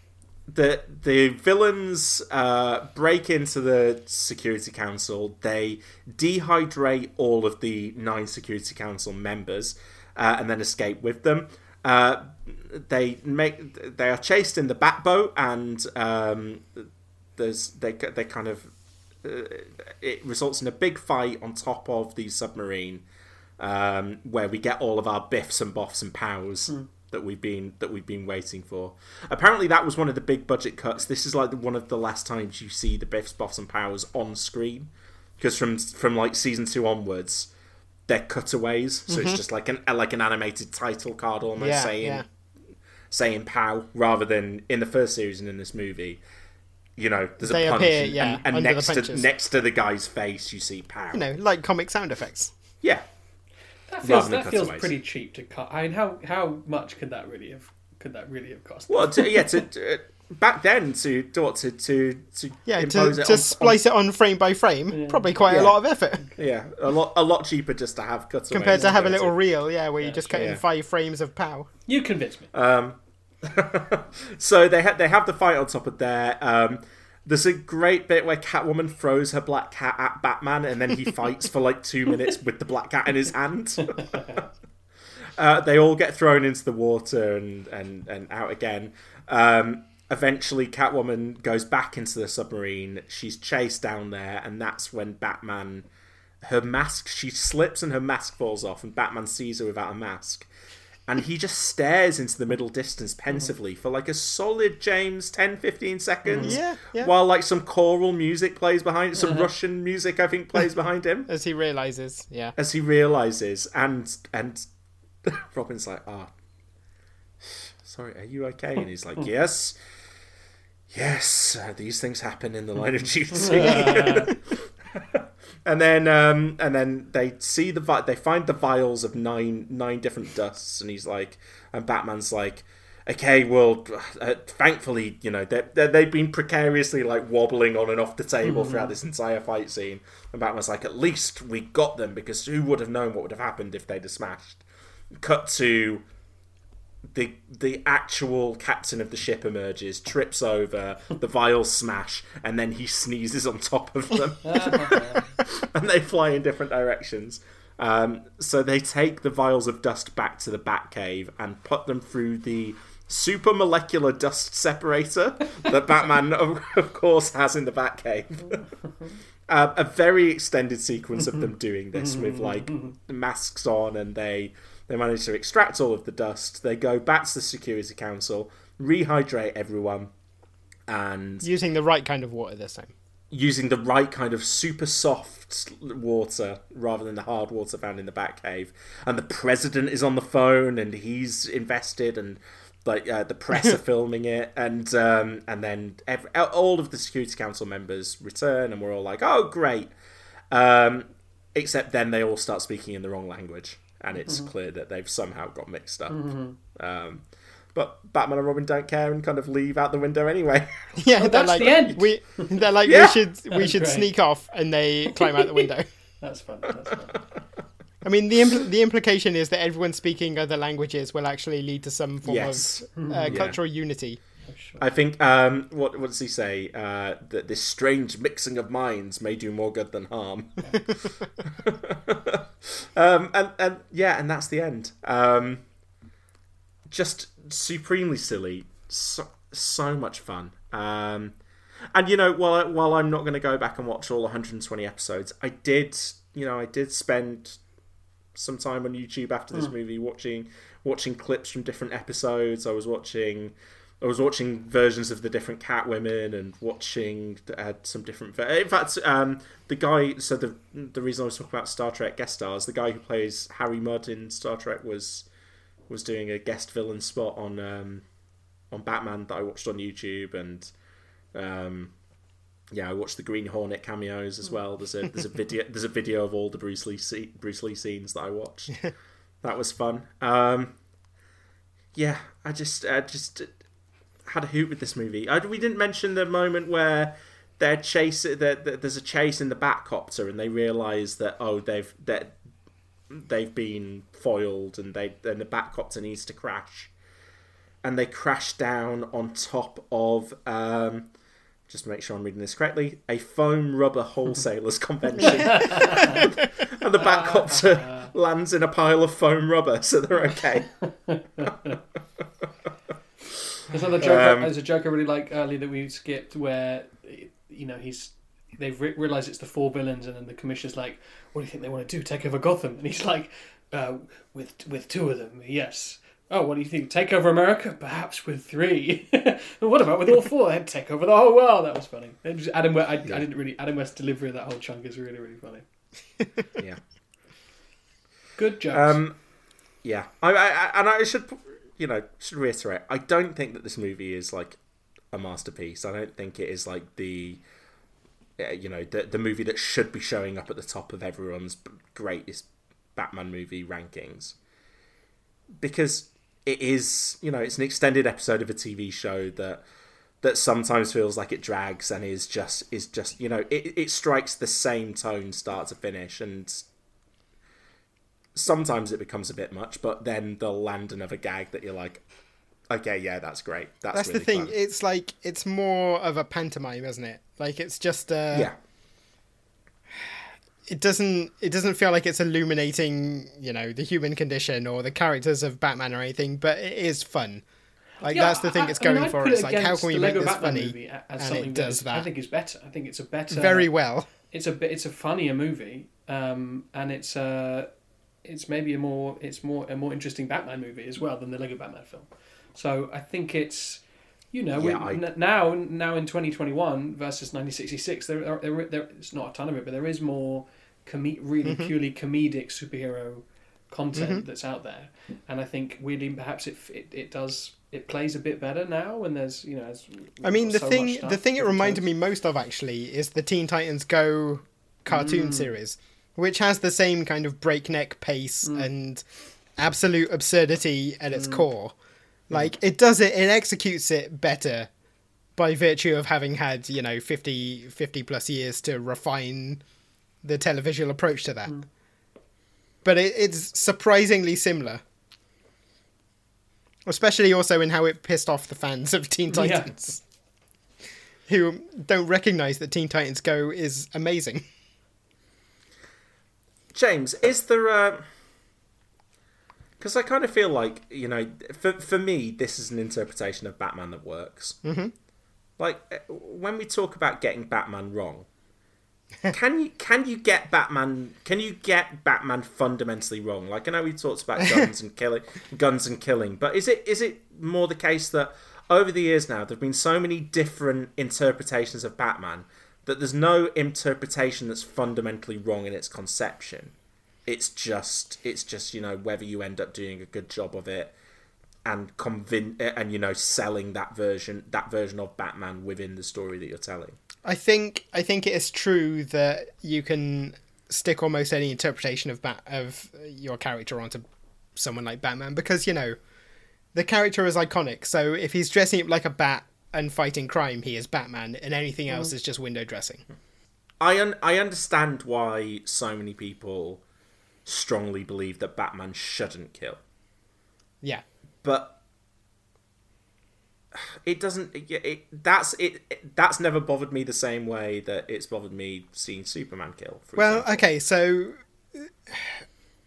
The the villains uh, break into the security council. They dehydrate all of the nine security council members uh, and then escape with them. Uh, they make they are chased in the bat boat and um, there's they they kind of uh, it results in a big fight on top of the submarine um, where we get all of our biffs and boffs and pows that we've been that we've been waiting for. Apparently, that was one of the big budget cuts. This is like one of the last times you see the biffs, boffs, and pows on screen because from from like season two onwards, they're cutaways. So it's Mhm. just like an like an animated title card almost Yeah, saying yeah. saying pow rather than in the first series and in this movie. You know, there's They a punch, appear, and- yeah, and, and next to next to the guy's face, you see pow. You know, like comic sound effects. Yeah, That feels that feels pretty cheap to cut. I mean, how how much could that really have could that really have cost? Well, to, yeah, to, to, uh, back then to to to to, to Yeah, to, it to on- splice it on frame by frame, probably quite Yeah. a lot of effort. yeah, a lot a lot cheaper just to have cutaways Compared to have a little go reel, yeah, where you just cut Yeah. in five frames of pow. You convinced me. Um, so they ha- they have the fight on top of there. Um, There's a great bit where Catwoman throws her black cat at Batman, and then he fights for like two minutes with the black cat in his hand. uh, they all get thrown into the water and and and out again. Um, eventually, Catwoman goes back into the submarine. She's chased down there, and that's when Batman. Her mask, she slips and her mask falls off, and Batman sees her without a mask and he just stares into the middle distance pensively for like a solid James 10 15 seconds Yeah, yeah. while like some choral music plays behind some Uh-huh. Russian music I think plays behind him As he realizes, yeah. as he realizes and and Robin's like ah sorry are you okay and he's like yes yes uh, these things happen in the line of duty and then um, and then they see the vi- they find the vials of nine nine different dusts, and he's like, and Batman's like, okay, well, uh, thankfully, you know, they they've been precariously like wobbling on and off the table Mhm. throughout this entire fight scene, and Batman's like, at least we got them because who would have known what would have happened if they'd have smashed? Cut to the the actual captain of the ship emerges, trips over, the vials smash, and then he sneezes on top of them, and they fly in different directions. Um, so they take the vials of dust back to the Batcave and put them through the super molecular dust separator that Batman, of, of course, has in the Batcave. uh, a very extended sequence of them doing this with like masks on, and they they manage to extract all of the dust. They go back to the Security Council, rehydrate everyone, and Using the right kind of water this time. using the right kind of super soft water rather than the hard water found in the Batcave. And the president is on the phone, and he's invested, and like uh, the press are filming it, and um, and then ev all of the Security Council members return, and we're all like, "Oh, great!" Um, except then they all start speaking in the wrong language, and it's Mhm. clear that they've somehow got mixed up. Mhm. Um, but Batman and Robin don't care and kind of leave out the window anyway. Yeah, Oh, they're that's like, the end. We, they're like, Yeah. we should, we should great. sneak off, and they climb out the window. That's fun. That's fun. I mean, the impl- the implication is that everyone speaking other languages will actually lead to some form Yes. of uh, Yeah. cultural unity. I think um, what what does he say? Uh, that this strange mixing of minds may do more good than harm. um, and and yeah, and that's the end. Um, just supremely silly, so so much fun. Um, and you know, while while I'm not going to go back and watch all 120 episodes, I did you know I did spend some time on YouTube after this Mm. movie watching watching clips from different episodes. I was watching I was watching versions of the different cat women and watching uh, some different. Ver- In fact, um, the guy. So the the reason I was talking about Star Trek guest stars, the guy who plays Harry Mudd in Star Trek was was doing a guest villain spot on um, on Batman that I watched on YouTube, and um, yeah, I watched the Green Hornet cameos as well. There's a there's a video there's a video of all the Bruce Lee se- Bruce Lee scenes that I watched. that was fun. Um, yeah, I just I just had a hoot with this movie. I, we didn't mention the moment where they're chase there's a chase in the Batcopter and they realise that oh they've that they've been foiled and they and the Batcopter needs to crash, and they crash down on top of. Um, just to make sure I'm reading this correctly, a foam rubber wholesalers convention. and the Batcopter lands in a pile of foam rubber, so they're okay. There's another joke. Um, there's a joke I really like earlier that we skipped where you know he's they've re- realized it's the four villains and then the commissioner's like, "What do you think they want to do? Take over Gotham?" And he's like, uh, "With with two of them, yes." Oh, what do you think? Take over America? Perhaps with three. what about with all four? They'd take over the whole world. That was funny. It was Adam, West, I, I didn't really. Adam West's delivery of that whole chunk is really, really funny. yeah. Good jokes. Um, yeah, I, I- and I should, you know, reiterate. I don't think that this movie is like a masterpiece. I don't think it is like the, uh, you know, the the movie that should be showing up at the top of everyone's greatest Batman movie rankings. Because it is, you know, it's an extended episode of a TV show that that sometimes feels like it drags and is just is just you know it, it strikes the same tone start to finish and sometimes it becomes a bit much, but then they'll land another gag that you're like, Okay, yeah, that's great. That's, That's really the thing. fun. It's like it's more of a pantomime, isn't it? Like it's just uh Yeah. It doesn't it doesn't feel like it's illuminating, you know, the human condition or the characters of Batman or anything, but it is fun. Like Yeah, that's the thing I- it's going I'd for. put It's like how can we make this Batman funny? as and something it does that, that I think it's better. I think it's a better very well. It's a bit. It's a funnier movie, um, and it's uh, it's maybe a more it's more a more interesting Batman movie as well than the Lego Batman film. So I think it's you know we, Yeah, I- n- now now in 2021 versus 1966 there are there, there it's not a ton of it, but there is more com- really Mhm. purely comedic superhero content Mhm. that's out there, and I think weirdly perhaps it, it it does it plays a bit better now when there's you know as I mean, the so thing the thing it reminded me most of actually is the Teen Titans Go cartoon Mm. series, which has the same kind of breakneck pace Mm. and absolute absurdity at its Mm. core. Like it does it, it executes it better by virtue of having had you know 50, 50 plus years to refine the televisual approach to that. But it, it's surprisingly similar. Especially also in how it pissed off the fans of Teen Yeah. Titans. Who don't recognise that Teen Titans Go is amazing. James, is there a? Because I kind of feel like you know, for for me, this is an interpretation of Batman that works. Mhm. Like uh, when we talk about getting Batman wrong, can you can you get Batman? Can you get Batman fundamentally wrong? Like I know we talked about guns and killing, guns and killing, but is it is it more the case that over the years now there've been so many different interpretations of Batman that there's no interpretation that's fundamentally wrong in its conception. It's just it's just you know whether you end up doing a good job of it and convin eh, and you know selling that version that version of Batman within the story that you're telling. I think I think it is true that you can stick almost any interpretation of bat of your character onto someone like Batman because you know the character is iconic. So if he's dressing up like a bat and fighting crime, he is Batman, and anything else Mhm. is just window dressing. I un- I understand why so many people strongly believe that Batman shouldn't kill, Yeah. but it doesn't. It, it that's it, it. That's never bothered me the same way that it's bothered me seeing Superman kill. For Well, okay, so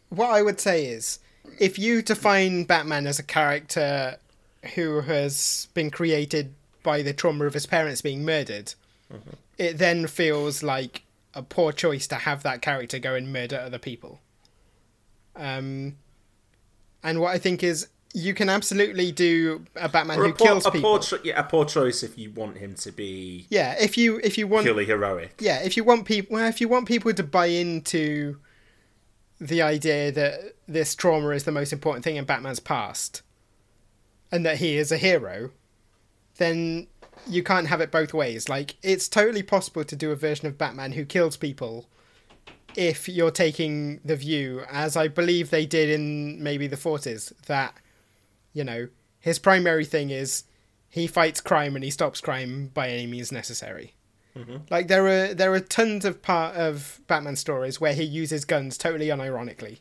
what I would say is if you define Batman as a character who has been created by the trauma of his parents being murdered, it then feels like a poor choice to have that character go and murder other people. Um, and what I think is you can absolutely do a Batman Or who a poor, kills a people. poor cho- yeah, a poor choice if you want him to be Yeah, if you if you want purely heroic. yeah, if you want people, well, if you want people to buy into the idea that this trauma is the most important thing in Batman's past, and that he is a hero, then you can't have it both ways. Like, it's totally possible to do a version of Batman who kills people if you're taking the view, as I believe they did in maybe the 40s, that, you know, his primary thing is he fights crime and he stops crime by any means necessary. Like there are there are tons of part of Batman stories where he uses guns totally unironically.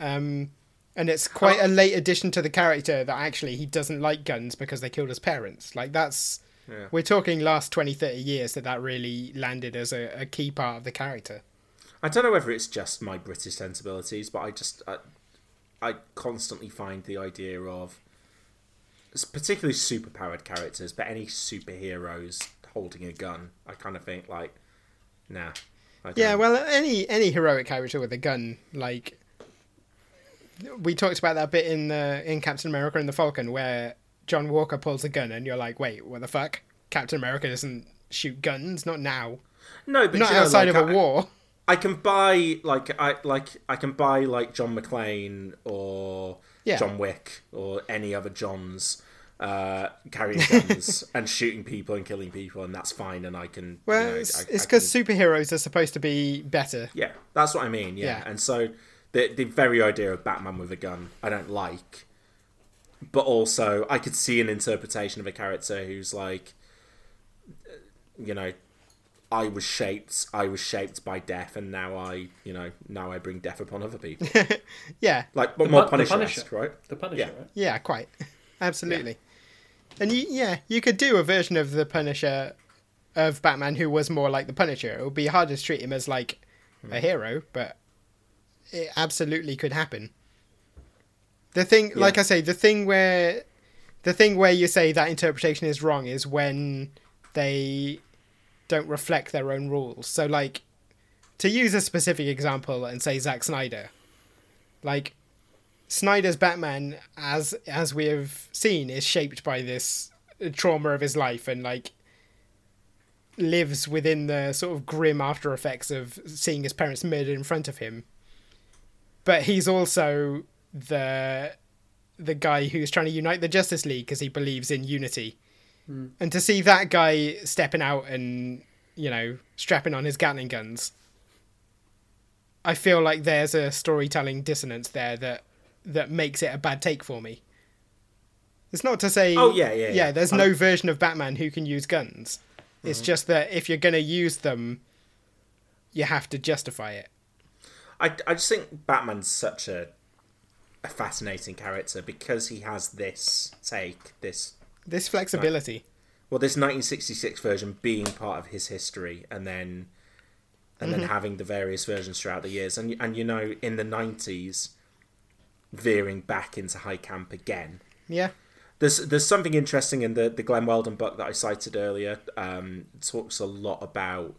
Um and it's quite a late addition to the character that actually he doesn't like guns because they killed his parents. Like that's Yeah. we're talking last 20 30 years that that really landed as a, a key part of the character. I don't know whether it's just my British sensibilities, but I just I, I constantly find the idea of particularly superpowered characters, but any superheroes holding a gun, I kind of think like, nah. Yeah, well, any any heroic character with a gun, like we talked about that bit in the in Captain America and the Falcon, where John Walker pulls a gun, and you're like, wait, what the fuck? Captain America doesn't shoot guns, not now. no, but not you know, outside like, of a I- war. I can buy like I like I can buy like John McClane or Yeah. John Wick or any other Johns uh, carrying guns and shooting people and killing people, and that's fine. And I can Well, you know, it's I- it's I because superheroes are supposed to be better. Yeah, that's what I mean. Yeah, Yeah. and so the the very idea of Batman with a gun, I don't like. But also, I could see an interpretation of a character who's like, uh, you know, I was shaped. I was shaped by death, and now I, you know, now I bring death upon other people. Yeah, like, The more Pu- the Punisher, Punisher. right? The Punisher, Yeah. right? Yeah, quite. absolutely. And you, yeah, you could do a version of the Punisher of Batman who was more like the Punisher. It would be harder to treat him as like a hero, but it absolutely could happen. The thing, like I say, the thing where the thing where you say that interpretation is wrong is when they don't reflect their own rules. So, like, to use a specific example and say Zack Snyder, like Snyder's Batman, as as we have seen, is shaped by this trauma of his life and like lives within the sort of grim after effects of seeing his parents murdered in front of him. But he's also the the guy who's trying to unite the Justice League because he believes in unity. Mm. And to see that guy stepping out and you know strapping on his Gatling guns, I feel like there's a storytelling dissonance there that that makes it a bad take for me. It's not to say, Oh, yeah, yeah, yeah. There's I'm- no version of Batman who can use guns. It's Mhm. just that if you're going to use them, you have to justify it. I, I just think Batman's such a a fascinating character because he has this take, this This flexibility. well, this 1966 version being part of his history, and then and Mhm. then having the various versions throughout the years, and and you know in the 90s veering back into high camp again. Yeah. There's there's something interesting in the the Glenn Weldon book that I cited earlier. Um, it talks a lot about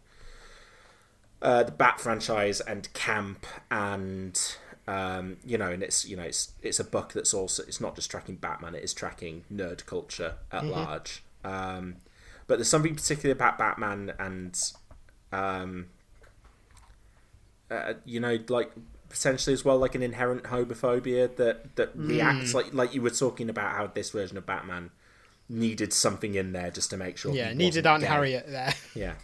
uh, the Bat franchise and camp, and um, you know, and it's you know it's it's a book that's also it's not just tracking Batman, it is tracking nerd culture at Mhm. large. Um, but there's something particular about Batman and um, uh, you know, like potentially as well, like an inherent homophobia that that reacts Mm. like like you were talking about how this version of Batman needed something in there just to make sure. Yeah, needed Aunt gay. Harriet there. Yeah,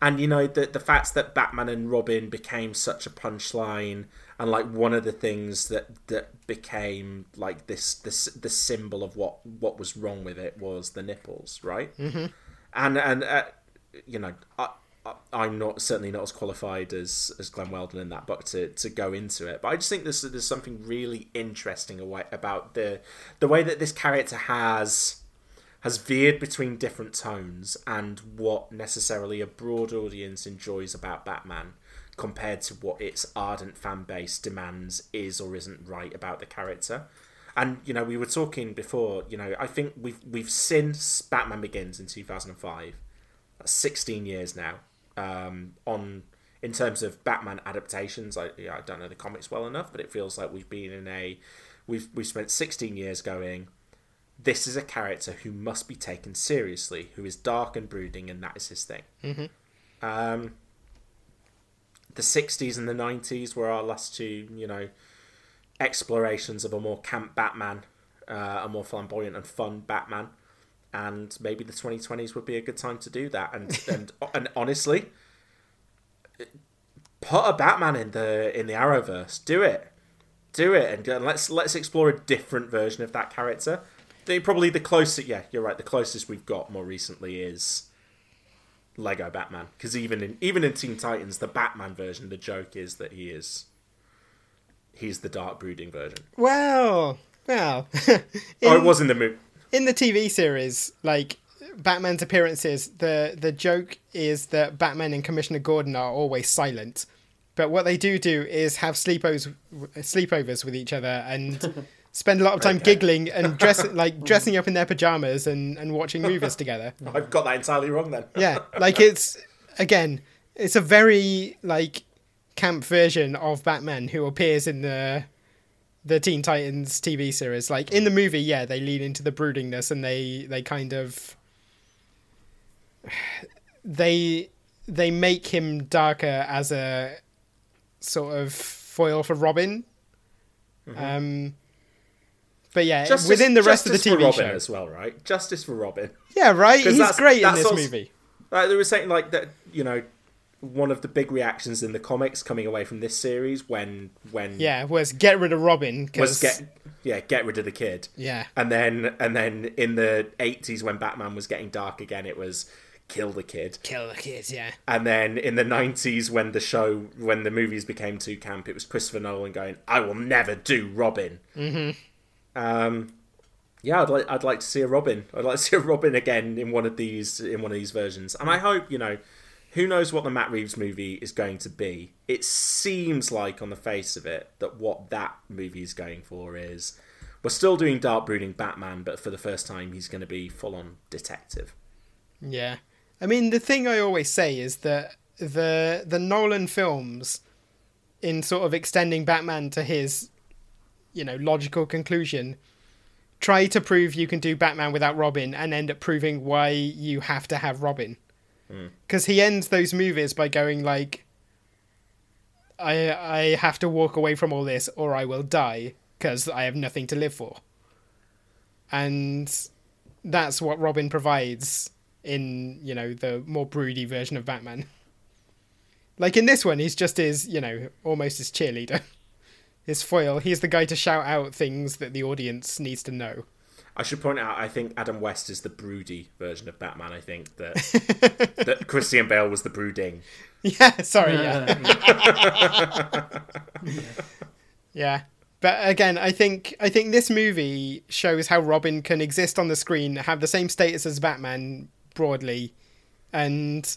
and you know the the fact that Batman and Robin became such a punchline, and like one of the things that that became like this this the symbol of what what was wrong with it was the nipples, right? Mhm. And and uh, you know I. I- I'm not certainly not as qualified as, as Glenn Weldon in that book to, to go into it, but I just think there's there's something really interesting away, about the the way that this character has has veered between different tones and what necessarily a broad audience enjoys about Batman compared to what its ardent fan base demands is or isn't right about the character. And you know, we were talking before. You know, I think we've we've since Batman Begins in two thousand and five. That's sixteen years now. Um, on in terms of Batman adaptations, I I don't know the comics well enough, but it feels like we've been in a we've we've spent sixteen years going. This is a character who must be taken seriously, who is dark and brooding, and that is his thing. Mhm. Um, the 60s and the 90s were our last two, you know, explorations of a more camp Batman, uh, a more flamboyant and fun Batman. And maybe the 2020s would be a good time to do that. And and, and honestly, put a Batman in the in the Arrowverse. Do it, do it, and go- let's let's explore a different version of that character. Probably the closest, yeah, you're right. The closest we've got more recently is Lego Batman, because even in even in Teen Titans, the Batman version, the joke is that he is he's the dark brooding version. Well, well. oh, it was in the movie. in the TV series, like Batman's appearances, the the joke is that Batman and Commissioner Gordon are always silent, but what they do do is have sleepovers sleepovers with each other and spend a lot of time giggling and dress like dressing up in their pajamas and and watching movies together. I've got that entirely wrong then. Yeah, like it's again, it's a very like camp version of Batman who appears in the the Teen Titans TV series. Like in the movie, yeah, they lean into the broodingness and they they kind of they they make him darker as a sort of foil for Robin. Um but yeah, Justice- within the rest of the TV Robin show. as well, right? Justice for Robin. Yeah, right. He's that's- great in this also- movie. Like they were saying like that, you know, one of the big reactions in the comics coming away from this series when when Yeah, was get rid of Robin was get yeah get rid of the kid. Yeah. and then and then in the eighties when Batman was getting dark again, it was kill the kid. kill the kid Yeah, And then in the 90s, when the show, when the movies became too camp, it was Christopher Nolan going, I will never do Robin. Mhm. Um, Yeah, I'd like I'd like to see a Robin. I'd like to see a Robin again in one of these in one of these versions. And I hope you know, who knows what the Matt Reeves movie is going to be. It seems like on the face of it that what that movie is going for is we're still doing dark brooding Batman, but for the first time he's going to be full on detective. Yeah. I mean, the thing I always say is that the the Nolan films, in sort of extending Batman to his, you know, logical conclusion, try to prove you can do Batman without Robin, and end up proving why you have to have Robin. Hmm. Because he ends those movies by going like, "I I have to walk away from all this, or I will die, because I have nothing to live for." And that's what Robin provides in you know the more broody version of Batman. Like in this one, he's just his you know almost his cheerleader, his foil. He's the guy to shout out things that the audience needs to know. I should point out, I think Adam West is the broody version of Batman. I think that that Christian Bale was the brooding. Yeah, sorry, yeah. yeah. But again, I think I think this movie shows how Robin can exist on the screen, have the same status as Batman broadly, and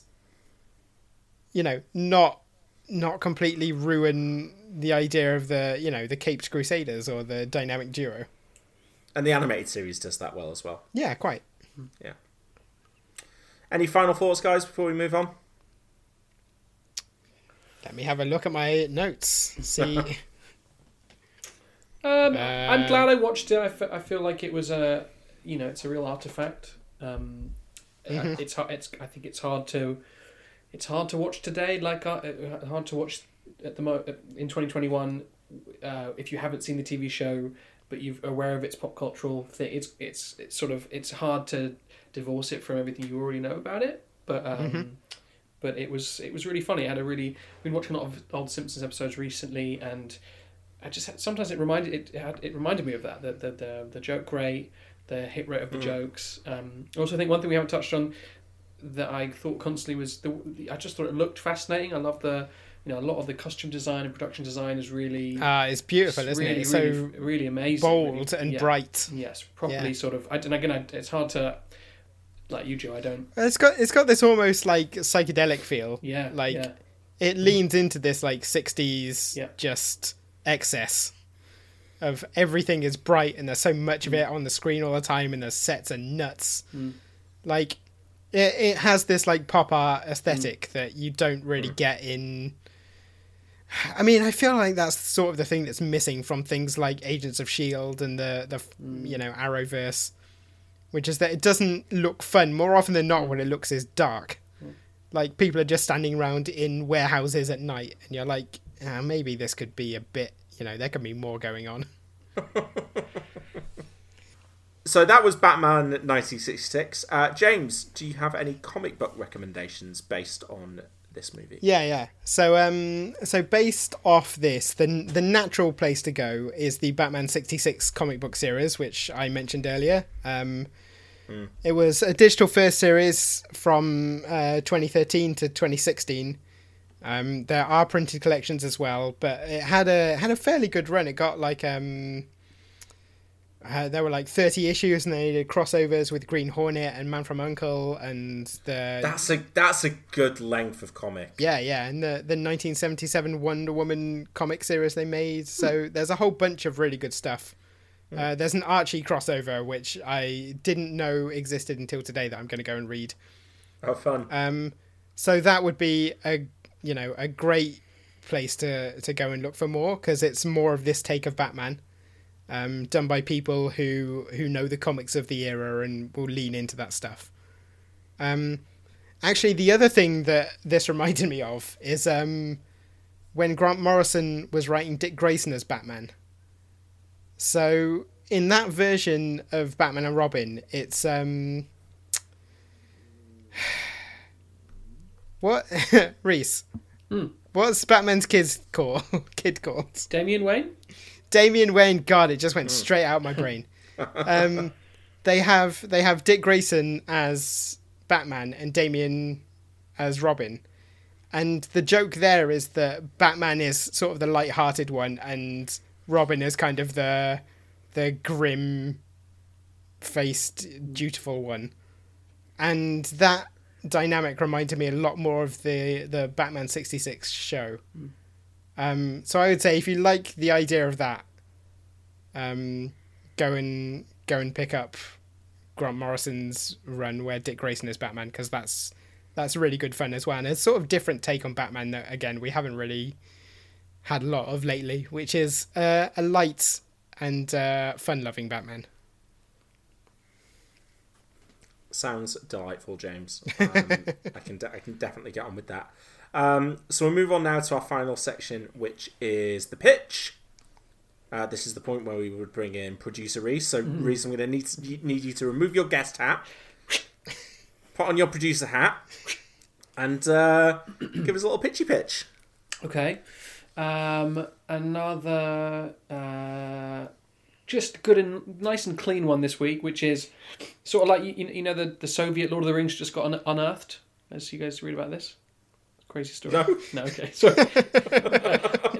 you know, not not completely ruin the idea of the you know the Caped Crusaders or the dynamic duo. And the animated series does that well as well. Yeah, quite. Yeah. Any final thoughts, guys, before we move on? Let me have a look at my notes. See. Um, Uh, I'm glad I watched it. I, I feel like it was a, you know, it's a real artifact. Um, I- Mhm. It's hard. It's I think it's hard to, it's hard to watch today. Like uh, uh, hard to watch at the mo- in 2021 uh, if you haven't seen the TV show, but you're aware of its pop cultural thing. It's it's it's sort of it's hard to divorce it from everything you already know about it. But um, Mhm. but it was it was really funny. I had a really been watching a lot of old Simpsons episodes recently, and I just had, sometimes it reminded it, it had it reminded me of that the the the, the joke rate, the hit rate of the Mm. jokes. Um, I also think one thing we haven't touched on that I thought constantly was the I just thought it looked fascinating. I love the you know a lot of the costume design and production design is really Ah, it's beautiful, isn't it? It's really, so really amazing, bold really- and yeah. bright. Yes, properly Yeah. sort of. I, and again, I, it's hard to like you, Joe. I don't. It's got it's got this almost like psychedelic feel. Yeah, Like yeah. it leans into this like sixties Yeah. just excess of everything is bright and there's so much of it on the screen all the time and the sets are nuts. Mm. Like it it has this like pop art aesthetic that you don't really get in I mean, I feel like that's sort of the thing that's missing from things like Agents of Shield and the the you know Arrowverse, which is that it doesn't look fun. More often than not, what it looks is dark. Like people are just standing around in warehouses at night, and you're like, ah, maybe this could be a bit. You know, there could be more going on. So that was Batman 1966. Uh, James, do you have any comic book recommendations based on this movie? Yeah, yeah. So, um, so based off this, the the natural place to go is the Batman sixty six comic book series, which I mentioned earlier. Um, It was a digital first series from uh, 2013 to 2016. Um, there are printed collections as well, but it had a had a fairly good run. It got like um, uh, there were like 30 issues, and they did crossovers with Green Hornet and Man from Uncle, and the That's a that's a good length of comic. yeah, yeah, and the the 1977 Wonder Woman comic series they made. So there's a whole bunch of really good stuff. Uh, there's an Archie crossover which I didn't know existed until today that I'm going to go and read. Oh, fun. Um, so that would be a you know a great place to to go and look for more because it's more of this take of Batman, um, done by people who who know the comics of the era and will lean into that stuff. Um, actually, the other thing that this reminded me of is um, when Grant Morrison was writing Dick Grayson as Batman. So in that version of Batman and Robin, it's um, what Reese? What's Batman's kid's call? Kid called Damian Wayne. Damian Wayne. God, it just went straight out my brain. Um, they have they have Dick Grayson as Batman and Damian as Robin. And the joke there is that Batman is sort of the light-hearted one, and Robin is kind of the the grim, faced, dutiful one, and that dynamic reminded me a lot more of the the Batman sixty six show. Um, so I would say if you like the idea of that, um, go and go and pick up Grant Morrison's run where Dick Grayson is Batman because that's that's really good fun as well. And it's sort of different take on Batman that again we haven't really had a lot of lately, which is uh, a light and uh, fun-loving Batman. Sounds delightful, James. Um, I can de- I can definitely get on with that. Um, so we'll move on now to our final section, which is the pitch. Uh, this is the point where we would bring in producer Reese. So, Mhm. Reese, I'm going to need need you to remove your guest hat, put on your producer hat, and uh, give us a little pitchy pitch. Okay. Um, another uh, just good and nice and clean one this week, which is sort of like you, you know the, the Soviet Lord of the Rings just got un- unearthed. As you guys read about this crazy story. No. no. Okay. Sorry.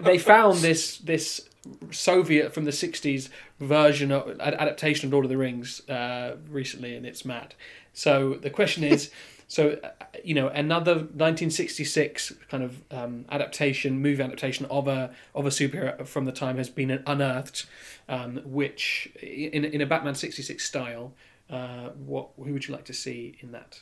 they found this this Soviet from the '60s version of adaptation of Lord of the Rings uh, recently, and it's mad. So the question is. So, uh, you know, another 1966 kind of um, adaptation, movie adaptation of a of a superhero from the time has been unearthed, um, which in in a Batman 66 style. Uh, what who would you like to see in that?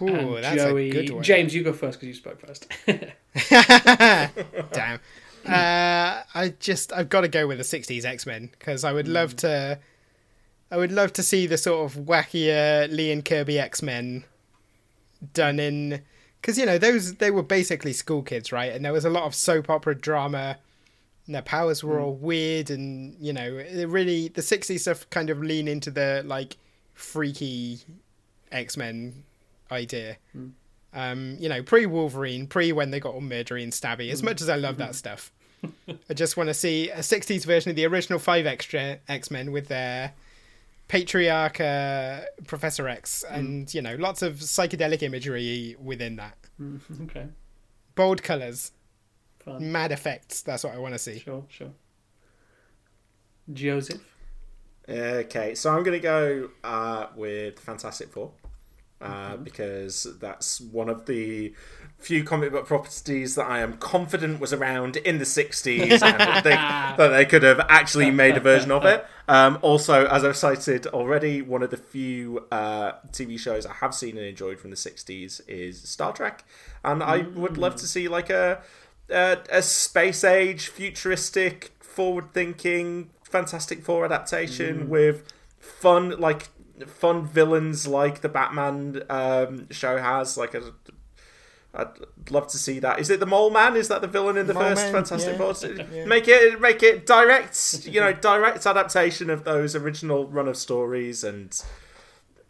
Ooh, And that's Joey, a good one. James, you go first because you spoke first. Damn. Uh, I just I've got to go with the '60s X-Men because I would love to. I would love to see the sort of wackier Lee and Kirby X-Men done in because you know those they were basically school kids, right? And there was a lot of soap opera drama. And their powers were all weird, and you know, it really the '60s stuff kind of lean into the like freaky X-Men idea. Um, you know, pre Wolverine, pre when they got all murdery and stabby. As much as I love that stuff, I just want to see a '60s version of the original five extra X Men with their patriarch uh, Professor X, and you know, lots of psychedelic imagery within that. okay. Bold colors, Fun. mad effects. That's what I want to see. Sure, sure. Joseph. Okay, so I'm going to go uh, with Fantastic Four. Uh, Because that's one of the few comic book properties that I am confident was around in the 60s and that they, that they could have actually made a version of it. Um, also, as I've cited already, one of the few uh, TV shows I have seen and enjoyed from the 60s is Star Trek. And I would love to see like a, a, a space age, futuristic, forward thinking Fantastic Four adaptation Mm. with fun, like fun villains like the Batman um, show has. Like, a, I'd love to see that. Is it the Mole Man? Is that the villain in the Mole first Man, Fantastic yeah. Four? Yeah. Make it, make it direct. You know, direct adaptation of those original run of stories and.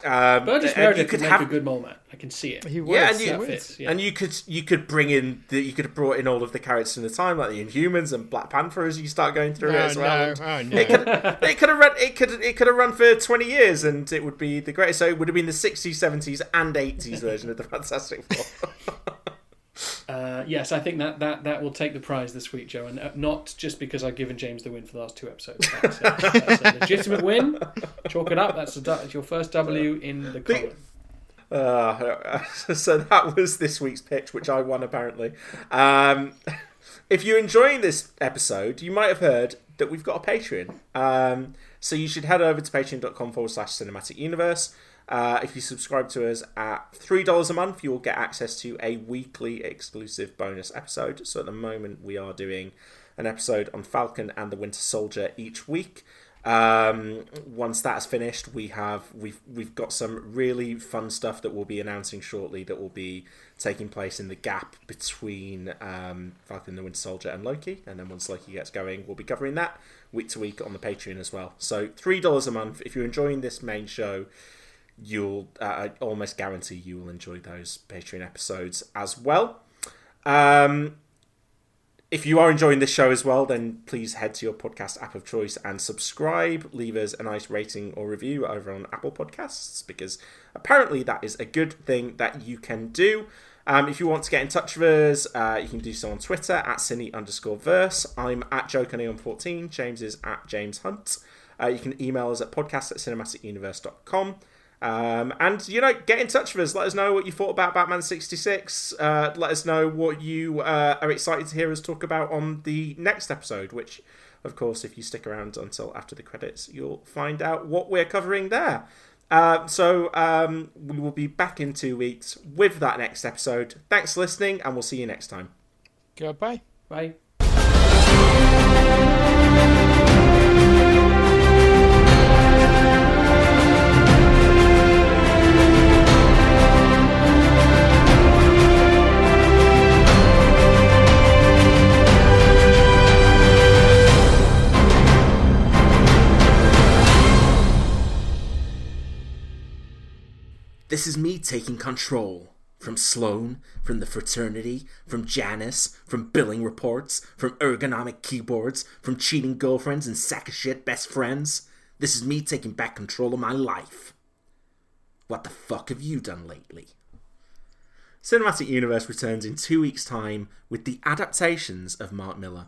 Um, Burgess Meredith you could could make have a good moment. I can see it. He yeah, and you, that fits, yeah. and you could you could bring in the, you could have brought in all of the characters from the time, like the Inhumans and Black Panther, as you start going through it No, as well. no, oh, no. It could it could have run it could it could have run for twenty years, and it would be the greatest. So it would have been the sixties, seventies, and eighties version of the Fantastic Four. Uh, yes, I think that, that, that will take the prize this week, Joe, and uh, not just because I've given James the win for the last two episodes. That's a, that's a legitimate win. Chalk it up. That's, a, it's your first W in the column. Uh, so that was this week's pitch, which I won apparently. Um, if you're enjoying this episode, you might have heard that we've got a Patreon. Um, so you should head over to patreon.com forward slash cinematic universe. Uh, if you subscribe to us at $3 a month, you will get access to a weekly exclusive bonus episode. So at the moment, we are doing an episode on Falcon and the Winter Soldier each week. Um, once that's finished, we have we've we've got some really fun stuff that we'll be announcing shortly. That will be taking place in the gap between um, Falcon and the Winter Soldier and Loki. And then once Loki gets going, we'll be covering that week to week on the Patreon as well. So three dollars a month. If you're enjoying this main show, you'll uh, I almost guarantee you will enjoy those Patreon episodes as well. Um, if you are enjoying this show as well, then please head to your podcast app of choice and subscribe. Leave us a nice rating or review over on Apple Podcasts because apparently that is a good thing that you can do. Um, if you want to get in touch with us, uh, you can do so on Twitter at cine underscore verse. I'm at Joe on 14. James is at James Hunt. Uh, you can email us at podcast at cinematicuniverse.com. Um, and, you know, get in touch with us. Let us know what you thought about Batman 66. Uh, let us know what you uh, are excited to hear us talk about on the next episode, which, of course, if you stick around until after the credits, you'll find out what we're covering there. Uh, so um, we will be back in two weeks with that next episode. Thanks for listening, and we'll see you next time. Goodbye. Bye. This is me taking control. From Sloan, from the fraternity, from Janice, from billing reports, from ergonomic keyboards, from cheating girlfriends and sack of shit best friends. This is me taking back control of my life. What the fuck have you done lately? Cinematic Universe returns in two weeks' time with the adaptations of Mark Millar.